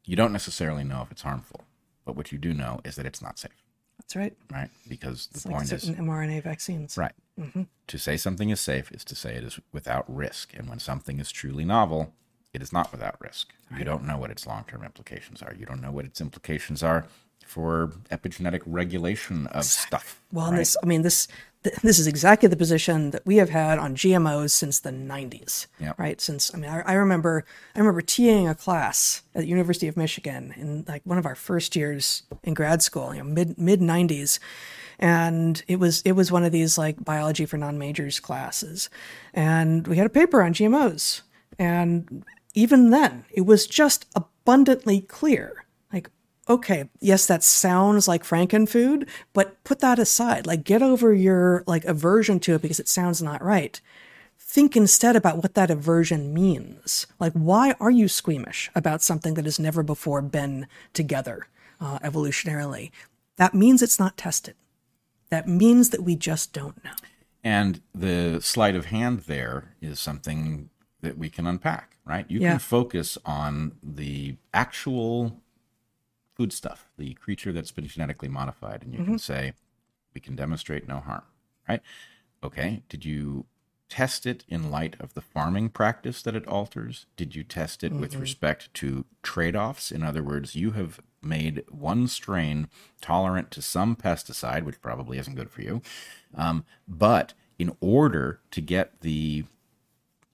you don't necessarily know if it's harmful, but what you do know is that it's not safe, That's right. right? Because the It's like point is certain mRNA vaccines. right. Mm-hmm. To say something is safe is to say it is without risk, and when something is truly novel, it is not without risk. You don't know what its long-term implications are. You don't know what its implications are for epigenetic regulation of stuff. Well, and this, I mean, this, th- this is exactly the position that we have had on GMOs since the '90s, Yep. right? Since I mean, I, I remember, I remember TAing a class at the University of Michigan in like one of our first years in grad school, you know, mid mid '90s, and it was it was one of these like biology for non-majors classes, and we had a paper on GMOs, and even then, it was just abundantly clear, okay, yes, that sounds like frankenfood, but put that aside. Like, get over your like aversion to it because it sounds not right. Think instead about what that aversion means. Like, why are you squeamish about something that has never before been together uh, evolutionarily? That means it's not tested. That means that we just don't know. And the sleight of hand there is something that we can unpack, right? You Yeah. can focus on the actual food stuff, the creature that's been genetically modified, and you can say, we can demonstrate no harm, right? Okay, did you test it in light of the farming practice that it alters? Did you test it with respect to trade offs? In other words, you have made one strain tolerant to some pesticide, which probably isn't good for you. Um, but in order to get the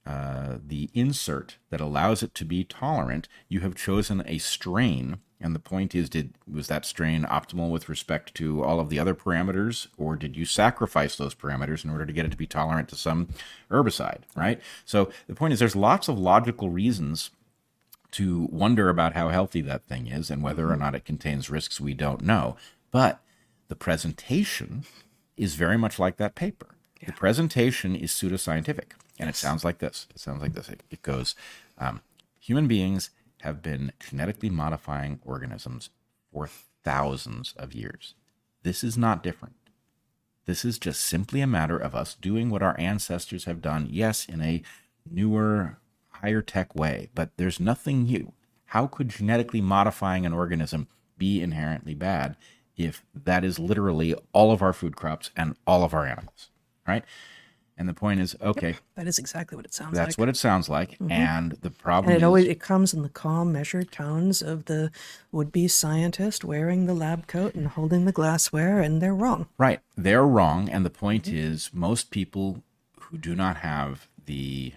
uh, the insert that allows it to be tolerant, you have chosen a strain. And the point is, did was that strain optimal with respect to all of the other parameters, or did you sacrifice those parameters in order to get it to be tolerant to some herbicide? Right. So the point is, there's lots of logical reasons to wonder about how healthy that thing is and whether or not it contains risks we don't know. But the presentation is very much like that paper. The presentation is pseudoscientific, and it sounds like this. It sounds like this. It, it goes, um, human beings have been genetically modifying organisms for thousands of years. This is not different. This is just simply a matter of us doing what our ancestors have done, yes, in a newer, higher tech way, but there's nothing new. How could genetically modifying an organism be inherently bad if that is literally all of our food crops and all of our animals, right? And the point is, okay, That is exactly what it sounds that's like. That's what it sounds like, mm-hmm. and the problem and it is, always it comes in the calm, measured tones of the would-be scientist wearing the lab coat and holding the glassware, and they're wrong. Right. They're wrong. And the point mm-hmm. is, most people who do not have the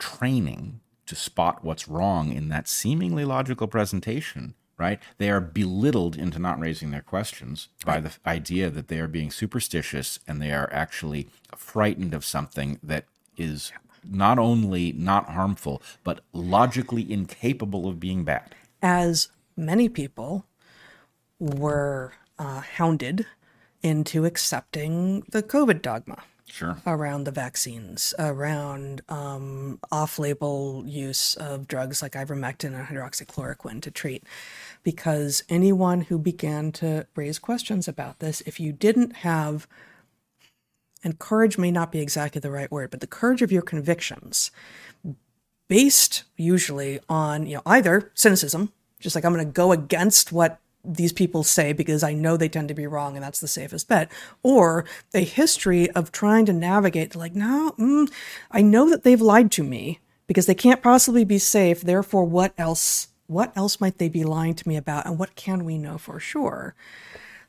training to spot what's wrong in that seemingly logical presentation, right? They are belittled into not raising their questions by the idea that they are being superstitious and they are actually frightened of something that is not only not harmful, but logically incapable of being bad. as many people were uh, hounded into accepting the COVID dogma. Sure. around the vaccines, around um, off-label use of drugs like ivermectin and hydroxychloroquine to treat, because anyone who began to raise questions about this, if you didn't have, and courage may not be exactly the right word, but the courage of your convictions, based usually on you know either cynicism, just like I'm going to go against what these people say because I know they tend to be wrong and that's the safest bet, or a history of trying to navigate like, no, mm, I know that they've lied to me because they can't possibly be safe. Therefore, what else? What else might they be lying to me about, and what can we know for sure?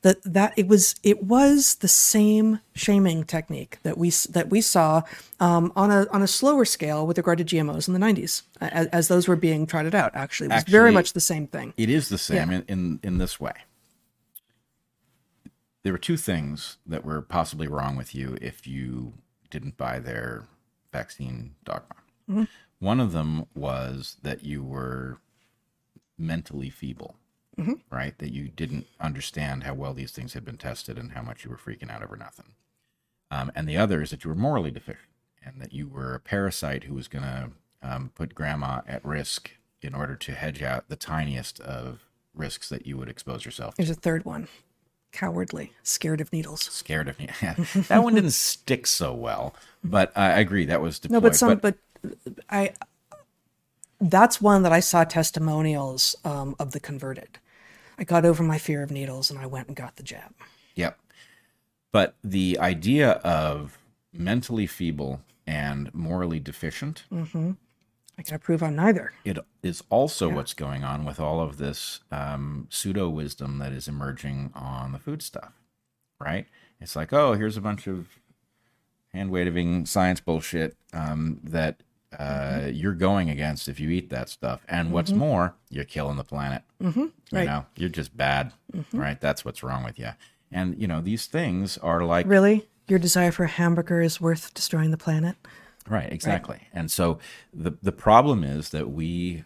That that it was it was the same shaming technique that we that we saw um, on a on a slower scale with regard to GMOs in the 90s as, as those were being trotted out. Actually, it was very much the same thing. It is the same in, in in this way. There were two things that were possibly wrong with you if you didn't buy their vaccine dogma. One of them was that you were mentally feeble, right? That you didn't understand how well these things had been tested and how much you were freaking out over nothing. Um, and the other is that you were morally deficient and that you were a parasite who was going to um, put grandma at risk in order to hedge out the tiniest of risks that you would expose yourself to. There's a third one, cowardly, scared of needles. Scared of me. *laughs* that one didn't stick so well, but I agree that was deployed. No, but some, but, I. That's one that I saw testimonials um, of the converted. I got over my fear of needles and I went and got the jab. Yep. But the idea of mentally feeble and morally deficient, I can approve on neither. it is also what's going on with all of this um, pseudo wisdom that is emerging on the food stuff, right? It's like, oh, here's a bunch of hand waving science bullshit um, that uh, you're going against if you eat that stuff. And what's more, you're killing the planet. Mm-hmm. You Right. know, you're just bad, right? That's what's wrong with you. And you know, these things are like Really? Your desire for a hamburger is worth destroying the planet? Right, exactly. And so the the problem is that we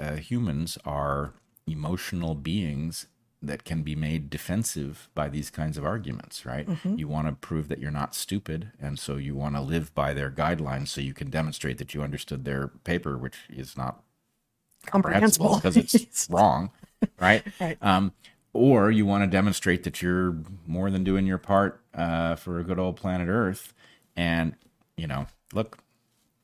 uh, humans are emotional beings that can be made defensive by these kinds of arguments, right? You want to prove that you're not stupid, and so you want to live by their guidelines so you can demonstrate that you understood their paper, which is not Comprehensible. because it's *laughs* wrong, right? *laughs* Right. Um, or you want to demonstrate that you're more than doing your part uh, for a good old planet Earth, and you know, look,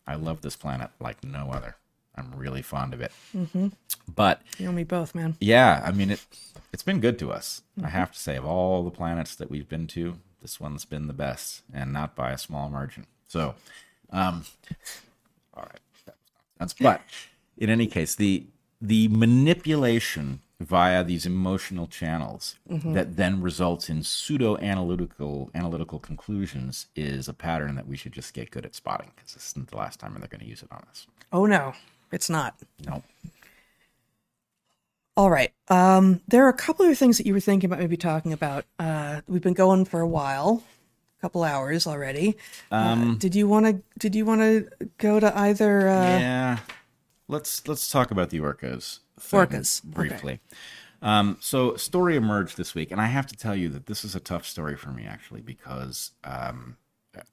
I love this planet like no other. I'm really fond of it. Mm-hmm. But you and me both, man. yeah, I mean it. It's been good to us. Mm-hmm. I have to say, of all the planets that we've been to, this one's been the best, and not by a small margin. So, um, all right, that's but in any case, the the manipulation via these emotional channels Mm-hmm. that then results in pseudo analytical analytical conclusions is a pattern that we should just get good at spotting because this isn't the last time they're going to use it on us. Oh no, it's not. No, All right. Um, there are a couple of things that you were thinking about maybe talking about. Uh, we've been going for a while, a couple hours already. Um, uh, did you want to? Did you want to go to either? Uh, yeah, let's let's talk about the orcas. Orcas, okay. briefly. Um, so, story emerged this week, and I have to tell you that this is a tough story for me actually because um,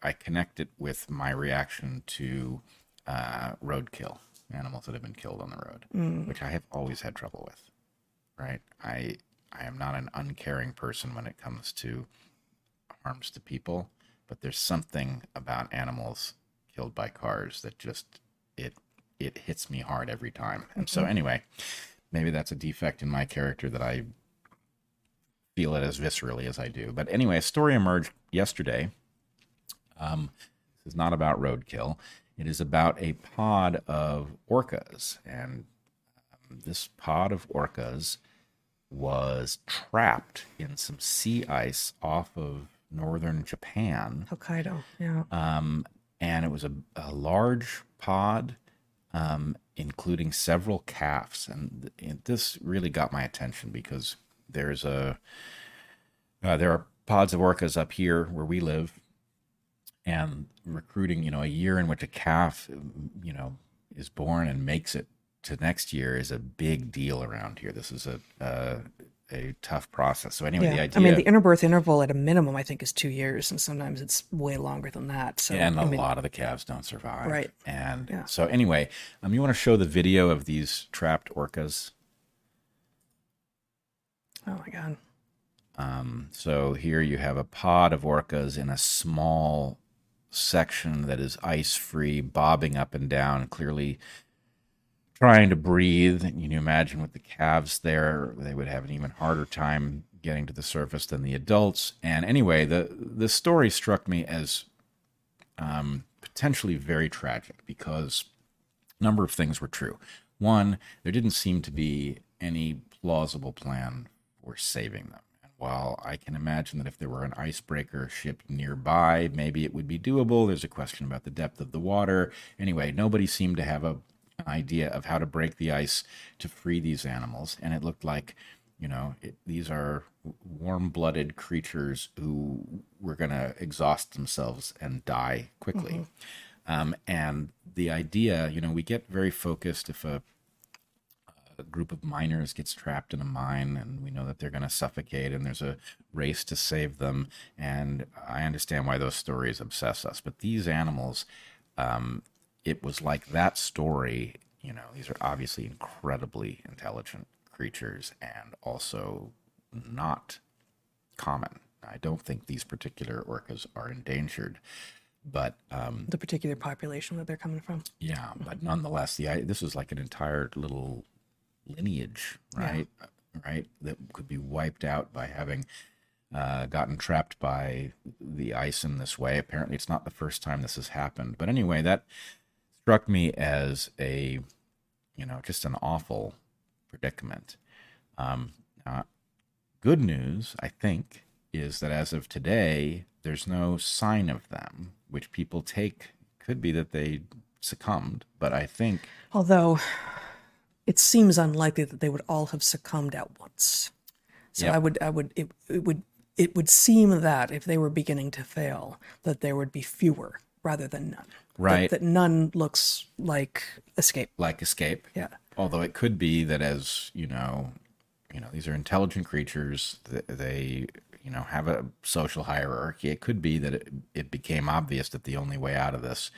I connect it with my reaction to uh, roadkill, animals that have been killed on the road, which I have always had trouble with. Right? I I am not an uncaring person when it comes to harms to people, but there's something about animals killed by cars that just it it hits me hard every time. And so anyway, maybe that's a defect in my character that I feel it as viscerally as I do. But anyway, a story emerged yesterday. Um, this is not about roadkill. It is about a pod of orcas, and um, this pod of orcas was trapped in some sea ice off of northern Japan Hokkaido. Yeah. um, and it was a, a large pod, um, including several calves. And, and this really got my attention because there's a uh, there are pods of orcas up here where we live, and recruiting, you know, a year in which a calf, you know, is born and makes it to next year is a big deal around here. This is a, a, a tough process. So anyway, Yeah. the I mean, the interbirth interval at a minimum, I think, is two years, and sometimes it's way longer than that. So, and a I mean, lot of the calves don't survive. Right. And Yeah. so anyway, um, you want to show the video of these trapped orcas. oh my god, Um, so here you have a pod of orcas in a small section that is ice free, bobbing up and down, clearly trying to breathe. And you can imagine with the calves there, they would have an even harder time getting to the surface than the adults. And anyway, the the story struck me as um, potentially very tragic because a number of things were true. One, there didn't seem to be any plausible plan for saving them. While I can imagine that if there were an icebreaker ship nearby, maybe it would be doable. There's a question about the depth of the water. Anyway, nobody seemed to have a, an idea of how to break the ice to free these animals. And it looked like, you know, it, these are warm blooded creatures who were going to exhaust themselves and die quickly. Um, and the idea, you know, we get very focused if a, a group of miners gets trapped in a mine and we know that they're going to suffocate and there's a race to save them. And I understand why those stories obsess us. But these animals, um, it was like that story, you know, these are obviously incredibly intelligent creatures and also not common. I don't think these particular orcas are endangered. But um, the particular population that they're coming from. yeah, but nonetheless, the this is like an entire little lineage, right? Right, that could be wiped out by having uh, gotten trapped by the ice in this way. Apparently, it's not the first time this has happened. But anyway, that struck me as a, you know, just an awful predicament. Um, now, good news, I think, is that as of today, there's no sign of them, which people take could be that they succumbed, but I think Although it seems unlikely that they would all have succumbed at once. So Yep. I would, I would, it, it would, it would seem that if they were beginning to fail, that there would be fewer rather than none. That- Right. That, none looks like escape. like escape. Yeah. Although it could be that as you know, you know, these are intelligent creatures. th- They, you know, have a social hierarchy. It could be that it, it became obvious that the only way out of this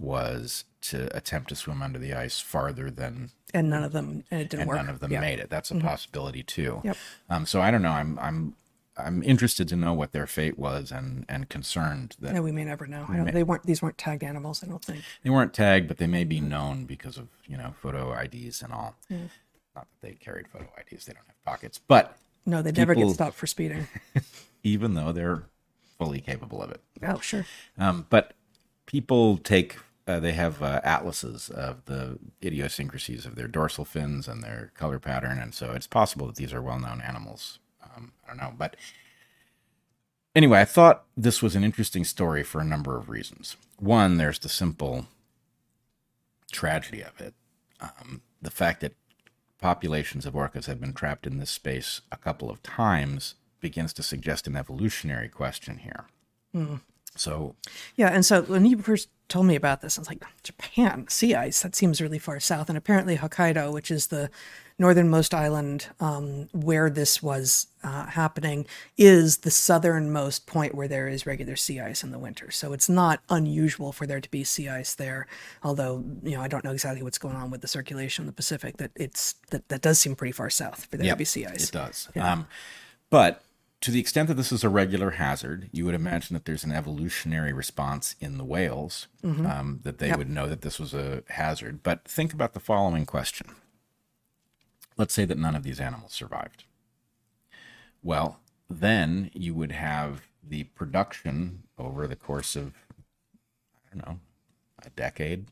was to attempt to swim under the ice farther than And none of them, and it didn't and work. none of them Yeah. Mm-hmm. made it. That's a possibility too. Yep. Um, so I don't know. I'm I'm I'm interested to know what their fate was, and and concerned that No, we may never know. I don't, they weren't; these weren't tagged animals. I don't think. they weren't tagged, but they may be known because of you know photo IDs and all. Not that they carried photo IDs; they don't have pockets. But No, they never get stopped for speeding. *laughs* even though they're fully capable of it, Oh, sure. um, but people take uh, they have uh, atlases of the idiosyncrasies of their dorsal fins and their color pattern, and so it's possible that these are well-known animals. Um, I don't know, but anyway, I thought this was an interesting story for a number of reasons. One, there's the simple tragedy of it, um, the fact that populations of orcas have been trapped in this space a couple of times begins to suggest an evolutionary question here. So Yeah, and so when you first told me about this, I was like, Japan, sea ice, that seems really far south. And apparently Hokkaido, which is the northernmost island um, where this was uh, happening, is the southernmost point where there is regular sea ice in the winter. So it's not unusual for there to be sea ice there. Although, you know, I don't know exactly what's going on with the circulation in the Pacific, that it's that, that does seem pretty far south for there Yep, to be sea ice. It does. Um, but to the extent that this is a regular hazard, you would imagine that there's an evolutionary response in the whales um, that they would know that this was a hazard. But think about the following question. Let's say that none of these animals survived. Well, then you would have the production over the course of, I don't know, a decade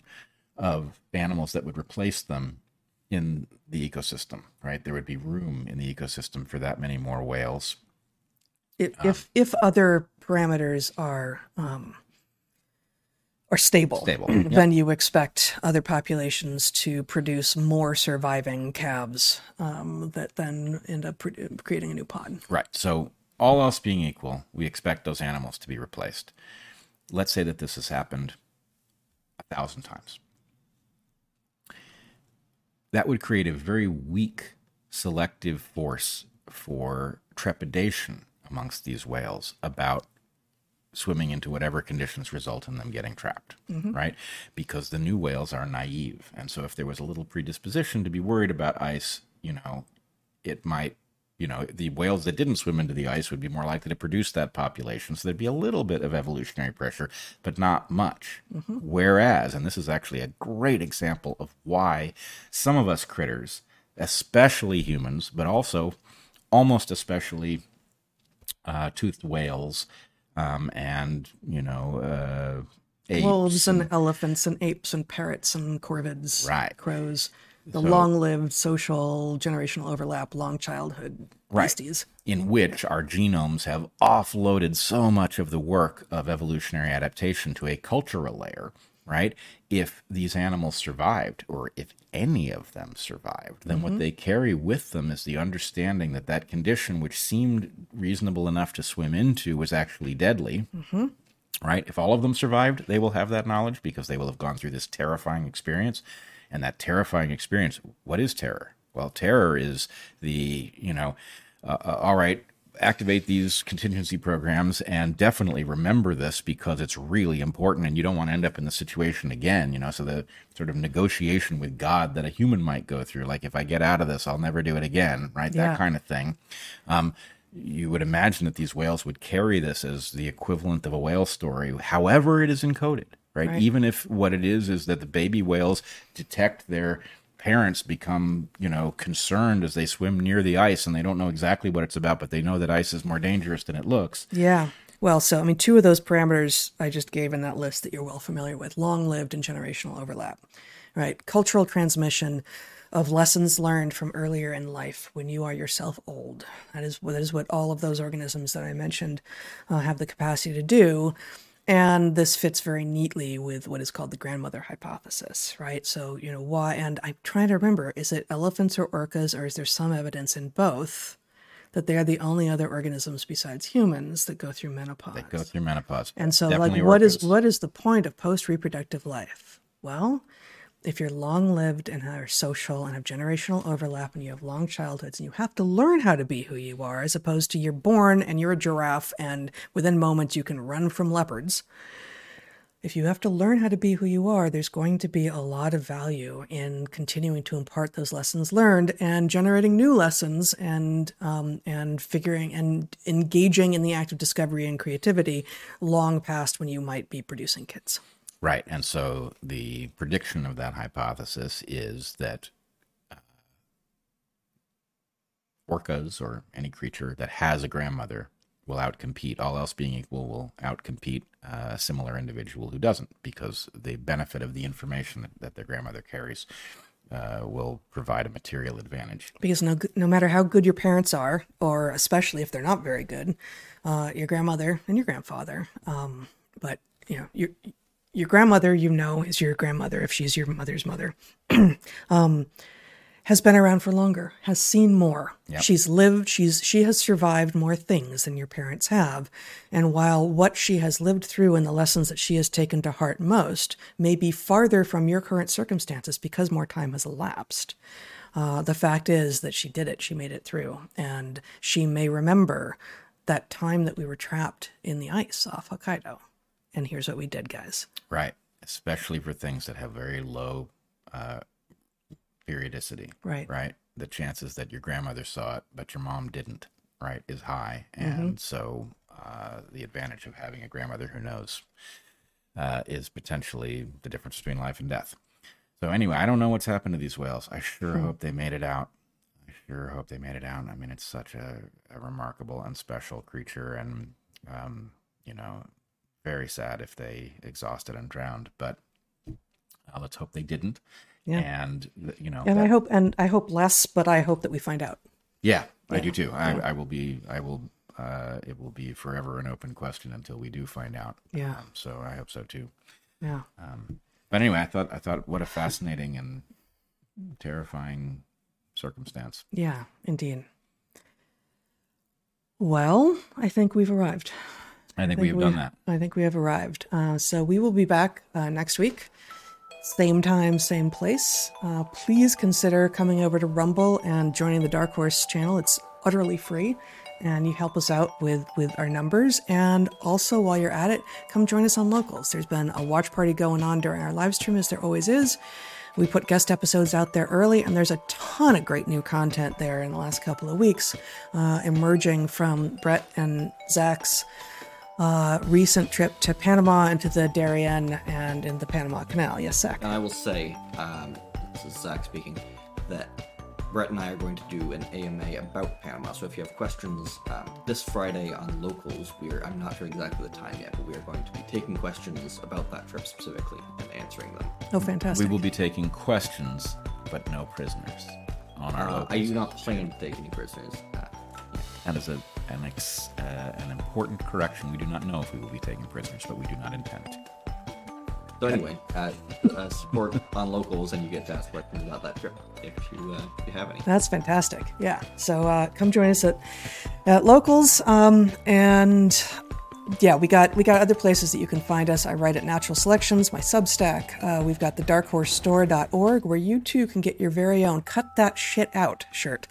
of animals that would replace them in the ecosystem, right? There would be room in the ecosystem for that many more whales. If if, if other parameters are um, are stable, Stable, *clears throat* then you expect other populations to produce more surviving calves um, that then end up pro- creating a new pod. Right. So, all else being equal, we expect those animals to be replaced. Let's say that this has happened a thousand times. That would create a very weak selective force for trepidation amongst these whales about swimming into whatever conditions result in them getting trapped, mm-hmm. right? Because the new whales are naive. And so if there was a little predisposition to be worried about ice, you know, it might, you know, the whales that didn't swim into the ice would be more likely to produce that population. So there'd be a little bit of evolutionary pressure, but not much. Mm-hmm. Whereas, and this is actually a great example of why some of us critters, especially humans, but also almost especially uh, toothed whales, um, and you know, uh, Wolves and elephants and apes and parrots and corvids, Right. crows, the long-lived social generational overlap, long childhood Right. beasties. in which our genomes have offloaded so much of the work of evolutionary adaptation to a cultural layer, right? If these animals survived, or if any of them survived, then what they carry with them is the understanding that that condition, which seemed reasonable enough to swim into, was actually deadly. Right? If all of them survived, they will have that knowledge because they will have gone through this terrifying experience. And that terrifying experience, what is terror? Well, terror is the, you know, uh, uh, all right, activate these contingency programs and definitely remember this because it's really important and you don't want to end up in the situation again, you know. So, the sort of negotiation with God that a human might go through, like, if I get out of this, I'll never do it again, right? Yeah. That kind of thing. Um, you would imagine that these whales would carry this as the equivalent of a whale story, however it is encoded, right? Right. Even if what it is is that the baby whales detect their parents become, you know, concerned as they swim near the ice and they don't know exactly what it's about, but they know that ice is more dangerous than it looks. Yeah. Well, so I mean, two of those parameters I just gave in that list that you're well familiar with: long-lived and generational overlap. Right. Cultural transmission of lessons learned from earlier in life when you are yourself old. That is that is what all of those organisms that I mentioned uh, have the capacity to do. And this fits very neatly with what is called the grandmother hypothesis, right? So, you know, why, and I'm trying to remember, is it elephants or orcas, or is there some evidence in both that they are the only other organisms besides humans that go through menopause? They go through menopause. And so, Definitely like, what is orcas. what is the point of post reproductive life? Well, if you're long lived and are social and have generational overlap and you have long childhoods and you have to learn how to be who you are, as opposed to you're born and you're a giraffe and within moments you can run from leopards. If you have to learn how to be who you are, there's going to be a lot of value in continuing to impart those lessons learned and generating new lessons and um, and figuring and engaging in the act of discovery and creativity long past when you might be producing kids. Right. And so the prediction of that hypothesis is that uh, orcas or any creature that has a grandmother will outcompete, all else being equal, will outcompete uh, a similar individual who doesn't because the benefit of the information that, that their grandmother carries uh, will provide a material advantage. because no no matter how good your parents are, or especially if they're not very good, uh, your grandmother and your grandfather, um, but you know your your grandmother, you know, is your grandmother if she's your mother's mother, *clears throat* um, has been around for longer, has seen more. She's lived. She's she has survived more things than your parents have, and while what she has lived through and the lessons that she has taken to heart most may be farther from your current circumstances because more time has elapsed. Uh, the fact is that she did it. She made it through. And she may remember that time that we were trapped in the ice off Hokkaido. And here's what we did, guys. Right. Especially for things that have very low uh, periodicity. Right. Right. The chances that your grandmother saw it, but your mom didn't, right, is high. And so uh, the advantage of having a grandmother who knows uh, is potentially the difference between life and death. So anyway, I don't know what's happened to these whales. I sure hope they made it out. I sure hope they made it out. I mean, it's such a, a remarkable and special creature, and um, you know, very sad if they exhausted and drowned. But uh, let's hope they didn't. Yeah. And you know, And that- I hope, and I hope less, but I hope that we find out. yeah, I do too. I, I will be. I will. Uh, it will be forever an open question until we do find out. Yeah. Um, so I hope so too. Yeah. Um, but anyway, I thought. I thought what a fascinating and terrifying circumstance. Yeah, indeed. Well, I think we've arrived. I think we have done that. I think we have arrived. Uh, so we will be back uh, next week. Same time, same place. Uh, please consider coming over to Rumble and joining the Dark Horse channel. It's utterly free and you help us out with with our numbers and also while you're at it come join us on locals there's been a watch party going on during our live stream as there always is we put guest episodes out there early and there's a ton of great new content there in the last couple of weeks uh, emerging from bret and zach's uh, recent trip to panama and to the darien and in the panama canal yes zach And I will say, um, this is Zach speaking, that Bret and I are going to do an AMA about Panama. So if you have questions um, this Friday on locals, we're I'm not sure exactly the time yet, but we are going to be taking questions about that trip specifically and answering them. oh fantastic! We will be taking questions, but no prisoners on our Uh, local I do not plan to take any prisoners. Uh, That is a, an, ex, uh, an important correction. We do not know if we will be taking prisoners, but we do not intend to. so anyway, uh, uh, support *laughs* on locals, and you get to ask questions about that trip if you uh, if you have any. That's fantastic. Yeah. So uh, come join us at, at locals. Um, and yeah, we got we got other places that you can find us. I write at Natural Selections, my Substack. Uh, we've got the darkhorsestore.org where you too can get your very own cut that shit out shirt.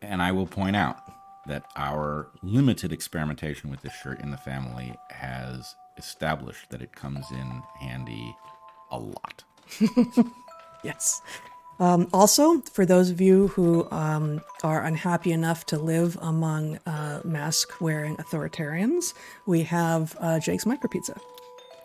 And I will point out that our limited experimentation with this shirt in the family has established that it comes in handy a lot. *laughs* Yes. Um, also, for those of you who um, are unhappy enough to live among uh, mask wearing authoritarians, we have uh, Jake's Micro Pizza.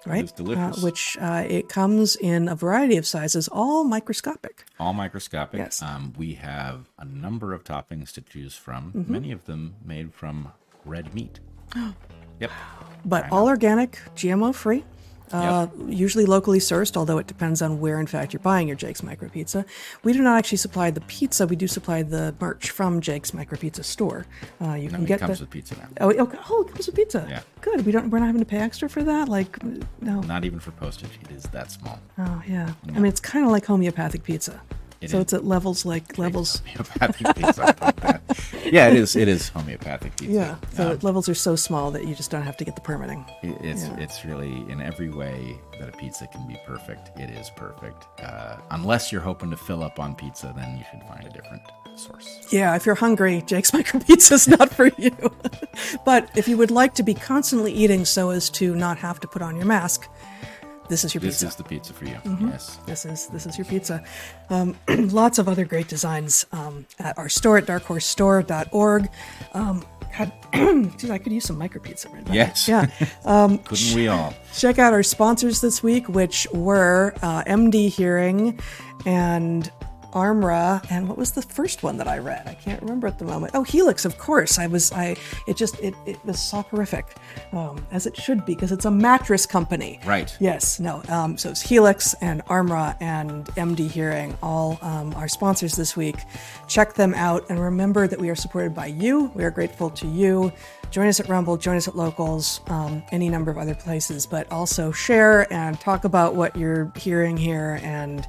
Right? is delicious. Uh, which uh, it comes in a variety of sizes, all microscopic. All microscopic. Yes. Um, we have a number of toppings to choose from, Mm-hmm. many of them made from red meat. *gasps* yep. But all organic, GMO free, uh, usually locally sourced, although it depends on where, in fact, you're buying your Jake's Micro Pizza. We do not actually supply the pizza, we do supply the merch from Jake's Micro Pizza store. Uh, you can It get comes the. with pizza now. Oh, okay. oh, it comes with pizza. Yeah. Good. We don't. We're not having to pay extra for that. Like, no. Not even for postage. It is that small. Oh, yeah. I mean, it's kind of like homeopathic pizza. It so is. it's at levels like levels. Homeopathic pizza. like. *laughs* Yeah, it is. It is homeopathic pizza. Yeah. So Um, levels are so small that you just don't have to get the permitting. it's yeah. it's really in every way that a pizza can be perfect. It is perfect. Uh, unless you're hoping to fill up on pizza, then you should find a different source. Yeah, if you're hungry, Jake's *laughs* Micro Pizza is not for you. *laughs* but if you would like to be constantly eating so as to not have to put on your mask, this is your This pizza. This is the pizza for you. Mm-hmm. Yes. This is this is your pizza. Um, *clears throat* lots of other great designs um, at our store at darkhorsestore.org. Um, God, *clears throat* geez, I could use some micro pizza right now. Yes. Yeah. *laughs* Couldn't we all? Check out our sponsors this week, which were uh, MD Hearing and Armra, and what was the first one that I read? I can't remember at the moment. Oh, Helix, of course. I was, I, it just, it, it was soporific, um, as it should be, because it's a mattress company. Right. Yes, no. Um, so it's Helix and Armra and MD Hearing, all um, our sponsors this week. Check them out and remember that we are supported by you. We are grateful to you. Join us at Rumble, join us at Locals, um, any number of other places, but also share and talk about what you're hearing here. And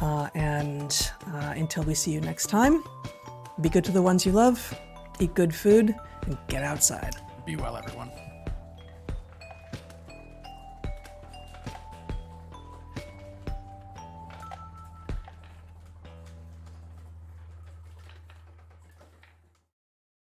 uh, and uh, until we see you next time, be good to the ones you love, eat good food, and get outside. Be well, everyone.